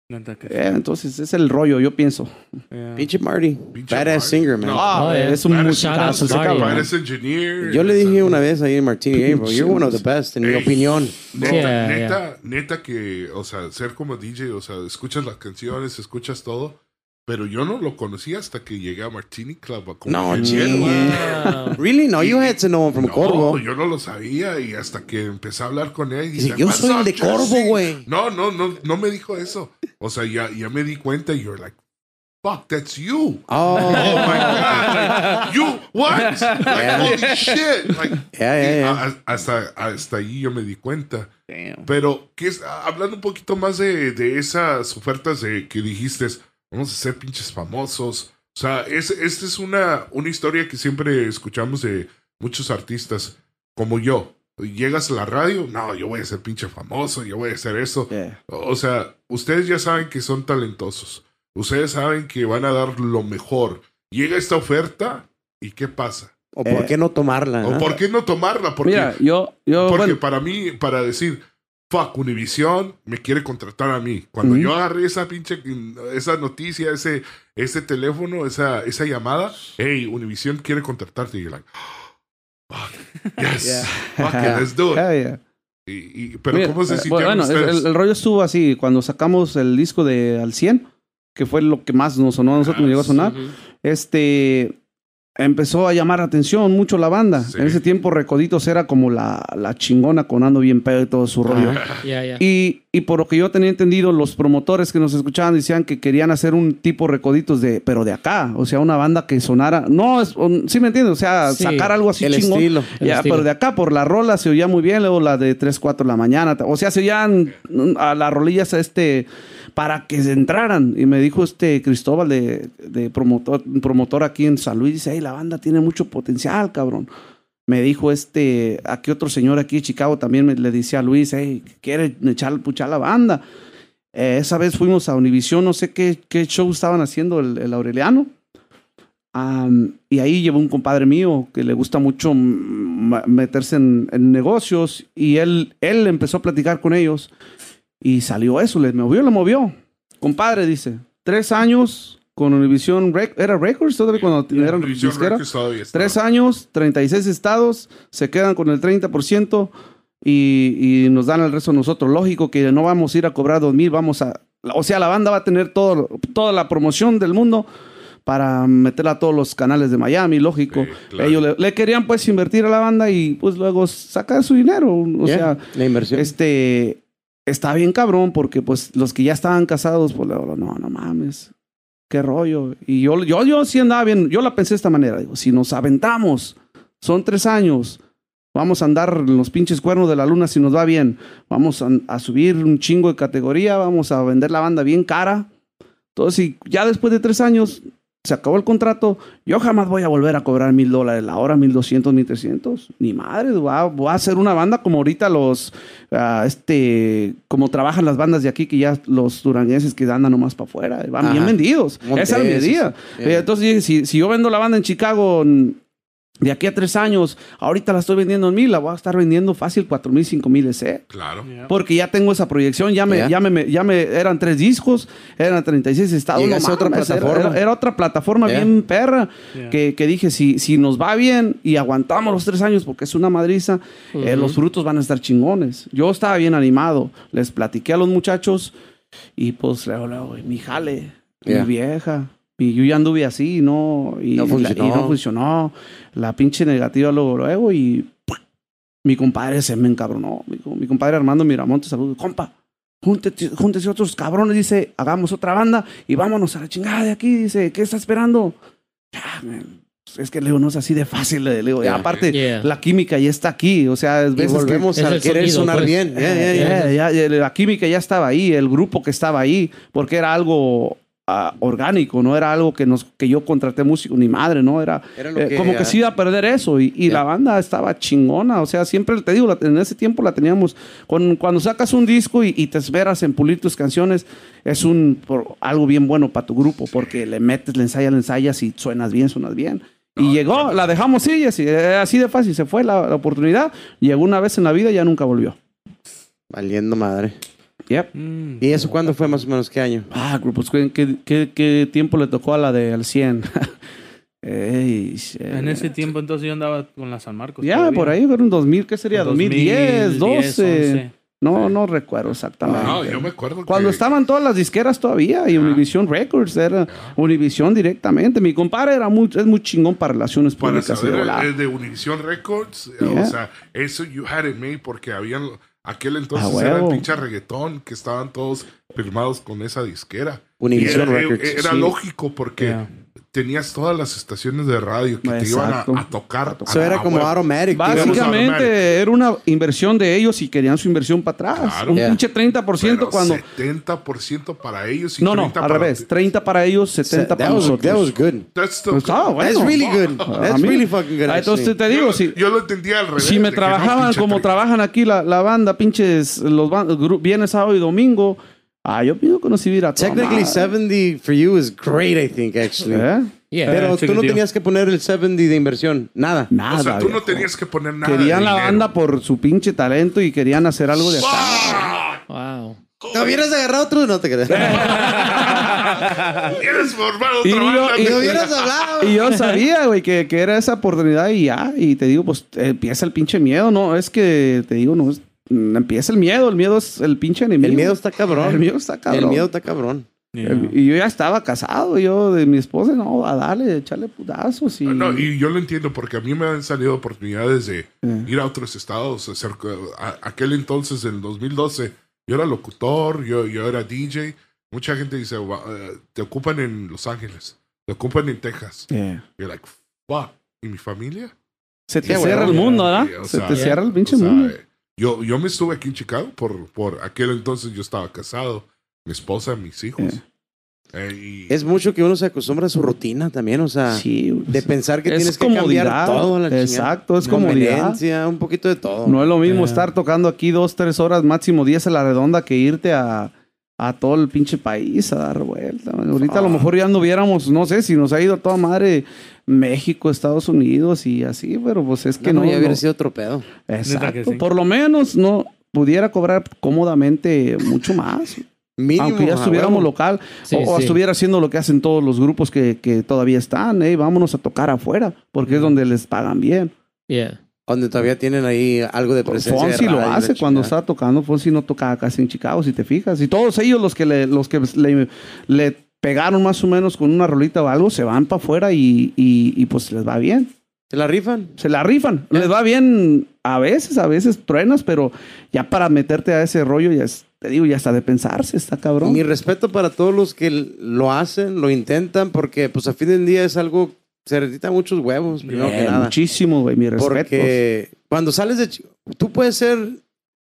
Eh, entonces, es el rollo, yo pienso. Yeah. Pinche Marty. Pinche Badass Marty. singer, man. No. Ah, Oh, yeah. es un Badass musicazo, ese Marty, cabrón. Eres engineer. Yo le dije una vez ahí en Martini, hey, bro, you're one of the best, en mi opinión. Neta, Yeah, neta, neta que, o sea, ser como DJ, o sea, escuchas las canciones, escuchas todo, pero yo no lo conocí hasta que llegué a Martini Club. a como No. Wow. Really? No, you had to know him from No, Corvo. yo no lo sabía y hasta que empecé a hablar con él. y Dice, "Yo "What's soy el de Corvo, Jesse?" güey. No, no, no, no me dijo eso. O sea, ya, ya me di cuenta y you're like, fuck, that's you. Oh, Oh my God. Like, you, what? Like, Yeah. holy shit. Like, Yeah, yeah, yeah. a- hasta, hasta ahí yo me di cuenta. Damn. Pero, ¿qué es, hablando un poquito más de, de esas ofertas de que dijiste, vamos a ser pinches famosos. O sea, es, esta es una, una historia que siempre escuchamos de muchos artistas como yo. Llegas a la radio, no, yo voy a ser pinche famoso, yo voy a hacer eso. Yeah. O sea, ustedes ya saben que son talentosos. Ustedes saben que van a dar lo mejor. Llega esta oferta y ¿qué pasa? ¿O por qué no tomarla? ¿O por qué no tomarla? Porque, Mira, yo, yo, porque bueno, para mí, para decir, fuck, Univision me quiere contratar a mí. Cuando yo agarré esa pinche, esa noticia, ese, ese teléfono, esa, esa llamada, hey, Univision quiere contratarte. Y yo, like, fuck, yes, fuck it, let's do it. Yeah, yeah. Y, y- pero Mira, ¿cómo se eh, sintieron Bueno, el, ustedes? el- el rollo estuvo así, cuando sacamos el disco de Al 100, que fue lo que más nos sonó a nosotros, Ah, nos llegó a sonar, este, empezó a llamar la atención mucho la banda. Sí. En ese tiempo Recoditos era como la, la chingona con Ando Bien Pedo y todo su rollo. Yeah, yeah. Y, y por lo que yo tenía entendido, los promotores que nos escuchaban decían que querían hacer un tipo recoditos de, pero de acá, o sea, una banda que sonara, no, es, un- sí me entiendes, o sea, Sí, sacar algo así El chingón. estilo. El Ya, estilo. pero de acá por la rola se oía muy bien, luego la de 3, 4 de la mañana, o sea, se oían mm, a las rolillas este para que se entraran. Y me dijo este Cristóbal de, promotor, promotor aquí en San Luis, dice, hey, la banda tiene mucho potencial, cabrón. Me dijo este, aquí otro señor aquí de Chicago también me, le decía a Luis, hey, quiere echar puchar la banda. Eh, esa vez fuimos a Univision, no sé qué, show estaban haciendo el, el Aureliano. Y ahí llevó un compadre mío que le gusta mucho meterse en, en negocios y él, él empezó a platicar con ellos y salió eso, le movió, le movió. Compadre, dice, tres años con Univision, Rec- ¿era Records todavía cuando eran Univision disquera? Records todavía está. Tres años, 36 estados, se quedan con el 30% y, y nos dan el resto a nosotros. Lógico que no vamos a ir a cobrar dos mil, vamos a... O sea, la banda va a tener todo, toda la promoción del mundo, para meterla a todos los canales de Miami, lógico. Sí, claro. Ellos le, le querían pues invertir a la banda y pues luego sacar su dinero. O Yeah, sea, la inversión. este está bien cabrón porque pues los que ya estaban casados, pues no, no mames. Qué rollo. Y yo, yo, yo sí andaba bien. Yo la pensé de esta manera. Digo, si nos aventamos, son tres años. Vamos a andar en los pinches cuernos de la luna si nos va bien. Vamos a, a subir un chingo de categoría. Vamos a vender la banda bien cara. Entonces, si ya después de tres años se acabó el contrato, yo jamás voy a volver a cobrar mil dólares la hora, mil doscientos, mil trescientos. Ni madre, voy a, voy a hacer una banda como ahorita los, ah, este, como trabajan las bandas de aquí, que ya los duranguenses que andan nomás para afuera, van bien vendidos. Montes, Esa era mi idea. sí. Eh, Entonces si, si yo vendo la banda en Chicago de aquí a tres años, ahorita la estoy vendiendo en mil, la voy a estar vendiendo fácil cuatro mil, cinco mil ese. Claro. Porque ya tengo esa proyección, ya me, Ya. ya me, ya me, eran tres discos, eran 36 estados. A otra era- plataforma. Era, era otra plataforma bien perra, que, que dije, si, si nos va bien y aguantamos los tres años, porque es una madriza, eh, los frutos van a estar chingones. Yo estaba bien animado, les platiqué a los muchachos y pues luego, luego, mi jale, mi vieja. Y yo ya anduve así, ¿no? Y, No la- funcionó. y no funcionó. La pinche negativa luego, luego y mi compadre se me encabronó. Mi, mi compadre Armando Miramonte, saludos. Compa, júntete, júntese otros cabrones. Dice, hagamos otra banda y vámonos a la chingada de aquí. Dice, ¿qué está esperando? Pues, es que Leo no es así de fácil. Le digo, y Ya. aparte, Yeah. la química ya está aquí. O sea, es Y veces que- volvemos Es a el querer sonido, sonar pues. bien. Ya, la química ya estaba ahí, el grupo que estaba ahí, porque era algo ah, orgánico, no era algo que, nos, que yo contraté músico, ni madre, ¿no? Era, eh, como que se iba a perder eso y, y la banda estaba chingona, o sea, siempre te digo, la- en ese tiempo la teníamos, con, cuando sacas un disco y, y te esperas en pulir tus canciones, es un por- algo bien bueno para tu grupo, porque le metes, le ensayas, le ensayas y suenas bien, suenas bien. Y llegó, la dejamos sí, y así, eh, así de fácil, se fue la, la oportunidad, llegó una vez en la vida y ya nunca volvió. Valiendo madre. Yep. Mm. ¿Y eso cuándo fue más o menos? ¿Qué año? Ah, grupos, ¿qué, qué, qué- tiempo le tocó a la de al 100? Ey, shit. En ese tiempo entonces yo andaba con la San Marcos. Ya, todavía. por ahí, fueron 2000, ¿qué sería? 2010, 12. 11. No, no recuerdo exactamente. No, yo me acuerdo Cuando que- estaban todas las disqueras todavía y Univision Records, era Univision directamente. Mi compadre era muy, es muy chingón para relaciones Para públicas. de saber de Univision Records, Yeah. o sea, eso you had it made porque habían aquel entonces Ah, era el pinche reggaetón que estaban todos firmados con esa disquera. Univision era, Records, eh, Era sí. lógico porque Yeah. Tenías todas las estaciones de radio que te iban a, Exacto. a tocar. Eso era como digamos. Básicamente automático. era una inversión de ellos y querían su inversión para atrás. Claro. Un Yeah. pinche 30% Pero cuando... 70% para ellos y No, no, 30 al para revés. ti. 30 para ellos, 70 para That was, nosotros. that was good. That's the- Pues estaba bueno. That's really good. A That's mí- really fucking good. Ah, Entonces te digo, yo, si, yo lo entendía al revés. si me no, trabajaban pinche como 30. trabajan aquí la, la banda, pinches, los viernes, sábado y domingo, ah, yo nos iba a toda Technically, madre. 70 for you is great, I think, actually. ¿Eh? Yeah. Pero tú no tenías que poner el 70 de inversión. Nada. Nada. O sea, tú no tenías que poner nada. Querían de la dinero. banda por su pinche talento y querían hacer algo de acá. Wow. ¿Te hubieras agarrado otro? No te creas. ¿Quieres formar Y yo- y- ¿Te hubieras hablado? Y yo sabía, güey, que, que era esa oportunidad y ya. Y te digo, pues empieza el pinche miedo, ¿no? Es que te digo, no es- empieza el miedo. El miedo es el pinche enemigo. El miedo está cabrón. El miedo está cabrón. El miedo está cabrón. Yeah. El- Y yo ya estaba casado, yo de mi esposa, no, a darle, echarle putazos. Y, No, y yo lo entiendo porque a mí me han salido oportunidades de Eh. ir a otros estados. Hacer, a- aquel entonces, en 2012, yo era locutor, yo, yo era DJ. Mucha gente dice, "Wa- eh, te ocupan en Los Ángeles, te ocupan en Texas. Yeah. Y yo, like, fuck, ¿y mi familia? Se te cierra el mundo, ¿verdad? Se sea, te cierra el pinche O sea, mundo. eh, yo, yo me estuve aquí en Chicago por, por aquel entonces yo estaba casado, mi esposa, mis hijos. Eh. Eh, y- Es mucho que uno se acostumbra a su rutina también, o sea, Sí, de pensar que Es tienes que cambiar todo. La. Exacto, es comodidad. Un poquito de todo. No es lo mismo Eh. estar tocando aquí dos, tres horas, máximo diez a la redonda, que irte a, a todo el pinche país a dar vuelta. man. Ahorita a lo mejor ya anduviéramos, no sé si nos ha ido a toda madre México, Estados Unidos y así, pero pues es que no, no. no, ya hubiera no. sido otro pedo. Exacto. sí. Por lo menos no pudiera cobrar cómodamente mucho más. Mínimo. aunque ya estuviéramos local Sí, o, o sí. estuviera haciendo lo que hacen todos los grupos que, que todavía están, eh, vámonos a tocar afuera, porque es donde les pagan bien. Yeah. Donde todavía tienen ahí algo de presencia. de Fonsi lo y la hace cuando está tocando. Fonsi no tocaba casi en Chicago, si te fijas. Y todos ellos los que le, los que le, le pegaron más o menos con una rolita o algo, se van para afuera y, y, y, pues les va bien. ¿Se la rifan? Se la rifan. Les va bien a veces, a veces truenas, pero ya para meterte a ese rollo, ya es- te digo, ya está de pensarse, está cabrón. Mi respeto para todos los que lo hacen, lo intentan, porque pues a fin del día es algo, se necesitan muchos huevos, primero que Eh, nada. Muchísimo, güey, mi respeto. Porque cuando sales de... Tú puedes ser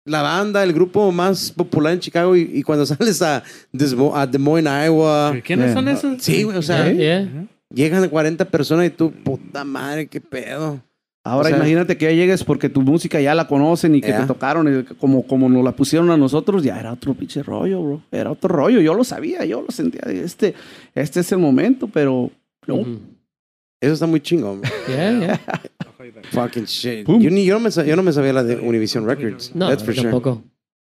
la banda, el grupo más popular en Chicago y, y cuando sales a Des, Mo- a Des Moines, Iowa... ¿Quiénes Eh, son esos? Sí, güey, o sea, Yeah, yeah. llegan 40 personas y tú, puta madre, qué pedo. Ahora O sea- imagínate que ya llegues porque tu música ya la conocen y que Ya. te tocaron y como, como nos la pusieron a nosotros, ya era otro pinche rollo, bro. Era otro rollo. Yo lo sabía, yo lo sentía. Este, este es el momento, pero no. Eso está muy chingón. Yeah, yeah. Fucking shit. Yo, ni, yo, no me, sa- yo no me sabía la de Univision Records. No, That's for sure. tampoco.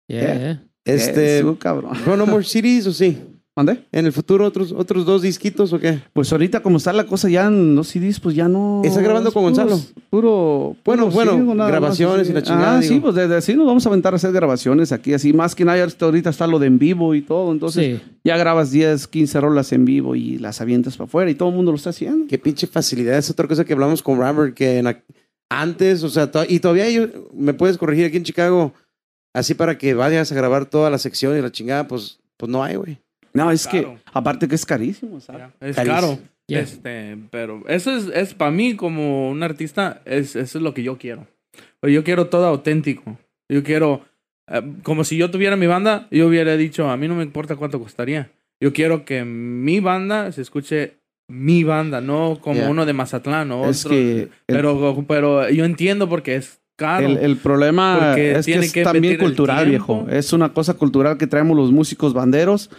Yeah, Yeah. yeah. Este, cabrón. ¿no, no more CDs o sí? ¿Mande? ¿En el futuro otros, otros dos disquitos o qué? Pues ahorita como está la cosa ya en los CDs, pues ya no... ¿Estás grabando es con Gonzalo? Puro... Bueno, puro bueno, single, grabaciones y la chingada, Ah, digo. sí, pues desde así nos vamos a aventar a hacer grabaciones aquí, así. Más que nada ahorita está lo de en vivo y todo, entonces... Sí. Ya grabas 10, 15 rolas en vivo y las avientas para afuera y todo el mundo lo está haciendo. Qué pinche facilidad. Es otra cosa que hablamos con Robert, que en antes, o sea, to- y todavía yo, me puedes corregir aquí en Chicago, así para que vayas a grabar toda la sección y la chingada, pues, pues no hay, güey. No, es Claro. que aparte que es carísimo, ¿sabes? Es Carísimo. caro. Yeah. Este, pero eso es, es para mí como un artista, es, eso es lo que yo quiero. Pero yo quiero todo auténtico. Yo quiero, eh, como si yo tuviera mi banda, yo hubiera dicho, a mí no me importa cuánto costaría. Yo quiero que mi banda se escuche mi banda, no como Yeah. uno de Mazatlán o Es otro. que el- pero, pero yo entiendo porque es caro. El, el problema es que es que también cultural, viejo. Es una cosa cultural que traemos los músicos banderos,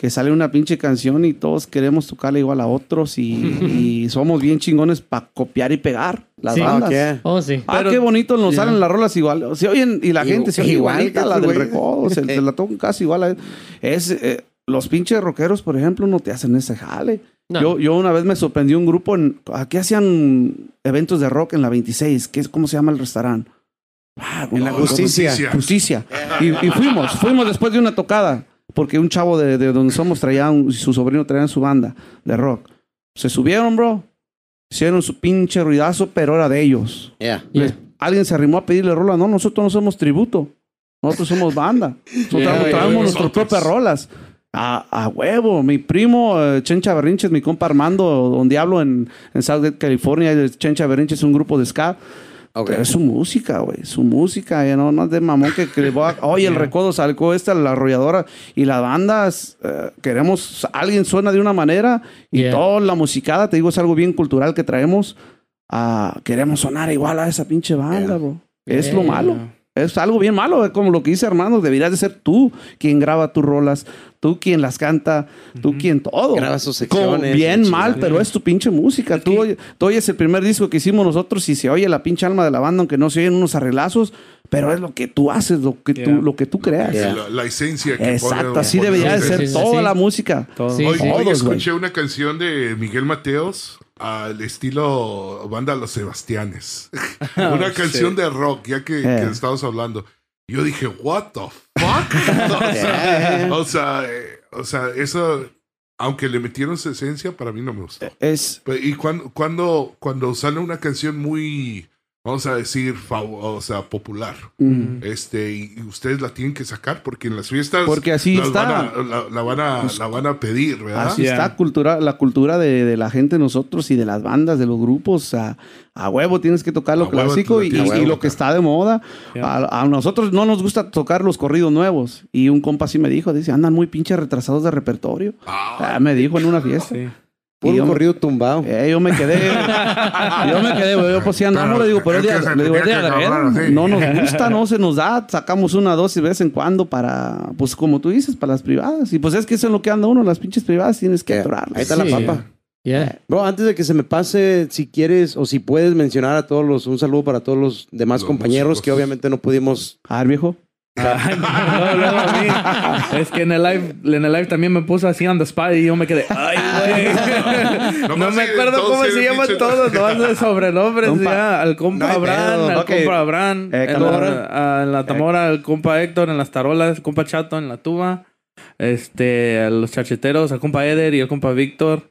que sale una pinche canción y todos queremos tocarla igual a otros y, y somos bien chingones para copiar y pegar las Sí. bandas. Ah, ¿qué? Oh, sí. Ah, Pero- qué bonito nos salen las rolas igual. Se oyen y la gente se oye igual igualita que la del recodo. Se, se la tocan casi igual. a- Es, eh, los pinches rockeros, por ejemplo, no te hacen ese jale. No. Yo, yo una vez me sorprendió un grupo en. Aquí hacían eventos de rock en la 26. ¿Qué es, ¿Cómo se llama el restaurante? Ah, En la justicia. Justicia. Y, y fuimos, fuimos después de una tocada. Porque un chavo de, de donde somos traía, un- su sobrino traía su banda de rock. Se subieron, bro. Hicieron su pinche ruidazo, pero era de ellos. Yeah. Yeah. Alguien se arrimó a pedirle rola. No, nosotros no somos tributo. Nosotros somos banda. Nosotros Yeah, traemos nuestras propias rolas. A, a huevo. Mi primo, eh, Chencha Berrinches, mi compa Armando, Don Diablo en, en Southgate, California. Chencha Berrinches es un grupo de ska. Ok. Pero es su música, güey. Su música, ya no, no es de mamón que, que a- Oye, el recodo sacó esta, la arrolladora. Y las bandas, eh, queremos... Alguien suena de una manera y Yeah. toda la musicada, te digo, es algo bien cultural que traemos. Ah, queremos sonar igual a esa pinche banda, Yeah. bro. Es Yeah. lo malo. Es algo bien malo, es como lo que dice hermano. Deberías de ser tú quien graba tus rolas, tú quien las canta, tú quien todo. Grabas tus Como secciones, bien la mal, pero es tu pinche música. Tú, oye- tú oyes el primer disco que hicimos nosotros y se oye la pinche alma de la banda, aunque no se oyen unos arreglazos, pero es lo que tú haces, lo que, Yeah. tú, lo que tú creas. Yeah. La, la esencia que Exacto, pone- así pone debería de ser Sí, toda sí. la música. Todo. Sí, Hoy, escuché una canción de Miguel Mateos al estilo banda Los Sebastianes. una canción de rock, ya que, Eh. que estamos hablando. Yo dije, what the fuck? o, sea, o, sea, eh, o sea, eso, aunque le metieron su esencia, para mí no me gustó. Es, Y cuando, cuando, cuando sale una canción muy, vamos a decir, fav- o sea, popular, mm, este, y y ustedes la tienen que sacar porque en las fiestas Porque así está. van a- la, la van a, la van a pedir, ¿verdad? Así Yeah. está cultura, la cultura de, de la gente, nosotros y de las bandas, de los grupos. A, a huevo tienes que tocar lo A clásico y, lo que está de moda. Yeah. A, a nosotros no nos gusta tocar los corridos nuevos. Y un compa así me dijo, dice, andan muy pinches retrasados de repertorio. Ah, Ah, me dijo en una fiesta. Sí. Puro Y yo- corrido tumbado. Eh, yo me quedé. yo me quedé, güey. Yo pues sí andamos, Pero le digo, pero se le digo, agarrar así. No nos gusta, no se nos da. Sacamos una dosis de vez en cuando para, pues como tú dices, para las privadas. Y pues es que eso es lo que anda uno, las pinches privadas tienes que Yeah. atorarlas. Ahí está Sí. la papa. Yeah. Bro, antes de que se me pase, si quieres o si puedes mencionar a todos los, un saludo para todos los demás Los compañeros músicos. que obviamente no pudimos. A ver, viejo. Ay, no, luego a mí. Es que en el live, en el live también me puso así on the spot y yo me quedé. Ay, güey. No me acuerdo cómo se llaman todos, de sobrenombres Compa. ya. Al compa No Abraham, al compa Abraham, Eh, en, la, en la tamora, el compa Héctor, en las tarolas, el compa Chato en la tuba. Este, a los charcheteros, al compa Eder y al compa Víctor.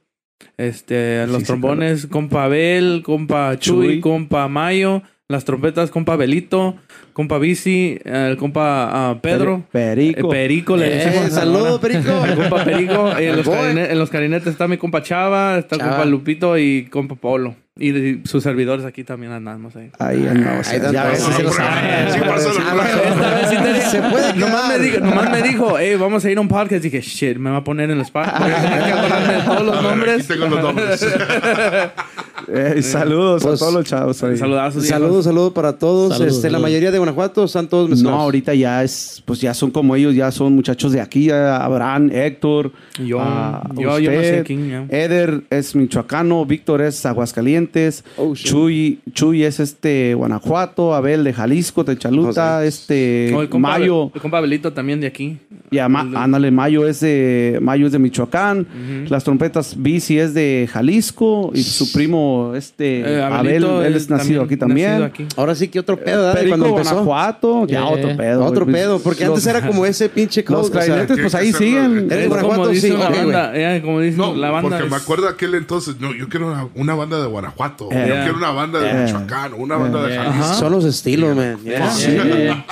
Este, a los Sí, sí, trombones, compa Abel, compa Chuy, Chuy. compa Mayo. Las trompetas, compa Belito, compa Bici, el compa ah, Pedro. Perico. Eh, Perico, le Eh, decimos. saludos, Perico. El compa Perico. y en, los carine- en los carinetes está mi compa Chava, está el Chava. compa Lupito y compa Polo. Y, sus servidores aquí también andamos ahí. Ahí andamos. Ahí ya ves, se lo sabe. Ah, Se puede nomás, me dijo, nomás me dijo, hey, vamos a ir a un podcast. Dije, shit, me va a poner en el spot. Voy a tener que acordarme de todos los nombres. Tengo los nombres. Eh, saludos Pues, a todos los chavos. ahí. Saludazos. Saludos, saludos para todos. Saludos, este, La saludos. mayoría de Guanajuato están todos mezclados. No, ahorita ya es, pues ya son como ellos, ya son muchachos de aquí, Abraham, Héctor, Yo, ah, yo, yo no sé usted, quién. ya. Eder es michoacano, Víctor es Aguascalientes, Oh. Chuy, Chuy es este Guanajuato, Abel de Jalisco, Techaluta, sí. este Oh, el compa, Mayo, el compa Belito también de aquí. Y de- ándale, Mayo es de Mayo es de Michoacán, Ujú. las trompetas Bici es de Jalisco y su primo este Eh, Abel, él es nacido aquí también. nacido aquí. Ahora sí que otro pedo, ¿verdad? De Perico, cuando empezó. Guanajuato, ya Yeah. otro pedo. Otro güey. pedo, porque Los- antes era como ese pinche code, Los o sea, clarinetes, pues ahí siguen. ¿Eres Es de Guanajuato? como dice Sí, la ok, güey. banda. eh, como dice No, la banda. porque me es- acuerdo aquel entonces, no, yo quiero una, una banda de Guanajuato, Eh. yo quiero una banda de Eh. Michoacán, una banda de Eh. Jalisco. Son los estilos, man. Yeah.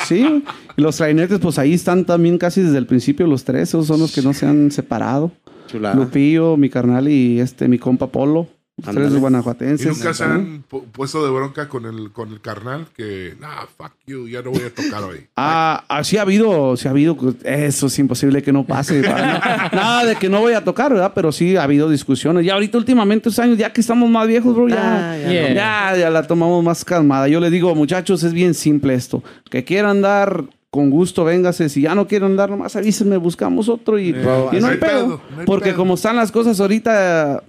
Sí, Y los clarinetes, pues ahí están también casi desde el principio los tres. Esos son los que no se han separado. Chulada. Lupillo, mi carnal y este mi compa Polo. Los tres Y guanajuatenses. nunca se han pu- puesto de bronca con el, con el carnal que, nah, fuck you, ya no voy a tocar hoy. Ah, ah, sí ha habido, sí ha habido, eso es imposible que no pase. Nada de que no voy a tocar, ¿verdad? Pero sí ha habido discusiones. Y ahorita últimamente, estos años, ya que estamos más viejos, bro, ya, Ah, ya ya, no. ya, la tomamos más calmada. Yo le digo, muchachos, es bien simple esto. Que quieran dar con gusto, véngase. Si ya no quieren dar, nomás avísenme, buscamos otro y, y no hay pedo. pedo, no hay porque pedo. como están las cosas ahorita,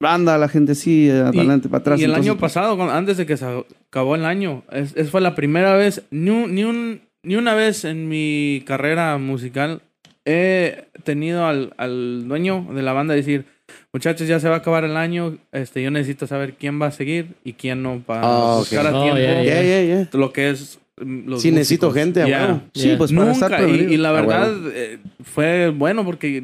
anda la gente sí, Y- adelante, para atrás. Y el entonces, año pasado, antes de que se acabó el año, es, es- fue la primera vez, ni, un- ni, un, ni una vez en mi carrera musical he tenido al, al dueño de la banda decir, muchachos, ya se va a acabar el año, este, yo necesito saber quién va a seguir y quién no para Ah, buscar a tiempo yeah, Yeah, yeah, yeah. lo que es los Sí, necesito músicos. gente, a Yeah. Sí, Yeah. pues para estar Nunca, y, prevenido. y la Ah, verdad huevo. eh, fue bueno porque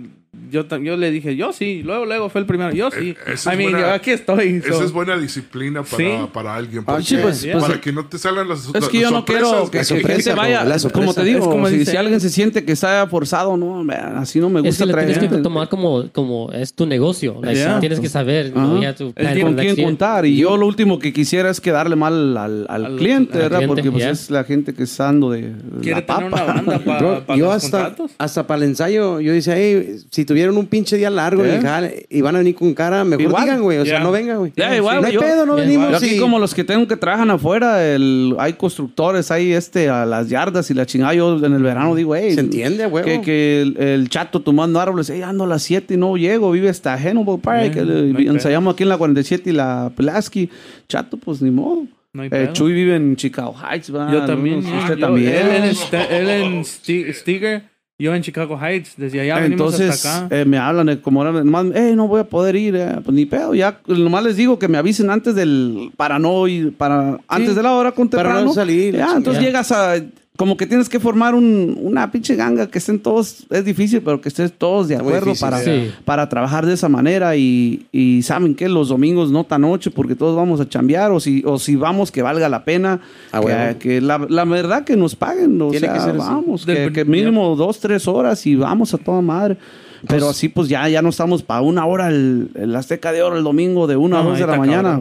yo, yo le dije, yo sí, luego, luego fue el primero, yo sí. Eh, esa I es mean, buena- yo aquí estoy. Esa so- es buena disciplina para, Sí. para alguien. Ah, porque- sí, pues, pues, para que no te salgan las Es que yo no quiero que, La que sorpresa, gente vaya. la. Como te digo, Es como si, dice si alguien se siente que está forzado, no, man, así no me Es gusta que lo traer tienes que tomar como, como es tu negocio. Like, Yeah. Tienes que saber. know, you have to El plan con quién contar. Y yo lo último que quisiera es quedarle mal al, al Al- cliente, al ¿verdad? cliente, Porque pues ya. es la gente que está dando de Quiere la tener papa. una banda para yo los hasta, contratos. hasta para el ensayo, yo decía, hey, si tuvieran un pinche día largo ¿Eh? jale y van a venir con cara, mejor Igual. digan, güey. O sea, no vengan, güey. Igual, no hay yo- pedo, no venimos. Yo aquí y- como los que tengo que trabajan afuera, el, hay constructores, hay este, a las yardas y la chingada. Yo en el verano digo, hey, Se entiende, güey. que, que el, el chato tomando árboles, hey, ando a las 7 y no llego, vive hasta Hannibal Park, no pedo. ensayamos aquí en la 47 y la Pulaski. Chato, pues ni modo. No Eh. Chuy vive en Chicago Heights, ¿verdad? Yo también. Ya. Usted Yo- también. Él en, él en Sti- Stiger, yo en Chicago Heights. Desde allá venimos Entonces hasta acá. eh, me hablan eh, como ahora, nomás, eh, no voy a poder ir, eh, pues ni pedo, ya nomás les digo que me avisen antes del, para no ir, para, antes de la hora con para no temprano. salir, Ya, entonces llegas a, como que tienes que formar un, una pinche ganga, que estén todos, es difícil, pero que estén todos de acuerdo difícil, para, sí. para trabajar de esa manera y, y saben que los domingos no tan noche porque todos vamos a chambear o si, o si vamos que valga la pena, Ah, que, la, la verdad que nos paguen, o Tiene sea, que ser vamos, que, que mínimo dos, tres horas y vamos a toda madre. Pero así pues ya, ya no estamos para una hora el, el Azteca de Oro el domingo de una a No, dos de ahí la mañana.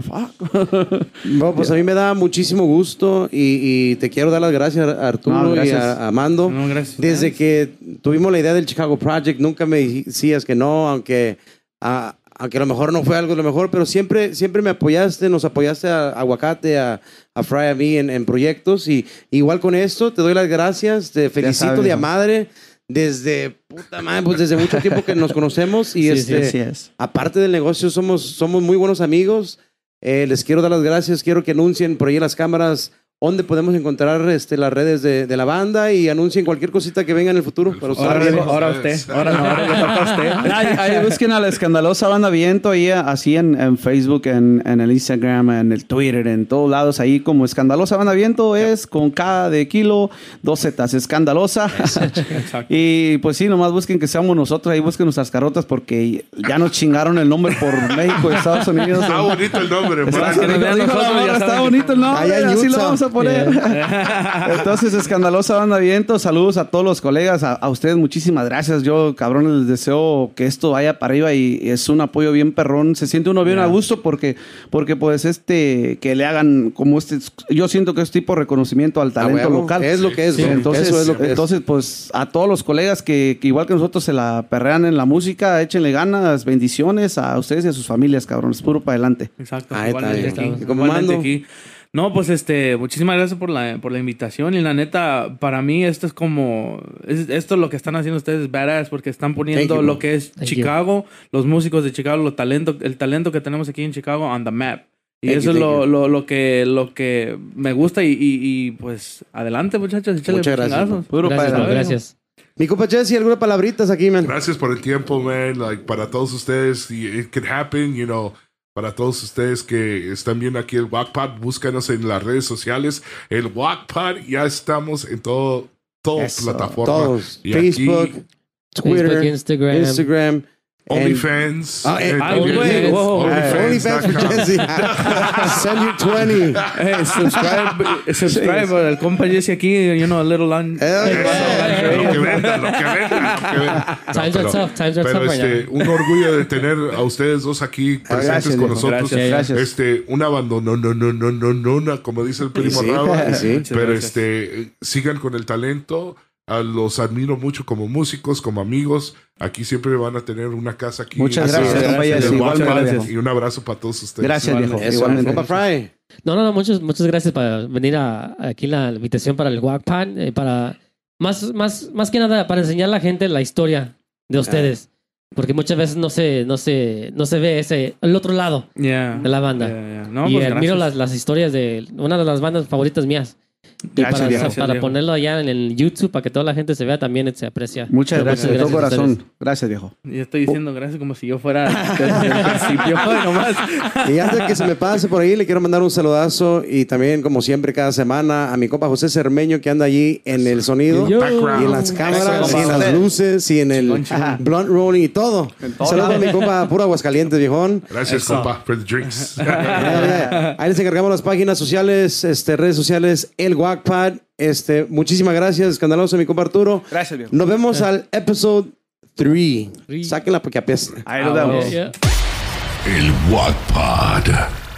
Bro, pues a mí me da muchísimo gusto y, y te quiero dar las gracias a Arturo No, y gracias. a, a Mando. No, gracias. Desde que tuvimos la idea del Chicago Project, nunca me decías que no, aunque, a- aunque a lo mejor no fue algo de lo mejor, pero siempre, siempre me apoyaste, nos apoyaste a, a Aguacate, a, a Fry, a mí en, en proyectos. Y igual con esto, te doy las gracias, te felicito sabes, de a ¿no? madre. Desde, puta madre, pues desde mucho tiempo que nos conocemos y Sí, este, es. aparte del negocio, somos, somos muy buenos amigos. Eh, les quiero dar las gracias. Quiero que anuncien por ahí en las cámaras ¿dónde podemos encontrar este, las redes de, de la banda y anuncien cualquier cosita que venga en el futuro? Para Ahora, ahora usted. Ahora no, ahora le toca a usted. Ahí, ahí busquen a la escandalosa banda viento ahí así en, en Facebook, en, en el Instagram, en el Twitter, en todos lados ahí como escandalosa banda viento es con K de kilo, dos zetas, escandalosa. Exacto. y pues sí, nomás busquen que seamos nosotros, ahí busquen nuestras carotas porque ya nos chingaron el nombre por México y Estados Unidos. Está bonito el nombre, Está bonito el nombre, Allá en así lo vamos a poner. Entonces, escandalosa banda viento, saludos a todos los colegas, a, a ustedes muchísimas gracias. Yo, cabrones, les deseo que esto vaya para arriba y es un apoyo bien perrón. Se siente uno bien Yeah. a gusto porque, porque pues este, que le hagan como este, yo siento que es tipo reconocimiento al Ah, talento local. Es lo que es, Sí. Entonces, Eso es lo que es. entonces, pues a todos los colegas que, que igual que nosotros se la perrean en la música, échenle ganas, bendiciones a ustedes y a sus familias, cabrones. Puro para adelante. Exacto. Ahí está igualmente bien. aquí. ¿Y cómo igualmente mando? aquí. No, pues este, muchísimas gracias por la, por la invitación. Y la neta, para mí esto es como, es- esto lo que están haciendo ustedes es badass porque están poniendo you, lo que es Thank you. Chicago, los músicos de Chicago, lo talento, el talento que tenemos aquí en Chicago on the map. Y Thank eso you, es lo, lo, lo que, lo que me gusta y, y, y, pues adelante muchachos, échale Muchas gracias. Puro Gracias, gracias. Mi compa Jesse, ¿alguna palabritas aquí, man? Gracias por el tiempo, man. Like, para todos ustedes, y it can happen, you know. Para todos ustedes que están viendo aquí el Wackpad, búscanos en las redes sociales. El Wackpad, ya estamos en todo, toda Eso, plataforma. Todos. Y aquí, Facebook, Twitter, Facebook, Instagram. Instagram. OnlyFans. Ah, eh, and- and- güey, wow. OnlyFans for OnlyFans.com. Jesse. Send your 20. Hey, subscribe, subscribe al compa Jesse aquí, you know, a little on. Lo que venda, lo que venda, Times are tough, times are pero tough este, un orgullo de tener a ustedes dos aquí presentes Gracias, con nosotros. Gracias, gracias. Este, un abandono, no, no, no, no, no, no, como dice el primo sí, sí. Muchas Pero este, sigan con el talento. Ah, los admiro mucho como músicos, como amigos. Aquí siempre van a tener una casa aquí. Muchas gracias, gracias, Igualmente, gracias. Y un abrazo para todos ustedes. Gracias, viejo. Igualmente. Igualmente. No, no, no, muchas, muchas gracias por venir a, aquí la invitación para el Wackpad, eh, para más, más, más que nada para enseñar a la gente la historia de ustedes. Porque muchas veces no se, no se, no se ve ese, el otro lado Yeah. de la banda. Yeah, yeah. No, y pues, admiro las, las historias de una de las bandas favoritas mías. Y Gracias, para, viejo. para viejo. ponerlo allá en el YouTube para que toda la gente se vea también se aprecia. Muchas Pero gracias, de todo corazón. Gracias, viejo. Yo estoy diciendo gracias como si yo fuera desde el principio. nomás. Y antes de que se me pase por ahí, le quiero mandar un saludazo y también, como siempre, cada semana a mi compa José Cermeño que anda allí en el sonido. Yo- Background. Y en las cámaras, y en las luces, y en el chingón. blunt rolling y todo. todo Saludos a mi compa Puro Aguascalientes, viejón. Gracias, Eso. compa, for the drinks. Ahí les encargamos las páginas sociales, este, redes sociales, el Wackpad. Este, muchísimas gracias, escandaloso, mi compa Arturo. Gracias, viejo. Nos vemos al episode 3. Three. Sáquenla porque apesta. Ahí nos vemos. Yeah. El Wattpad.